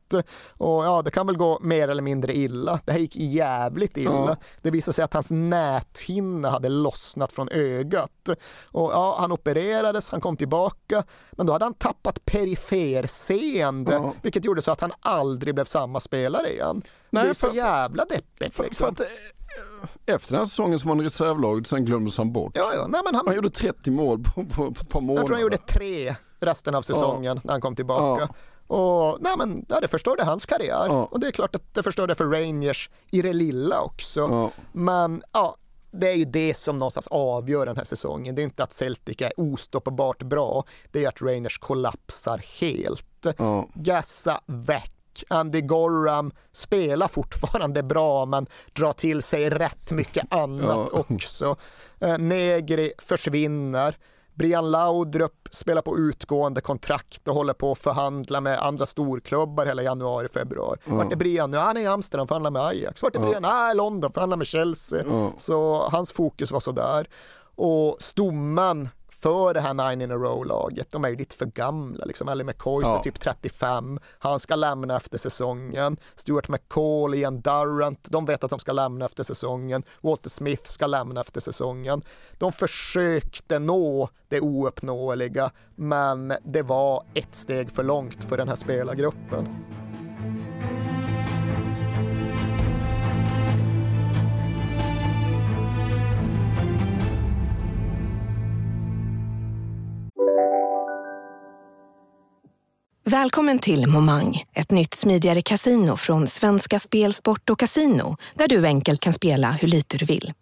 Och ja, det kan väl gå mer eller mindre illa. Det här gick jävligt illa. Ja. Det visade sig att hans näthinna hade lossnat från ögat. Och ja, han opererades, han kom tillbaka, men då hade han tappat periferseende, Ja. vilket gjorde så att han aldrig blev samma spelare igen. Nej, det är så för- jävla deppigt För, liksom. för att, eh, efter den här säsongen så var han i reservlaget, sen glömdes han bort. Ja, ja. Nej, men han, Han gjorde 30 mål på, på, på ett par månader. jag tror han gjorde tre resten av säsongen när han kom tillbaka. Och nej, men, ja, det förstörde hans karriär. Ja. Och det är klart att det förstörde för Rangers i det lilla också. Ja. Men ja, det är ju det som någonstans avgör den här säsongen. Det är inte att Celtic är ostoppbart bra, det är att Rangers kollapsar helt. Ja. Gassa väck. Andy Gorham spelar fortfarande bra men drar till sig rätt mycket annat Ja. också. Eh, Negri försvinner. Brian Laudrup spelar på utgående kontrakt och håller på att förhandla med andra storklubbar hela januari, februari. Ja. Vart är Brian nu? Han är i Amsterdam, förhandlar med Ajax. Vart är Ja. Brian? Ah, London, förhandlar med Chelsea. Ja. Så hans fokus var sådär. Och stommen för det här nine in a row-laget, de är ju lite för gamla. Liksom. Ellie McCoy Ja. typ 35, han ska lämna efter säsongen. Stuart McCall, Ian Durrant, de vet att de ska lämna efter säsongen. Walter Smith ska lämna efter säsongen. De försökte nå det ouppnåeliga, men det var ett steg för långt för den här spelargruppen. Välkommen till Momang, ett nytt smidigare casino från Svenska Spel, Sport och Casino där du enkelt kan spela hur lite du vill.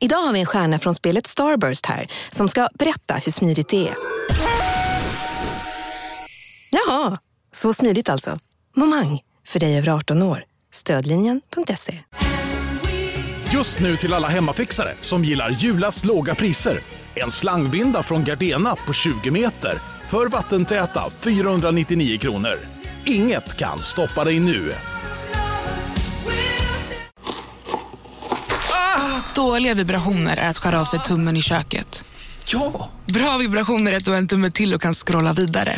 Idag har vi en stjärna från spelet Starburst här som ska berätta hur smidigt det är. Jaha, så smidigt alltså. Momang, för dig över 18 år. Stödlinjen.se. Just nu till alla hemmafixare som gillar julast låga priser. En slangvinda från Gardena på 20 meter för vattentäta 499 kronor. Inget kan stoppa dig nu. Dåliga vibrationer är att skära av sig tummen i köket. Ja! Bra vibrationer är att du har en tumme till och kan scrolla vidare.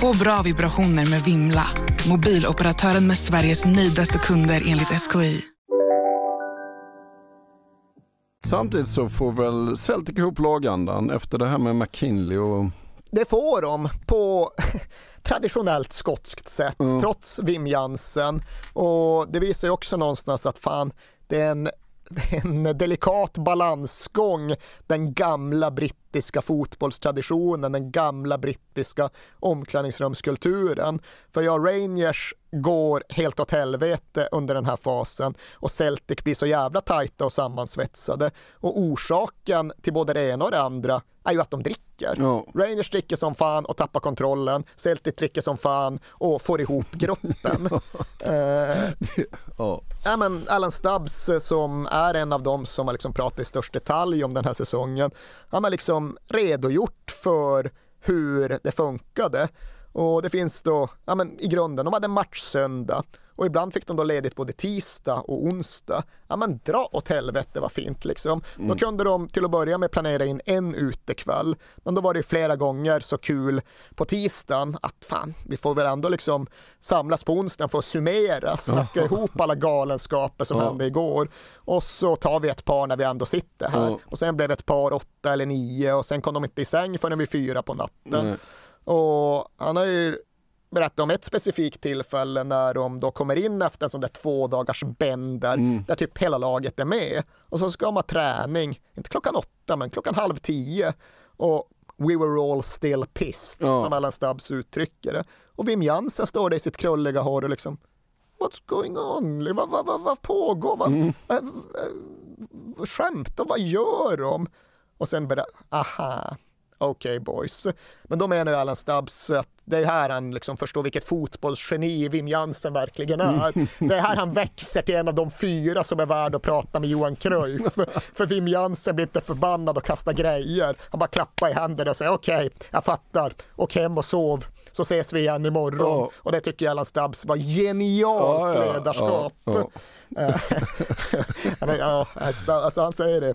Få bra vibrationer med Vimla. Mobiloperatören med Sveriges nöjdaste kunder enligt SKI. Samtidigt så får väl Celtic ihop lagandan efter det här med McKinley och... Det får de på traditionellt skotskt sätt, Mm. trots Wim Jansen. Och det visar ju också någonstans att fan, det är en en delikat balansgång, den gamla brittiska fotbollstraditionen, den gamla brittiska omklädningsrumskulturen. För ja, Rangers går helt åt helvete under den här fasen och Celtic blir så jävla tajta och sammansvetsade. Och orsaken till både det ena och det andra är ju att de dricker. Ja. Rangers dricker som fan och tappar kontrollen. Celtic dricker som fan och får ihop gruppen. eh, Ja. Ja, men Alan Stubbs eh, som är en av dem som har liksom pratat i störst detalj om den här säsongen. Han har liksom redogjort för hur det funkade. Och det finns då, ja men i grunden, de hade match söndag och ibland fick de då ledigt både tisdag och onsdag. Ja men dra åt helvete vad fint liksom. Då Mm. kunde de till att börja med planera in en utekväll. Men då var det flera gånger så kul på tisdagen att fan, vi får väl ändå liksom samlas på onsdagen för att summera, snacka ihop alla galenskaper som hände igår. Och så tar vi ett par när vi ändå sitter här. Och sen blev ett par åtta eller nio och sen kom de inte i säng förrän vid fyra på natten. Nej. Och han har ju berättat om ett specifikt tillfälle när de då kommer in efter en sån där två dagars bänder Mm. där typ hela laget är med. Och så ska de ha träning, inte klockan åtta men klockan halv tio. Och we were all still pissed Ja. som Alan Stubbs uttrycker det. Och Wim Jansen står där i sitt krulliga hår och liksom What's going on? Vad, vad, vad, vad pågår? Vad, Mm. äh, äh, skämtar? Vad gör de? Och sen bara, aha, okej boys. Men då menar ju Alan Stubbs att det är här han liksom förstår vilket fotbollsgeni Wim Jansen verkligen är. Det är här han växer till en av de fyra som är värd att prata med Johan Cruyff. För Wim Jansen blir inte förbannad och kastar grejer. Han bara klappar i händerna och säger okej, jag fattar. Åk hem och sov så ses vi igen imorgon. Ja. Och det tycker jag Alan Stubbs var genialt ja, ledarskap. men, ja, alltså han säger det.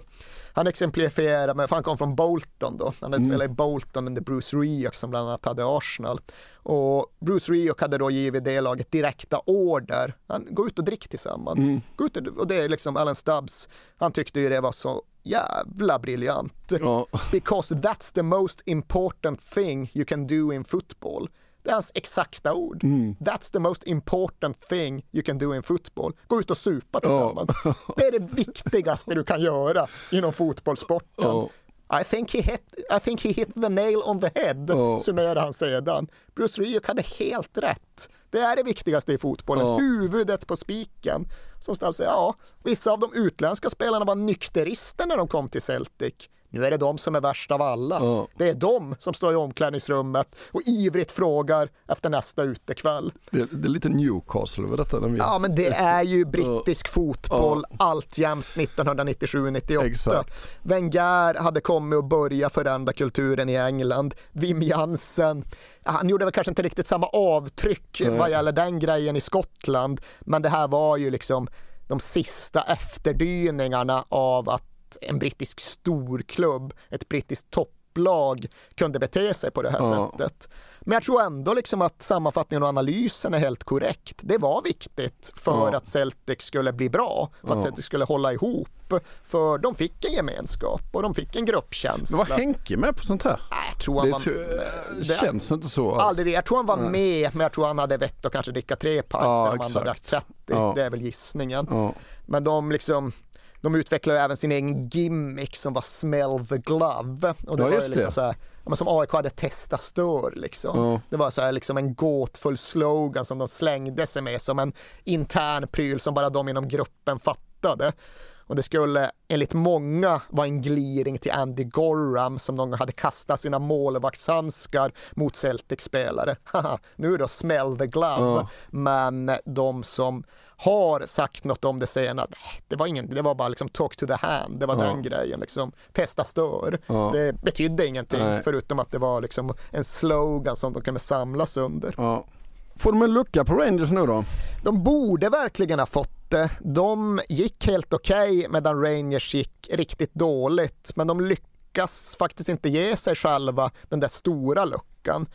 Han exemplifierar med, för han kom från Bolton då. Han hade Mm. spelat i Bolton under Bruce Rioch som bland annat hade Arsenal. Och Bruce Rioch hade då givit det laget direkta order. Han, gå ut och drick tillsammans. Mm. Gå ut och, och det är liksom Alan Stubbs, han tyckte ju det var så jävla briljant. Ja. Because that's the most important thing you can do in football. Det är hans exakta ord. Mm. That's the most important thing you can do in football. Gå ut och supa tillsammans. Det är det viktigaste du kan göra inom fotbollssporten. Ja. I think he hit, I think he hit the nail on the head, Ja. summerar han sedan. Bruce Rioch hade helt rätt. Det är det viktigaste i fotbollen, Ja. huvudet på spiken. Som Stav säger, ja, vissa av de utländska spelarna var nykterister när de kom till Celtic. Nu är det de som är värst av alla. Ja. Det är de som står i omklädningsrummet och ivrigt frågar efter nästa utekväll. Det, det är lite Newcastle över detta. Vi... Ja, men det är ju brittisk fotboll alltjämt 1997-98. Exakt. Wenger hade kommit och börjat förändra kulturen i England. Wim Jansen, ja, han gjorde väl kanske inte riktigt samma avtryck Nej. vad gäller den grejen i Skottland, men det här var ju liksom de sista efterdyningarna av att en brittisk storklubb, ett brittiskt topplag kunde bete sig på det här Ja. sättet. Men jag tror ändå liksom att sammanfattningen och analysen är helt korrekt. Det var viktigt för Ja. att Celtic skulle bli bra, för att Ja. Celtic skulle hålla ihop. För de fick en gemenskap och de fick en gruppkänsla. Men var Henke med på sånt här? Nej, jag tror han det var... tror- det- känns inte så alls. Aldrig, jag tror han var med, men jag tror han hade vett att kanske dricka tre pints Ja, där de andra drack 30. Ja. Det är väl gissningen. Men de liksom de utvecklade även sin egen gimmick som var smell the glove. Och det Ja, var ju liksom det. så här, men som AIK hade testa stör liksom. Ja. Det var så här liksom en gåtfull slogan som de slängde sig med som en intern pryl som bara de inom gruppen fattade. Och det skulle enligt många vara en gliring till Andy Gorham som någon hade kastat sina målvaktshandskar mot Celtic-spelare. Nu då smell the glove. Ja. Men de som har sagt något om det senare. Det var, ingen, det var bara liksom talk to the hand, det var Ja. den grejen. Liksom. Testa stör. Ja. Det betydde ingenting Nej. förutom att det var liksom en slogan som de kunde samlas under. Ja. Får de en lucka på Rangers nu då? De borde verkligen ha fått det. De gick helt okej medan Rangers gick riktigt dåligt. Men de lyckas faktiskt inte ge sig själva den där stora luckan.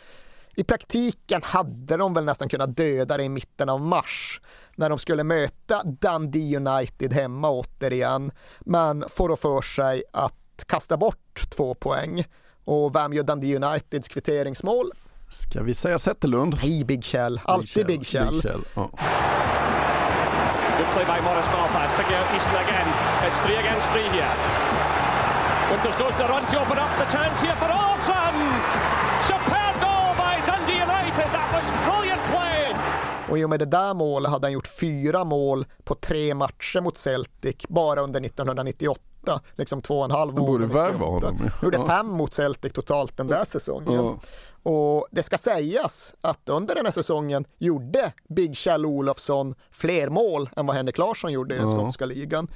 I praktiken hade de väl nästan kunnat döda det i mitten av mars när de skulle möta Dundee United hemma återigen. Men får då för sig att kasta bort två poäng. Och vem gör Dundee Uniteds kvitteringsmål? Ska vi säga Zetterlund? Nej, Big Kjell. Alltid Big Kjell. Big Kjell. Ja. Good play by Morris Belfast, picking out Easton again. It's three against three here. Winters goes to run to open up the chance here for Olsen. Superb Och i och med det där målet hade han gjort fyra mål på tre matcher mot Celtic bara under 1998. Liksom två och en halv mål. borde värva 98. honom. Gjorde Ja. fem mot Celtic totalt den där säsongen. Ja. Och det ska sägas att under den här säsongen gjorde Big Kjell Olofsson fler mål än vad Henrik Larsson gjorde i den Ja. skotska ligan.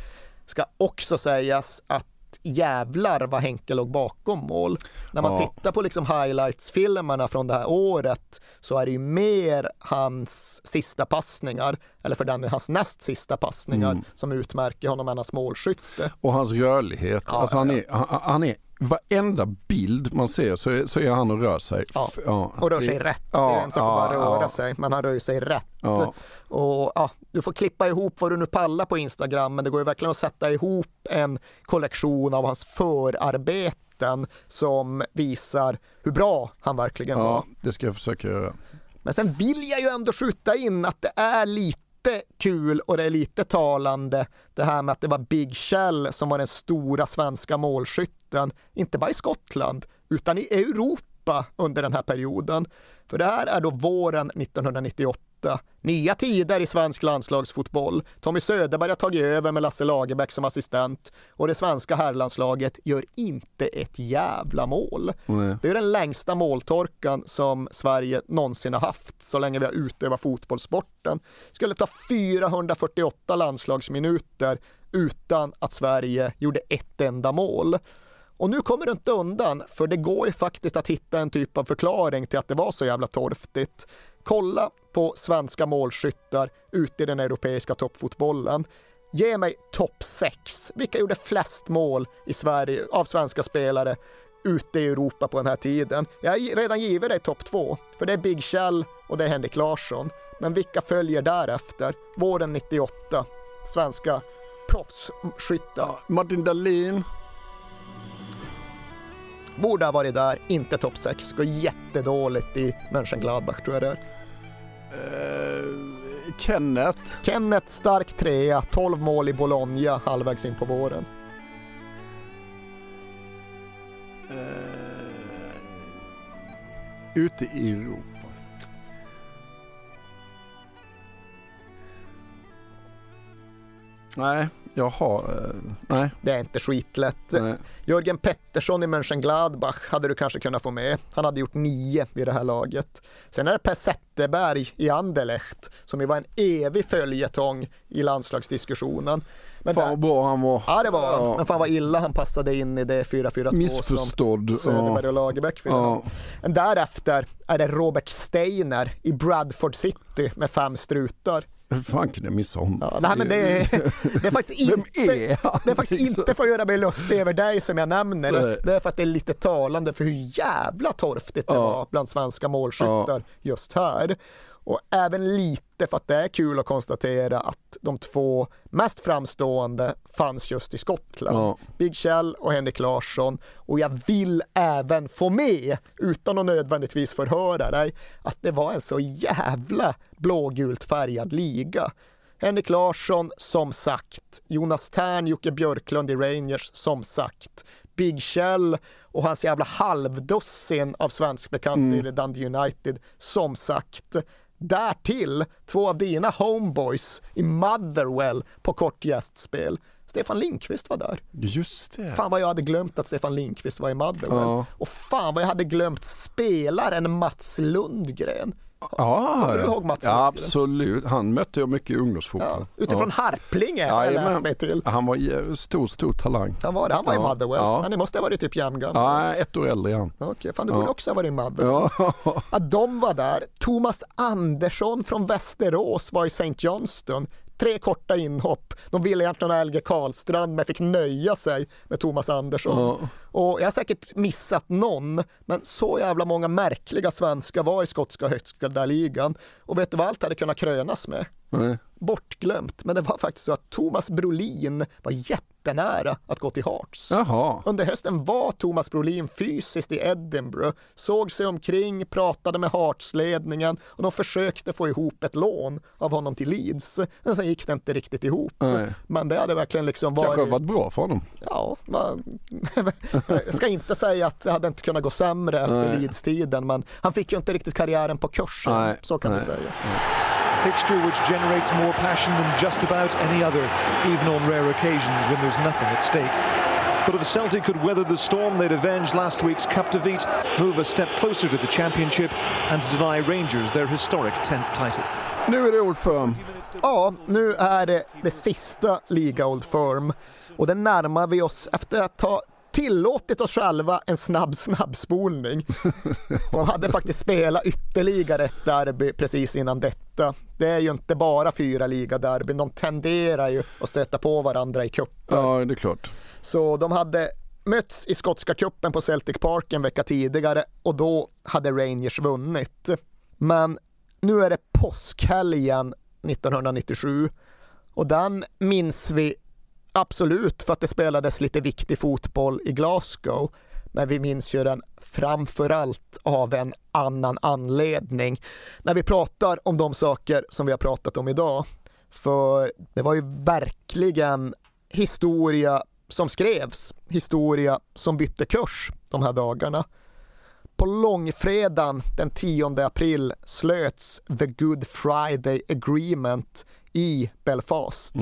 Ska också sägas att jävlar vad Henke låg bakom mål. När man Ja. tittar på liksom highlights-filmerna från det här året så är det ju mer hans sista passningar, eller för den hans näst sista passningar, Mm. som utmärker honom än hans målskytte. Och hans rörlighet. Ja, alltså han, är, han, han är, varenda bild man ser så är, så är han och rör sig. Ja. Ja. Och rör sig Det- rätt. Ja, det är en sak att bara ja, röra ja. sig, men han rör sig rätt. Ja. Och ja, du får klippa ihop vad du nu pallar på Instagram, men det går ju verkligen att sätta ihop en kollektion av hans förarbeten som visar hur bra han verkligen var. Ja, det ska jag försöka göra. Men sen vill jag ju ändå skjuta in att det är lite kul och det är lite talande det här med att det var Big Kjell som var den stora svenska målskytten, inte bara i Skottland utan i Europa under den här perioden. För det här är då våren 1998. Nya tider i svensk landslagsfotboll. Tommy Söderberg har tagit över med Lasse Lagerbäck som assistent och det svenska herrlandslaget gör inte ett jävla mål. Nej. Det är den längsta måltorkan som Sverige någonsin har haft så länge vi har utövat fotbollssporten. Det skulle ta 448 landslagsminuter utan att Sverige gjorde ett enda mål. Och nu kommer du inte undan, för det går ju faktiskt att hitta en typ av förklaring till att det var så jävla torftigt. Kolla på svenska målskyttar ute i den europeiska toppfotbollen. Ge mig topp 6. Vilka gjorde flest mål i Sverige av svenska spelare ute i Europa på den här tiden? Jag har redan givit dig topp 2, för det är Big Kjell och det är Henrik Larsson. Men vilka följer därefter? Våren 98, svenska proffsskyttar. Martin Dahlin. Borde ha varit där, inte topp 6. Går jättedåligt i Mönchengladbach tror jag det är. Kenneth. Kenneth stark trea, 12 mål i Bologna halvvägs in på våren. Ute i Europa. Nej, jag har... eh, nej. Det är inte skitlätt. Nej. Jörgen Pettersson i Mönchengladbach hade du kanske kunnat få med. Han hade gjort nio vid det här laget. Sen är det Per Zetterberg i Anderlecht som ju var en evig följetong i landslagsdiskussionen. Men Fan vad bra han var. Ja det var han. Ja. Men fan vad illa han passade in i det 4-4-2 Missförstådd. som Söderberg och Lagerbäck fyllde. Ja. Men därefter är det Robert Steiner i Bradford City med fem strutar. Hur fan kunde jag missa honom? Ja, nej, men det, är, det är faktiskt inte, är det är faktiskt inte för att göra mig lustig över dig som jag nämner. Nej. Det är för att det är lite talande för hur jävla torftigt det Ja. var bland svenska målskyttar just här. Och även lite för att det är kul att konstatera att de två mest framstående fanns just i Skottland. Ja. Big Kjell och Henrik Larsson. Och jag vill även få med, utan att nödvändigtvis förhöra dig, att det var en så jävla blågult färgad liga. Henrik Larsson, som sagt. Jonas Tern, Jocke Björklund i Rangers, som sagt. Big Kjell och hans jävla halvdussin av svenskbekanta Mm. i Dundee United, som sagt. Därtill två av dina homeboys i Motherwell på kort gästspel. Stefan Linkvist var där. Just det. Fan vad jag hade glömt att Stefan Linkvist var i Motherwell. Ja. Och fan vad jag hade glömt spelaren Mats Lundgren. Ja, Kommer du ihåg Mats ja, absolut. Han mötte jag mycket i ungdomsfotboll. Utifrån Harplinge har jag läst mig till. Han var stor, stor talang. Han var det, han var i Ja, Motherwell. ja. Det måste ha varit typ jämngammal. Ja, ett år äldre han. Okej, fan du Ja. borde också ha varit i Motherwell. Ja. Att de var där. Thomas Andersson från Västerås var i St. Johnston. Tre korta inhopp. De ville egentligen ha LG Karlstrand men fick nöja sig med Thomas Andersson. Ja. Och jag har säkert missat någon, men så jävla många märkliga svenskar var i skotska högsta ligan. Och vet du vad allt hade kunnat krönas med? Nej. Bortglömt, men det var faktiskt så att Thomas Brolin var jättenära att gå till Hearts. Jaha. Under hösten var Thomas Brolin fysiskt i Edinburgh, såg sig omkring, pratade med Hearts-ledningen och de försökte få ihop ett lån av honom till Leeds. Men sen gick det inte riktigt ihop. Nej. Men det hade verkligen liksom varit... Kanske varit bra för honom. Ja, man, jag ska inte säga att det hade inte kunnat gå sämre efter. Leeds-tiden, men han fick ju inte riktigt karriären på kursen, Nej, så kan vi nej. Fixture which generates more passion than just about any other, even on rare occasions when there's nothing at stake. But if Celtic could weather the storm, they'd avenge last week's cup defeat, move a step closer to the championship, and deny Rangers their historic 10th title. Nu är det Old Firm. Ja, nu är det det sista Liga Old Firm och det närmar vi oss efter att ha tillåtit oss själva en snabb snabbspolning. Och hade faktiskt spelat ytterligare ett derby precis innan detta. Det är ju inte bara fyra ligaderbyn, de tenderar ju att stöta på varandra i cupen. Ja, det är klart. Så de hade mötts i skotska cupen på Celtic Park en vecka tidigare och då hade Rangers vunnit. Men nu är det påskhelgen 1997 och den minns vi absolut för att det spelades lite viktig fotboll i Glasgow. Men vi minns ju den framförallt av en annan anledning. När vi pratar om de saker som vi har pratat om idag. För det var ju verkligen historia som skrevs, historia som bytte kurs de här dagarna. På långfredagen den 10 april slöts The Good Friday Agreement i Belfast.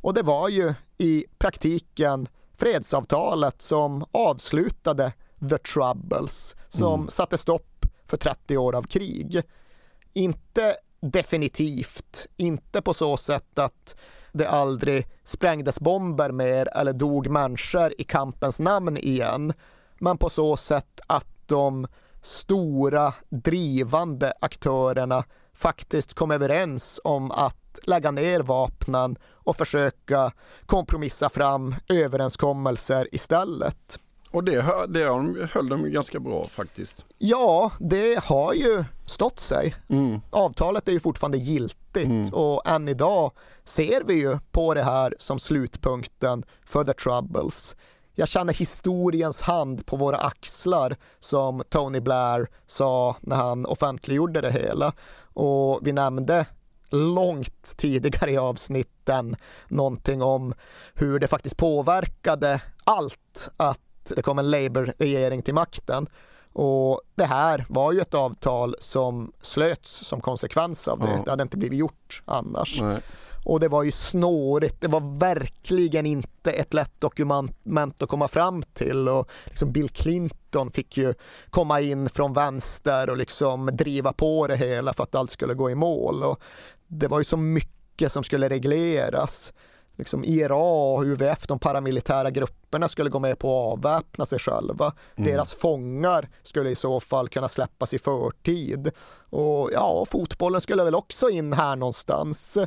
Och det var ju i praktiken fredsavtalet som avslutade The Troubles, som Mm. satte stopp för 30 år av krig. Inte definitivt, inte på så sätt att det aldrig sprängdes bomber mer eller dog människor i kampens namn igen, men på så sätt att de stora drivande aktörerna faktiskt kom överens om att lägga ner vapnen och försöka kompromissa fram överenskommelser istället. Och det, det höll de ganska bra faktiskt. Ja, det har ju stått sig. Avtalet är ju fortfarande giltigt och än idag ser vi ju på det här som slutpunkten för the troubles. Jag känner historiens hand på våra axlar som Tony Blair sa när han offentliggjorde det hela. Och vi nämnde långt tidigare i avsnitten någonting om hur det faktiskt påverkade allt att det kom en Labour-regering till makten. Och det här var ju ett avtal som slöts som konsekvens av det. Det hade inte blivit gjort annars. Nej. Och det var ju snårigt. Det var verkligen inte ett lätt dokument att komma fram till. Och liksom Bill Clinton fick ju komma in från vänster och liksom driva på det hela för att allt skulle gå i mål. Och det var ju så mycket som skulle regleras. Liksom IRA och UVF, de paramilitära grupperna, skulle gå med på att avväpna sig själva. Mm. Deras fångar skulle i så fall kunna släppas i förtid. Och ja, fotbollen skulle väl också in här någonstans.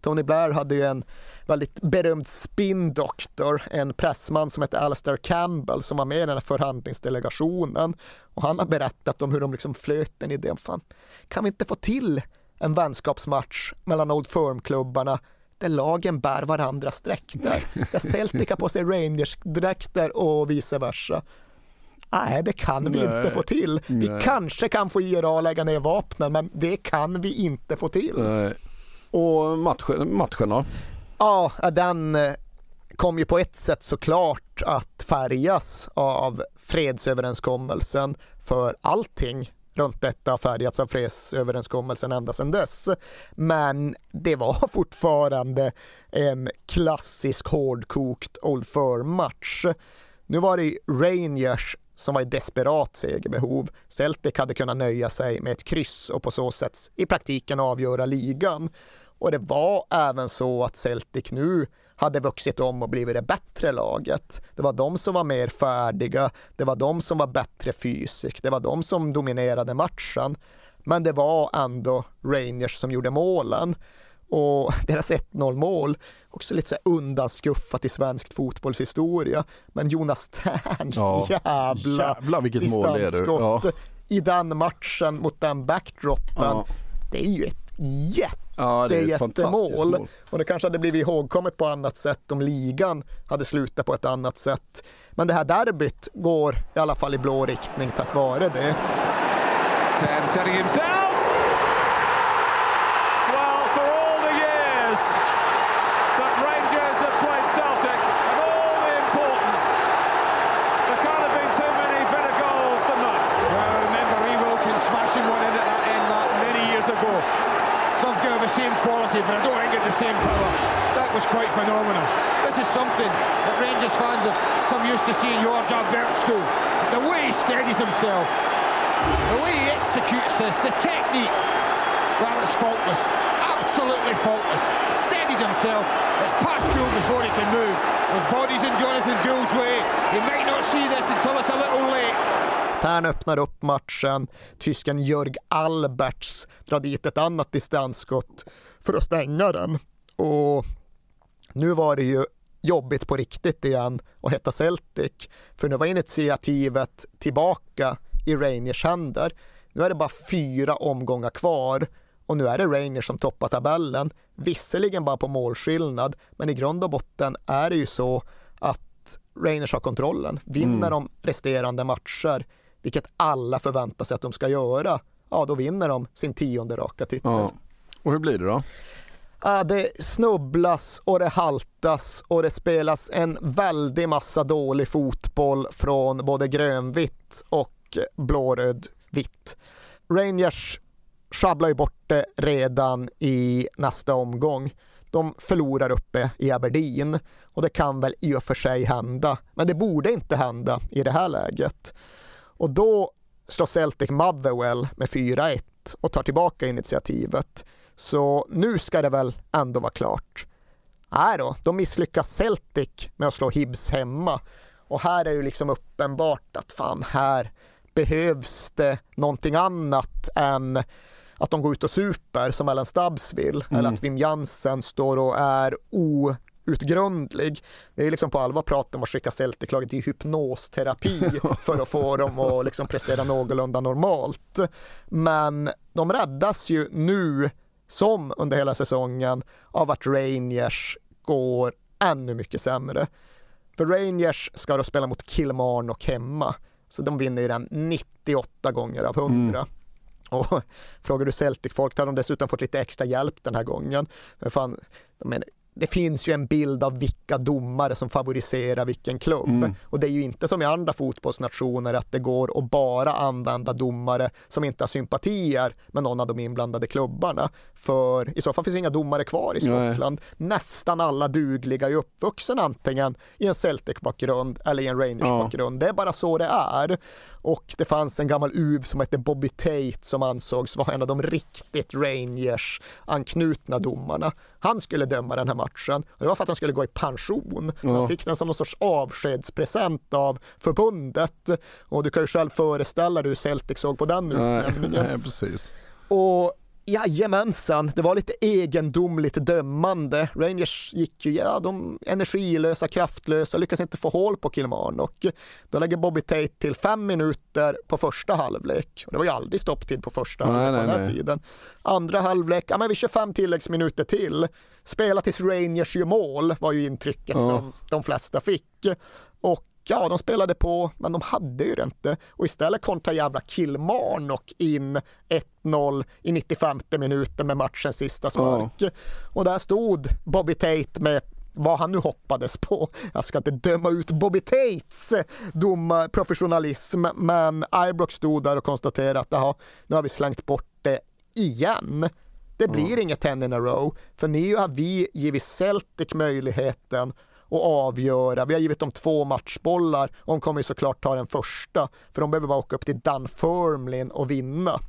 Tony Blair hade ju en väldigt berömd spin doctor, en pressman som hette Alastair Campbell som var med i den här förhandlingsdelegationen. Och han har berättat om hur de liksom flöt en idé. Fan, kan vi inte få till en vänskapsmatch mellan Old Firm-klubbarna där lagen bär varandras dräkter. Där Celtic har på sig Rangers-dräkter och vice versa. Nej, det kan vi Nej. inte få till. Vi Nej. kanske kan få IRA lägga ner vapnen, men det kan vi inte få till. Nej. Och matchen, matchen då? Ja, den eh, kom ju på ett sätt såklart att färgas av fredsöverenskommelsen för allting runt detta har färgats av fredsöverenskommelsen ända sedan dess. Men det var fortfarande en klassisk hårdkokt Old Firm-match. Nu var det Rangers som var i desperat segerbehov. Celtic hade kunnat nöja sig med ett kryss och på så sätt i praktiken avgöra ligan. Och det var även så att Celtic nu hade vuxit om och blivit det bättre laget. Det var de som var mer färdiga, det var de som var bättre fysiskt, det var de som dominerade matchen. Men det var ändå Rangers som gjorde målen och deras 1-0 mål, också lite så undanskuffat i svensk fotbollshistoria. Men Jonas Terns Ja, jävla jävlar vilket mål det är, distansskott Ja. i den matchen mot den backdroppen. Ja. Det är ju ett jätte Ja, det är ett fantastiskt jättemål. mål. Och det kanske hade blivit ihågkommet på annat sätt om ligan hade slutat på ett annat sätt. Men det här derbyt går i alla fall i blå riktning tack vare det. Ten setting himself. Quality, but I don't think it the same power. That was quite phenomenal. This is something that Rangers fans have come used to seeing George Albert's do. The way he steadies himself, the way he executes this, the technique, well, it's faultless. Absolutely faultless. Steadied himself. It's past Gould before he can move. His body's in Jonathan Gould's way. He might not see this until it's a little late. Tern öppnar upp matchen. Tysken Jörg Alberts drar dit ett annat distansskott för att stänga den. Och nu var det ju jobbigt på riktigt igen att heta Celtic. För nu var initiativet tillbaka i Rangers händer. Nu är det bara fyra omgångar kvar och nu är det Rangers som toppar tabellen. Visserligen bara på målskillnad, men i grund och botten är det ju så att Rangers har kontrollen. Vinner Mm. de resterande matcher, vilket alla förväntar sig att de ska göra, ja då vinner de sin tionde raka titel. Ja. Och hur blir det då? Det snubblas och det haltas och det spelas en väldig massa dålig fotboll från både grönvitt och blårödvitt. Rangers sjabblar ju bort det redan i nästa omgång. De förlorar uppe i Aberdeen och det kan väl i och för sig hända, men det borde inte hända i det här läget. Och då slår Celtic Motherwell med 4-1 och tar tillbaka initiativet. Så nu ska det väl ändå vara klart. Nej då, de misslyckas Celtic med att slå Hibs hemma. Och här är det liksom uppenbart att fan, här behövs det någonting annat än att de går ut och super som Ellen Stubbs vill. Mm. Eller att Wim Jansen står och är outgrundlig. Det är liksom på allvar prat om att skicka Celtic-laget i hypnosterapi för att få dem att liksom prestera någorlunda normalt. Men de räddas ju nu, som under hela säsongen, av att Rangers går ännu mycket sämre. För Rangers ska då spela mot Kilmarnock hemma, så de vinner ju den 98 gånger av 100. Och frågar du Celtic-folk har de dessutom fått lite extra hjälp den här gången. Men fan, jag menar, det finns ju en bild av vilka domare som favoriserar vilken klubb. Mm. Och det är ju inte som i andra fotbollsnationer att det går att bara använda domare som inte har sympatier med någon av de inblandade klubbarna. För i så fall finns inga domare kvar i Nej. Skottland. Nästan alla dugliga är uppvuxna antingen i en Celtic-bakgrund eller i en Rangers-bakgrund. Det är bara så det är. Och det fanns en gammal UV som hette Bobby Tate som ansågs vara en av de riktigt Rangers-anknutna domarna. Han skulle döma den här matchen och det var för att han skulle gå i pension. Så han fick den som någon sorts avskedspresent av förbundet. Och du kan ju själv föreställa dig hur Celtic såg på den Nej, utnämningen. nej, precis. Och jajamensan, det var lite egendomligt dömande. Rangers gick ju, ja, de energilösa, kraftlösa, lyckas inte få hål på Kilmarnock. Då lägger Bobby Tate till fem minuter på första halvlek. Och det var ju aldrig stopptid på första Nej, halvlek på nej, den här nej. tiden. Andra halvlek, ja men vi kör fem tilläggsminuter till. Spela tills Rangers gör mål var ju intrycket Ja. som de flesta fick. Och ja, de spelade på, men de hade ju det inte. Och istället kontrar jävla Kilmarnock in 1-0 i 95 minuten med matchens sista spark. Och där stod Bobby Tate med vad han nu hoppades på. Jag ska inte döma ut Bobby Tates dom professionalism, men Ibrox stod där och konstaterade att "Jaha, nu har vi slängt bort det igen. Det blir inget 10 in a row, för nu har vi givit Celtic möjligheten och avgöra. Vi har givit dem två matchbollar och de kommer ju såklart ta den första, för de behöver bara åka upp till Dunfermline och vinna.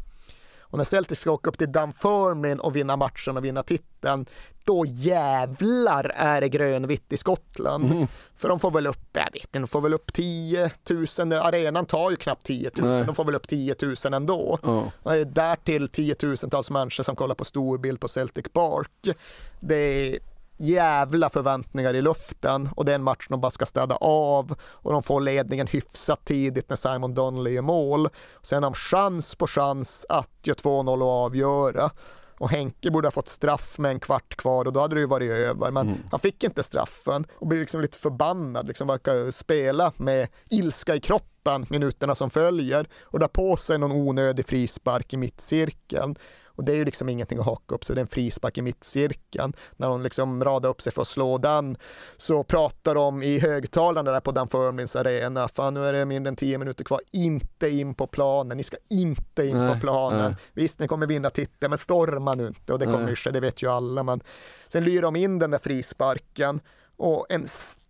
Och när Celtic ska åka upp till Dunfermline och vinna matchen och vinna titeln, då jävlar är det grönvitt i Skottland. Mm. För de får väl upp, jag vet inte, de får väl upp 10 000, arenan tar ju knappt 10 000, Nej. de får väl upp 10 000 ändå. Oh. Därtill 10 000-tals människor som kollar på storbild på Celtic Park. Det är jävla förväntningar i luften och det är en match de bara ska städa av och de får ledningen hyfsat tidigt när Simon Donnelly är mål. Sen har de chans på chans att göra 2-0 och avgöra. Och Henke borde ha fått straff med en kvart kvar och då hade det ju varit över. Men mm. han fick inte straffen och blev liksom lite förbannad, liksom verkar spela med ilska i kroppen minuterna som följer och drar på sig någon onödig frispark i mittcirkeln. Och det är ju liksom ingenting att haka upp sig, det är en frispark i mittcirkeln. När de liksom radar upp sig för att slå den så pratar de i högtalarna där på Dunfermlins arena, fan nu är det mindre än tio minuter kvar, inte in på planen, ni ska inte in nej, på planen. Nej. Visst, ni kommer vinna titeln, men storma nu inte och det kommer ske, det vet ju alla. Men sen lyr de in den där frisparken och en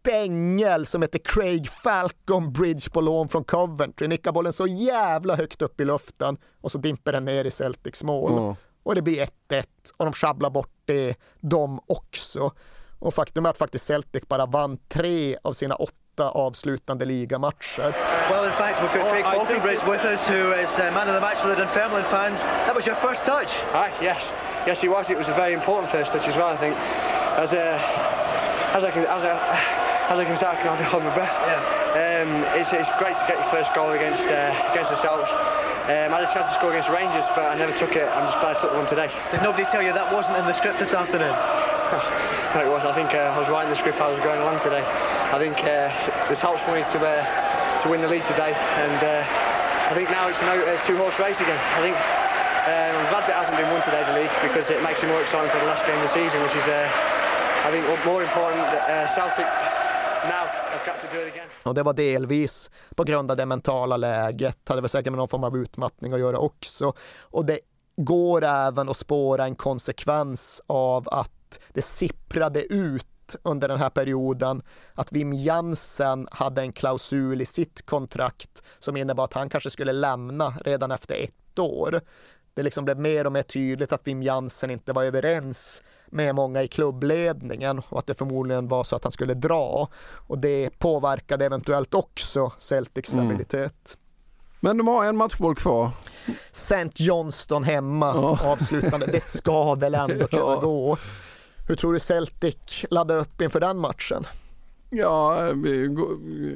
stängel som heter Craig Falcon Bridge på lån från Coventry. Nickar bollen så jävla högt upp i luften och så dimper den ner i Celtics mål. Mm. Och det blir 1-1 och de sjabblar bort det, de också. Och faktum är att faktiskt Celtic bara vann tre av sina åtta avslutande ligamatcher. Well, in fact, we've got Craig oh, Falconbridge with us, who is uh, man of the match for the Dunfermline fans. That was your first touch. Aye, yes, yes, it was. It was a very important first touch as well. I think, as a, as I can, as a, as I can say, I can hardly hold my breath. Yeah. Um, it's, it's great to get your first goal against uh, against ourselves. Um, I had a chance to score against Rangers, but I never took it. I'm just glad I took the one today. Did nobody tell you that wasn't in the script this afternoon? no, it was. I think uh, I was writing the script I was going along today. I think uh, this helps for me to uh, to win the league today, and uh, I think now it's a two-horse race again. I think um, I'm glad that it hasn't been won today, the league, because it makes it more exciting for the last game of the season, which is, uh, I think, more important. Uh, Celtic och det var delvis på grund av det mentala läget, hade väl säkert med någon form av utmattning att göra också. Och det går även att spåra en konsekvens av att det sipprade ut under den här perioden att Wim Jansen hade en klausul i sitt kontrakt som innebar att han kanske skulle lämna redan efter ett år. Det liksom blev mer och mer tydligt att Wim Jansen inte var överens med många i klubbledningen och att det förmodligen var så att han skulle dra. Och det påverkade eventuellt också Celtics mm. stabilitet. Mm. Men de har en matchboll kvar. St. Johnston hemma ja. avslutande. Det ska väl ändå kunna ja. gå. Hur tror du Celtic laddar upp inför den matchen? Ja,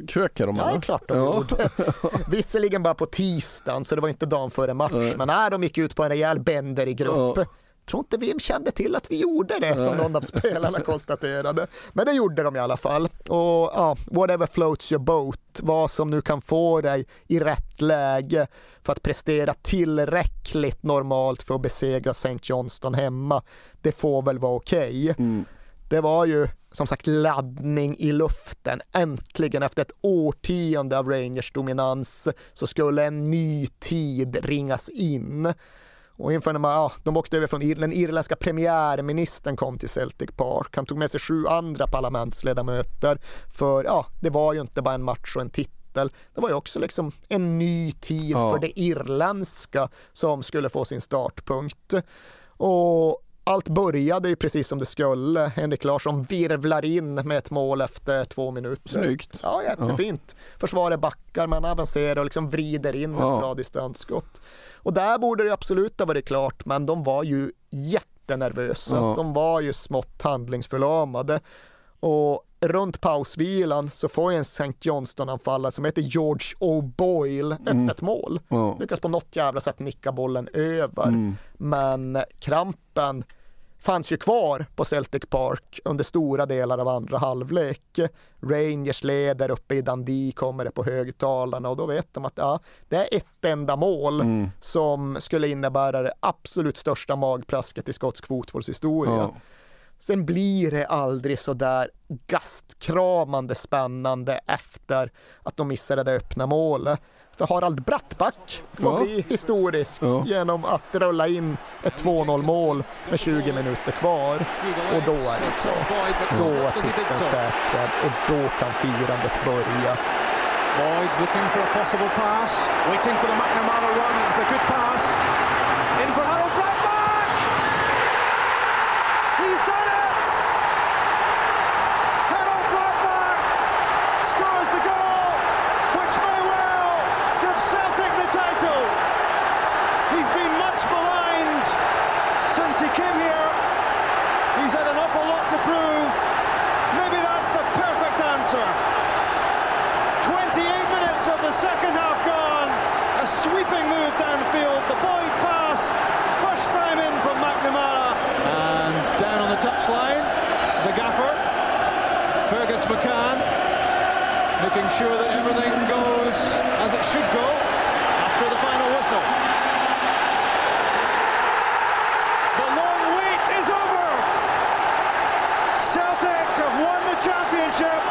krökar de Ja, eller? klart de ja. gjorde. Visserligen bara på tisdagen, så det var inte dagen före match, Nej. men när de gick ut på en rejäl bender i grupp. Ja tror inte vi kände till att vi gjorde det som någon av spelarna konstaterade. Men det gjorde de i alla fall. Och ja, whatever floats your boat, vad som nu kan få dig i rätt läge för att prestera tillräckligt normalt för att besegra St. Johnston hemma. Det får väl vara okej. Okay. Mm. Det var ju som sagt laddning i luften. Äntligen efter ett årtionde av Rangers dominans så skulle en ny tid ringas in. Och inför när man, ja, de åkte över från den irländska premiärministern kom till Celtic Park. Han tog med sig sju andra parlamentsledamöter. För ja, det var ju inte bara en match och en titel. Det var ju också liksom en ny tid ja. för det irländska som skulle få sin startpunkt. Och allt började ju precis som det skulle. Henrik Larsson virvlar in med ett mål efter två minuter. Snyggt. Ja, jättefint. Ja. Försvaret backar, man avancerar och liksom vrider in ja. ett bra distansskott. Och där borde det absolut ha varit klart, men de var ju jättenervösa. Ja. De var ju smått handlingsförlamade. Och runt pausvilan så får en St. Johnston-anfallare som heter George O'Boyle mm. öppet mål. Ja. Lyckas på något jävla sätt nicka bollen över. Mm. Men krampen fanns ju kvar på Celtic Park under stora delar av andra halvlek. Rangers leder uppe i Dundee, kommer det på högtalarna och då vet de att ja, det är ett enda mål mm. som skulle innebära det absolut största magplasket i skotsk fotbollshistoria. Ja. Sen blir det aldrig så där gastkramande spännande efter att de missade det öppna målet. För Harald Brattback får Ja. bli historisk Ja. genom att rulla in ett 2-0 mål med 20 minuter kvar. Och då är det klart. Då är titeln säkrad och då kan firandet börja. Boyd's looking for a possible pass, waiting for the McNamara run. It's a good pass. In for McCann, making sure that everything goes as it should go after the final whistle. The long wait is over. Celtic have won the championship.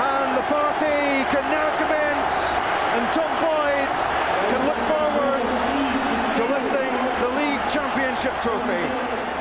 And the party can now commence, and Tom Boyd can look forward to lifting the league championship trophy.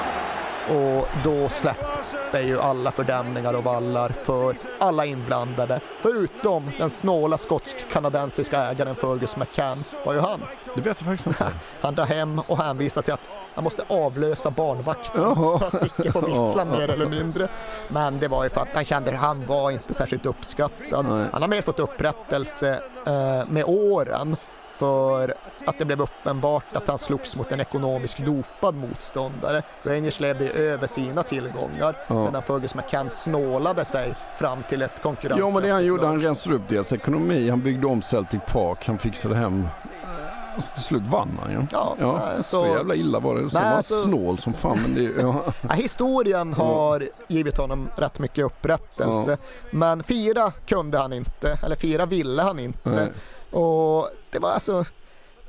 Och då släpper ju alla fördämningar och vallar för alla inblandade. Förutom den snåla skotsk-kanadensiska ägaren Fergus McCann var ju han. Det vet jag faktiskt inte. Han drar hem och hänvisar till att han måste avlösa barnvakten. Jaha. Så han sticker på visslan mer eller mindre. Men det var ju för att han kände att han var inte särskilt uppskattad. Han har mer fått upprättelse eh, med åren för att det blev uppenbart att han slogs mot en ekonomiskt dopad motståndare. Rangers levde över sina tillgångar Ja. medan Fergus McCann snålade sig fram till ett Ja konkurrenskraftigt men det han gjorde, han rensade upp deras ekonomi, han byggde om Celtic Park, han fixade hem Alltså till slut vann han ju. Ja, nej, så... så- jävla illa var det. Sen var han snål som fan. Men det, ja. Ja, historien har givit honom rätt mycket upprättelse. Men fira kunde han inte, eller fira ville han inte. Nej. Och det var alltså,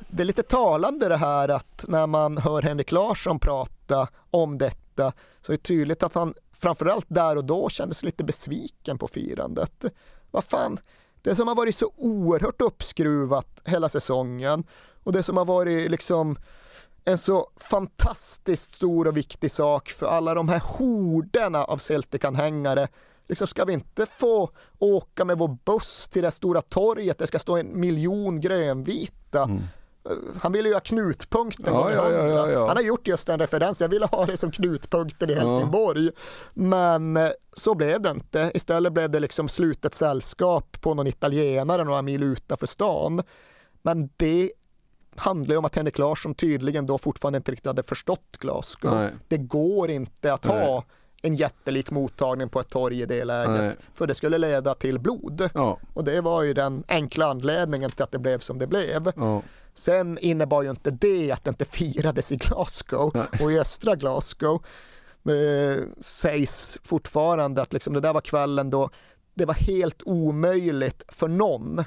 det är lite talande det här att när man hör Henrik Larsson prata om detta så är det tydligt att han framförallt där och då kändes lite besviken på firandet. Vad fan, det som har varit så oerhört uppskruvat hela säsongen och det som har varit liksom en så fantastiskt stor och viktig sak för alla de här horderna av Celtic-anhängare. Liksom ska vi inte få åka med vår buss till det stora torget, det ska stå en miljon grönvita. Eh, Han ville ju ha knutpunkten Mm. Ja, ja, ja. Han har gjort just den referensen, jag ville ha det som knutpunkten i. Helsingborg. Men eh, så blev det inte. Istället blev det liksom slutet sällskap på någon italienare några mil utanför stan. Men det handlar ju om att Henrik Larsson tydligen då fortfarande inte riktigt hade förstått Glasgow. Nej. Det går inte att ha. En jättelik mottagning på ett torg i det Nej. läget, för det skulle leda till blod. Ja. Och det var ju den enkla anledningen till att det blev som det blev. Ja. Sen innebar ju inte det att det inte firades i Glasgow och i östra Glasgow. Det sägs fortfarande att liksom det där var kvällen då det var helt omöjligt för någon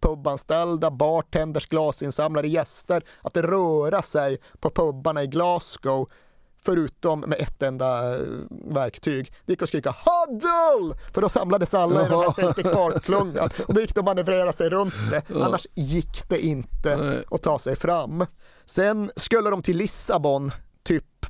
pubanställda, bartenders, glasinsamlare, gäster att röra sig på pubarna i Glasgow förutom med ett enda eh, verktyg. Det gick att skrika HUDDLE! För då samlades alla i den här Celtic Park-klungan och då gick de att manövrera sig runt det. Annars gick det inte att ta sig fram. Sen skulle de till Lissabon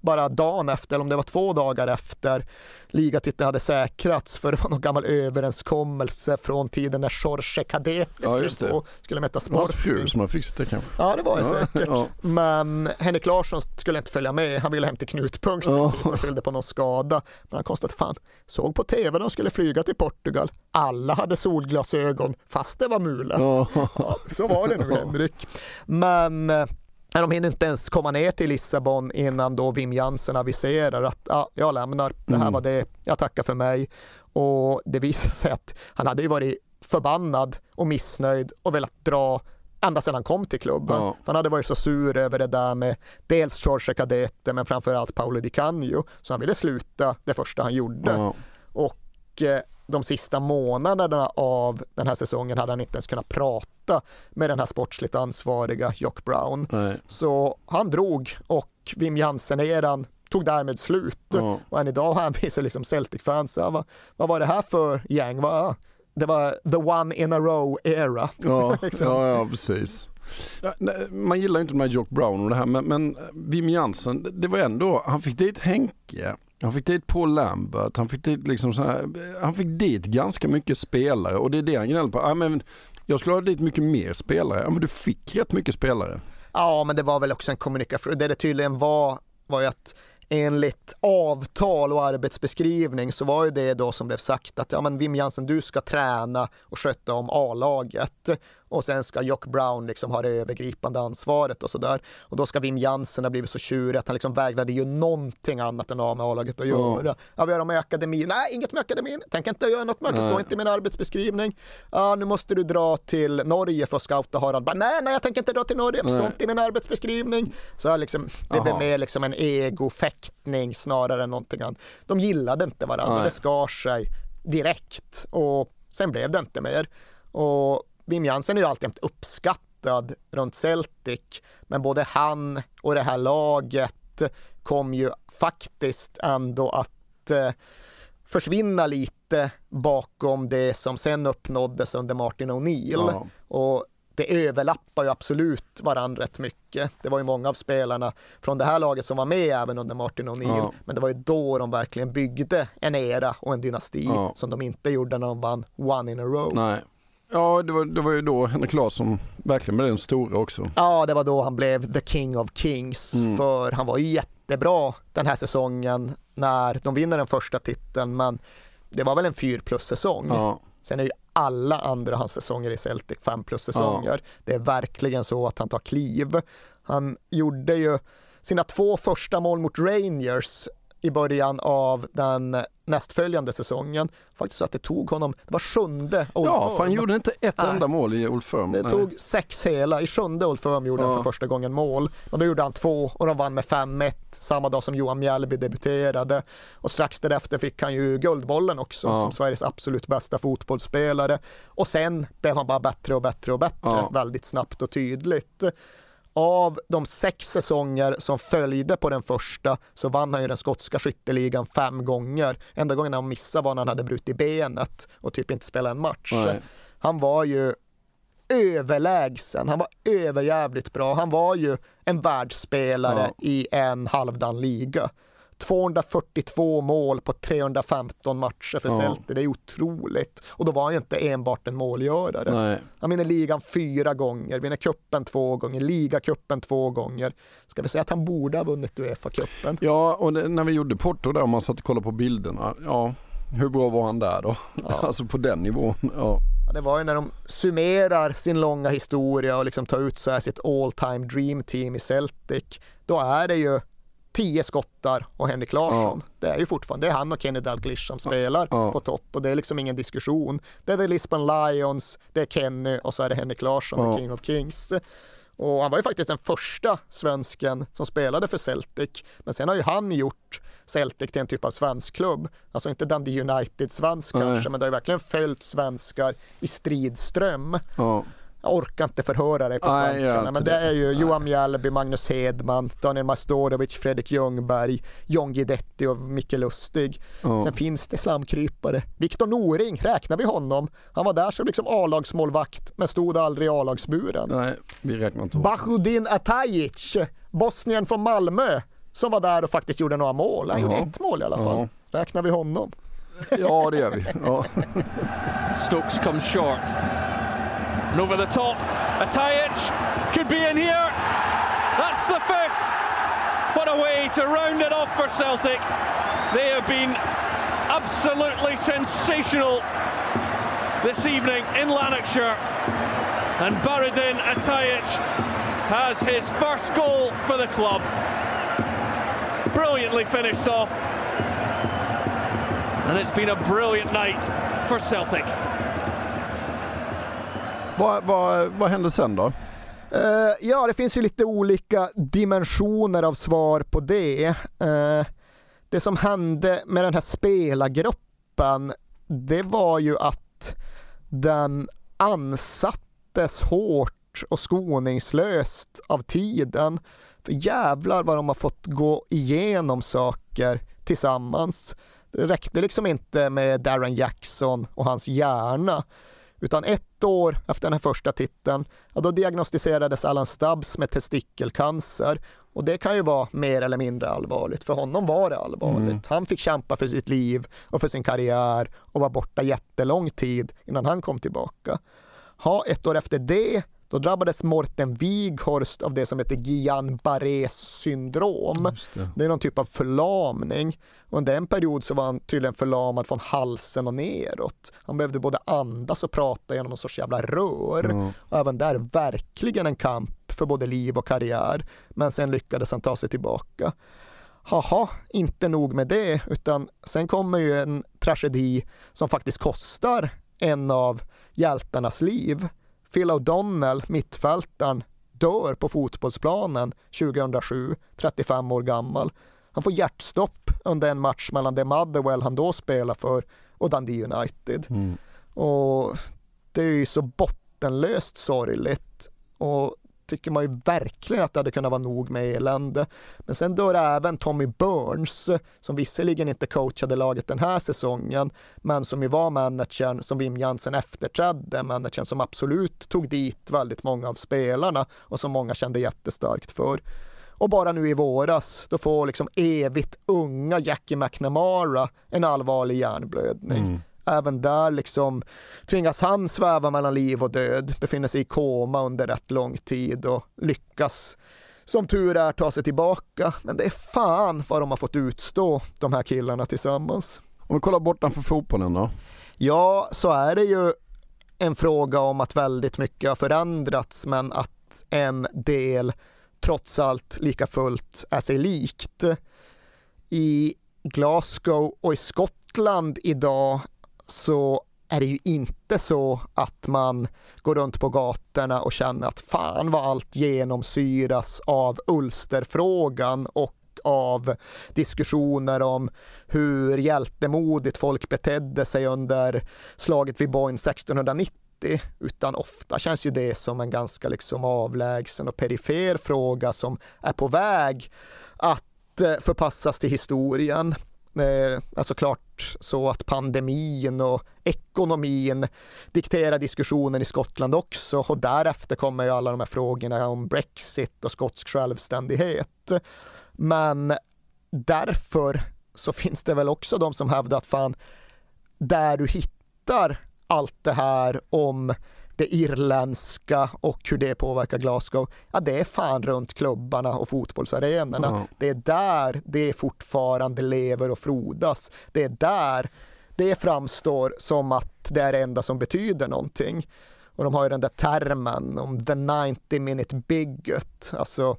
bara dagen efter, eller om det var två dagar efter ligatiteln hade säkrats för det var någon gammal överenskommelse från tiden när Jorge Cadete Ja, skulle, få, skulle möta Det var Sporting. som har fixat det kanske. Ja, det var det Ja, säkert. ja. Men Henrik Larsson skulle inte följa med. Han ville hem till knutpunkten Ja. och skyllde på någon skada. Men han konstaterade fan, såg på tv de skulle flyga till Portugal. Alla hade solglasögon fast det var mulet. Ja. Ja, så var det nu Henrik. Men eh, de hinner inte ens komma ner till Lissabon innan då Wim Jansen aviserar att ja, jag lämnar. Det här Mm. var det. Jag tackar för mig. Och det visar sig att han hade ju varit förbannad och missnöjd och velat dra ända sedan han kom till klubben. Ja. Han hade varit så sur över det där med dels Jorge Cadete men framförallt Paolo Di Canio. Så han ville sluta det första han gjorde. Ja. Och eh, de sista månaderna av den här säsongen hade han inte ens kunnat prata med den här sportsligt ansvariga Jock Brown. Nej. Så han drog och Wim Jansen-eran tog därmed slut. Ja. Och än idag hänvisar liksom Celtic-fans, ja, vad, vad var det här för gäng? Vad, det var the one in a row era. Ja, liksom. ja, ja precis. Ja, nej, Man gillar ju inte de här Jock Brown och det här men, men Wim Jansen, det- det var ändå, han fick dit Henke, han fick dit Paul Lambert, han fick dit liksom så här, han fick dit ganska mycket spelare och det är det han gnäller på. Ah, men jag skulle ha dit mycket mer spelare. Ja men du fick rätt mycket spelare. Ja, men det var väl också en kommunikation. Det det tydligen var, var ju att enligt avtal och arbetsbeskrivning så var ju det då som blev sagt att ja men Wim Jansen du ska träna och sköta om A-laget och sen ska Jock Brown liksom ha det övergripande ansvaret och sådär. Och då ska Wim Jansen ha blivit så tjurig att han liksom vägrade ju någonting annat än ha med A-laget att göra. Ja, vi har med akademin. Nej, inget med akademin. Tänker inte göra något med det. Står inte i min arbetsbeskrivning. Ja, nu måste du dra till Norge för att scouta Harald. Bara, nej, nej, jag tänker inte dra till Norge. Det står inte i min arbetsbeskrivning. Så liksom, det blev Aha. mer liksom en egofäktning snarare än någonting annat. De gillade inte varandra. Nej. Det skar sig direkt och sen blev det inte mer. Och Wim Jansen är ju alltid uppskattad runt Celtic, men både han och det här laget kom ju faktiskt ändå att eh, försvinna lite bakom det som sen uppnåddes under Martin O'Neill. Ja. Och det överlappar ju absolut varandra rätt mycket. Det var ju många av spelarna från det här laget som var med även under Martin O'Neill. Ja. Men det var ju då de verkligen byggde en era och en dynasti Ja. som de inte gjorde när de vann one in a row. Nej. Ja det var, det var ju då Henrik Larsson verkligen blev den stora också. Ja, det var då han blev the king of kings. Mm. För han var ju jättebra den här säsongen när de vinner den första titeln. Men det var väl en 4 plus säsong. Ja. Sen är ju alla andra hans säsonger i Celtic 5 plus säsonger. Det är verkligen så att han tar kliv. Han gjorde ju sina två första mål mot Rangers i början av den nästföljande säsongen. Faktiskt så att det tog honom, det var sjunde Old Ja, Firm. för han gjorde inte ett Nej. enda mål i Old Firm. Det Nej. tog sex hela. I sjunde Old Firm gjorde han Ja. för första gången mål. Och då gjorde han två och de vann med 5-1 samma dag som Johan Mjällby debuterade. Och strax därefter fick han ju Guldbollen också Ja. som Sveriges absolut bästa fotbollsspelare. Och sen blev han bara bättre och bättre och bättre Ja. väldigt snabbt och tydligt. Av de sex säsonger som följde på den första så vann han ju den skotska skytteligan fem gånger. Enda gången han missade var när han hade brutit benet och typ inte spelade en match. Nej. Han var ju överlägsen, han var överjävligt bra. Han var ju en världsspelare Ja. i en halvdan liga. 242 mål på 315 matcher för Ja. Celtic, det är otroligt. Och då var han ju inte enbart en målgörare. Nej. Han vinner ligan fyra gånger, vinner kuppen två gånger, ligacupen två gånger. Ska vi säga att han borde ha vunnit Uefa-cupen? Ja, och det, när vi gjorde Porto där, om man satt och kollade på bilderna, ja, hur bra var han där då? alltså på den nivån, ja. Ja, det var ju när de summerar sin långa historia och liksom tar ut så här sitt all time dream team i Celtic. Då är det ju tio skottar och Henrik Larsson. Det är ju fortfarande det är han och Kenny Dalglish som spelar Ja. på topp och det är liksom ingen diskussion. Det är The Lisbon Lions, det är Kenny och så är det Henrik Larsson, Ja. the King of Kings. Och han var ju faktiskt den första svensken som spelade för Celtic. Men sen har ju han gjort Celtic till en typ av svensk klubb. Alltså inte Dundee United-svensk kanske, men det har ju verkligen följt svenskar i stridström. ja. Jag orkar inte förhöra dig på Nej, svenska, jag gör men inte det är ju Johan Mjällby, Magnus Hedman, Daniel Majstorovic, Fredrik Ljungberg, John Guidetti och Micke Lustig. Ja. Sen finns det slamkrypare. Viktor Noring, räknar vi honom? Han var där som liksom A-lagsmålvakt, men stod aldrig i A-lagsburen. Nej, vi räknar inte. Bahudin Atajic, Bosnien från Malmö, som var där och faktiskt gjorde några mål. Han gjorde ett mål i alla fall. Räknar vi honom? Ja, det gör vi. Ja. Stokes comes short. And over the top, Atajic could be in here. That's the fifth. What a way to round it off for Celtic. They have been absolutely sensational this evening in Lanarkshire. And Baradin Atajic has his first goal for the club. Brilliantly finished off. And it's been a brilliant night for Celtic. Vad, vad, vad hände sen då? Uh, ja, det finns ju lite olika dimensioner av svar på det. Uh, det som hände med den här spelargruppen, det var ju att den ansattes hårt och skoningslöst av tiden. För jävlar vad de har fått gå igenom saker tillsammans. Det räckte liksom inte med Darren Jackson och hans hjärna. Utan ett år efter den här första titeln, ja, då diagnostiserades Alan Stubbs med testikelcancer. Och det kan ju vara mer eller mindre allvarligt. För honom var det allvarligt. Mm. Han fick kämpa för sitt liv och för sin karriär och var borta jättelång tid innan han kom tillbaka. Ha, ett år efter det då drabbades Morten Wighorst av det som heter Guillain-Barrés syndrom. det. Det är någon typ av förlamning. Och under en period så var han tydligen förlamad från halsen och neråt. Han behövde både andas och prata genom någon sorts jävla rör. Ja. Och även där verkligen en kamp för både liv och karriär. Men sen lyckades han ta sig tillbaka. Haha, inte nog med det, utan sen kommer ju en tragedi som faktiskt kostar en av hjältarnas liv. Phil O'Donnell, mittfältaren, dör på fotbollsplanen 2007, 35 år gammal. Han får hjärtstopp under en match mellan det Motherwell han då spelar för och Dundee United. Mm. Och det är ju så bottenlöst sorgligt och tycker man ju verkligen att det hade kunnat vara nog med elände. Men sen dör även Tommy Burns som visserligen inte coachade laget den här säsongen men som ju var managern som Wim Jansen efterträdde, managern som absolut tog dit väldigt många av spelarna och som många kände jättestarkt för. Och bara nu i våras, då får liksom evigt unga Jackie McNamara en allvarlig hjärnblödning. Mm. Även där liksom tvingas han sväva mellan liv och död, befinner sig i koma under rätt lång tid och lyckas som tur är ta sig tillbaka. Men det är fan vad de har fått utstå, de här killarna tillsammans. Om vi kollar bortanför fotbollen då? Ja, så är det ju en fråga om att väldigt mycket har förändrats men att en del trots allt lika fullt är sig likt. I Glasgow och i Skottland idag så är det ju inte så att man går runt på gatorna och känner att fan vad allt genomsyras av Ulsterfrågan och av diskussioner om hur hjältemodigt folk betedde sig under slaget vid Boyne 1690 utan ofta känns ju det som en ganska liksom avlägsen och perifer fråga som är på väg att eh, förpassas till historien. Eh, alltså klart så att pandemin och ekonomin dikterar diskussionen i Skottland också och därefter kommer ju alla de här frågorna om Brexit och skotsk självständighet. Men därför så finns det väl också de som hävdar att fan, där du hittar allt det här om det irländska och hur det påverkar Glasgow, ja det är fan runt klubbarna och fotbollsarenorna. Ja. Det är där det fortfarande lever och frodas. Det är där det framstår som att det är det enda som betyder någonting. Och de har ju den där termen om the 90 minute bigot, alltså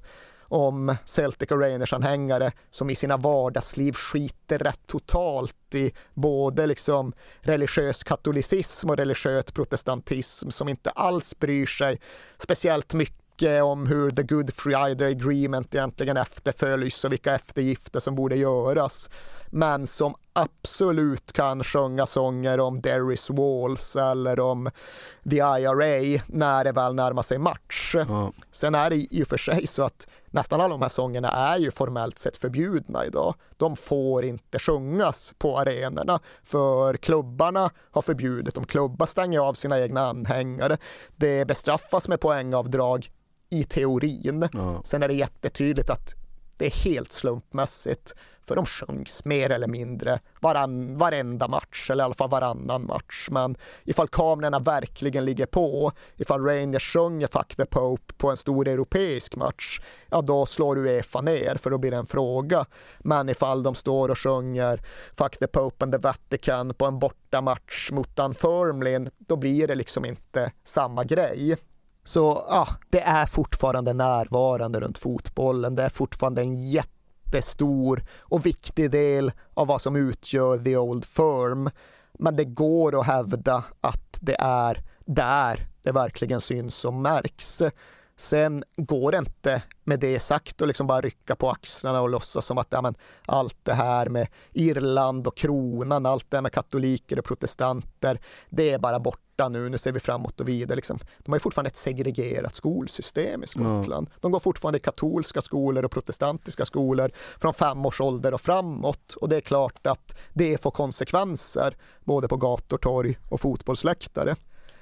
om Celtic och Rangers-anhängare som i sina vardagsliv skiter rätt totalt i både liksom religiös katolicism och religiös protestantism som inte alls bryr sig speciellt mycket om hur the Good Friday Agreement egentligen efterföljs och vilka eftergifter som borde göras. Men som absolut kan sjunga sånger om Derry's Walls eller om the IRA när det väl närmar sig match. Sen är det i och för sig så att nästan alla de här sångerna är ju formellt sett förbjudna idag. De får inte sjungas på arenorna för klubbarna har förbjudit dem. Klubbar stänger av sina egna anhängare. Det bestraffas med poängavdrag i teorin. Sen är det jättetydligt att det är helt slumpmässigt för de sjungs mer eller mindre varann, varenda match eller i alla fall varannan match. Men ifall kamerorna verkligen ligger på, ifall Rangers sjunger Fuck the Pope på en stor europeisk match, ja då slår Uefa ner för då blir det en fråga. Men ifall de står och sjunger Fuck the Pope and the Vatican på en bortamatch mot Dunfermline, då blir det liksom inte samma grej. Så ja, det är fortfarande närvarande runt fotbollen. Det är fortfarande en jätte jättestor och viktig del av vad som utgör the old firm. Men det går att hävda att det är där det verkligen syns och märks. Sen går det inte med det sagt och liksom bara rycka på axlarna och låtsas som att ja, men, allt det här med Irland och kronan, allt det här med katoliker och protestanter, det är bara borta borta nu, nu ser vi framåt och vidare. Liksom. De har ju fortfarande ett segregerat skolsystem i Skottland. De går fortfarande i katolska skolor och protestantiska skolor från fem års ålder och framåt. Och det är klart att det får konsekvenser både på gator, torg och fotbollsläktare.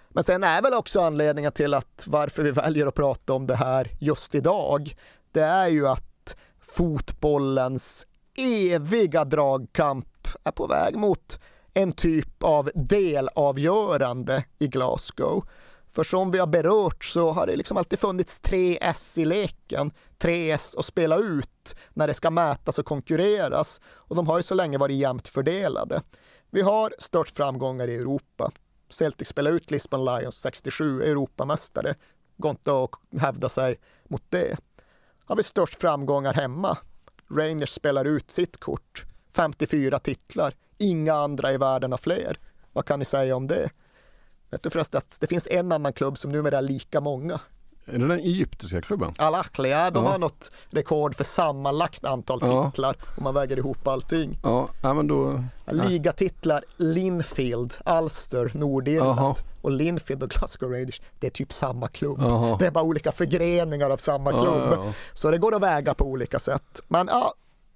Men sen är väl också anledningen till att varför vi väljer att prata om det här just idag. Det är ju att fotbollens eviga dragkamp är på väg mot en typ av delavgörande i Glasgow. För som vi har berört så har det liksom alltid funnits tre S i leken, tre S att spela ut när det ska mätas och konkurreras. Och de har ju så länge varit jämnt fördelade. Vi har störst framgångar i Europa. Celtic spelar ut Lisbon Lions 67, Europamästare. Går inte att hävda sig mot det. Har vi störst framgångar hemma. Rangers spelar ut sitt kort. 54 titlar. Inga andra i världen har fler. Vad kan ni säga om det? Vet du förresten att det finns en annan klubb som numera är lika många? Är det den egyptiska klubben? Al Ahly, ja, de Ja. har något rekord för sammanlagt antal Ja. titlar om man väger ihop allting. Ja, ja men då... Ligatitlar Linfield, Ulster, Nordirland Jaha. och Linfield och Glasgow Rangers. Det är typ samma klubb. Jaha. Det är bara olika förgreningar av samma Ja, klubb. ja, ja. Så det går att väga på olika sätt. Men ja,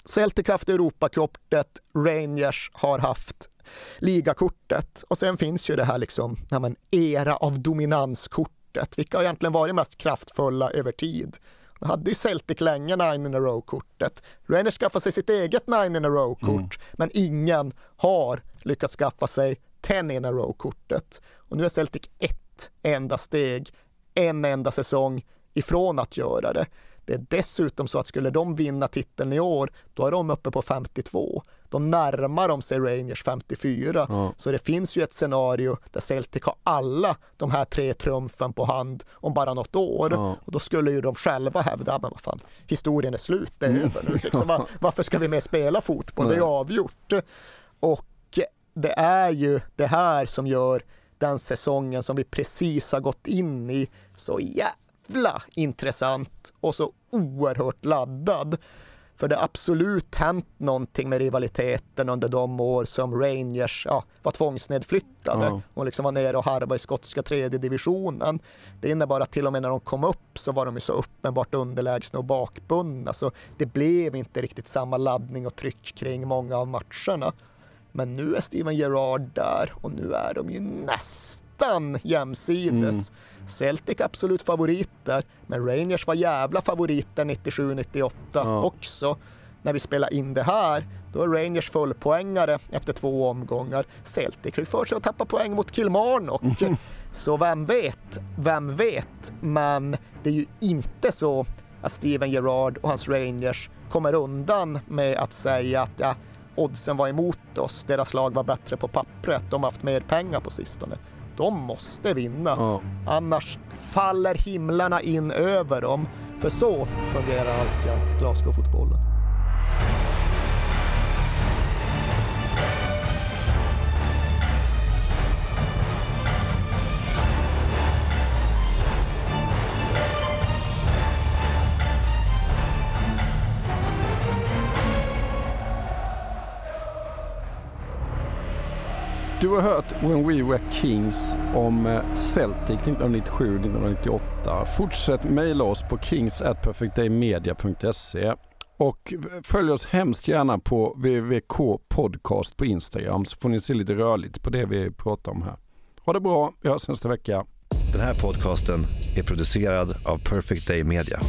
Celtic haft Europakortet, Rangers har haft ligakortet och sen finns ju det här liksom, ja, men, era av dominanskortet. Vilka har egentligen varit mest kraftfulla över tid? Då hade ju Celtic länge nine in a row-kortet. Rangers skaffade sig sitt eget nine in a row-kort, Mm. men ingen har lyckats skaffa sig ten in a row-kortet. Och nu är Celtic ett enda steg, en enda säsong ifrån att göra det. Det är dessutom så att skulle de vinna titeln i år, då är de uppe på 52. Då närmar de sig Rangers 54. Ja. Så det finns ju ett scenario där Celtic har alla de här tre trumfen på hand om bara något år. Ja. Och då skulle ju de själva hävda, men vad fan, historien är slut, det är Mm. över nu. Liksom, va- varför ska vi mer spela fotboll? Det är Nej. avgjort. Och det är ju det här som gör den säsongen som vi precis har gått in i så jävla intressant och så oerhört laddad. För det har absolut hänt någonting med rivaliteten under de år som Rangers ja, var tvångsnedflyttade och liksom var nere och harvade i skotska tredje divisionen. Det innebar att till och med när de kom upp så var de ju så uppenbart underlägsna och bakbundna så det blev inte riktigt samma laddning och tryck kring många av matcherna. Men nu är Steven Gerrard där och nu är de ju nästan jämsides. Celtic absolut favoriter, men Rangers var jävla favoriter 97-98 Ja. också. När vi spelar in det här, då är Rangers fullpoängare efter två omgångar. Celtic fick för sig att tappa poäng mot Kilmarnock. Så vem vet, vem vet. Men det är ju inte så att Steven Gerrard och hans Rangers kommer undan med att säga att ja, oddsen var emot oss, deras lag var bättre på pappret, de har haft mer pengar på sistone. De måste vinna, Ja. annars faller himlarna in över dem. För så fungerar alltjämt Glasgow-fotbollen. Du har hört When We Were Kings om eh, Celtic 1997-1998. Fortsätt mejla oss på kings@perfectdaymedia.se och följ oss hemskt gärna på VVK podcast på Instagram så får ni se lite rörligt på det vi pratar om här. Ha det bra, vi hörs nästa vecka. Den här podcasten är producerad av Perfect Day Media.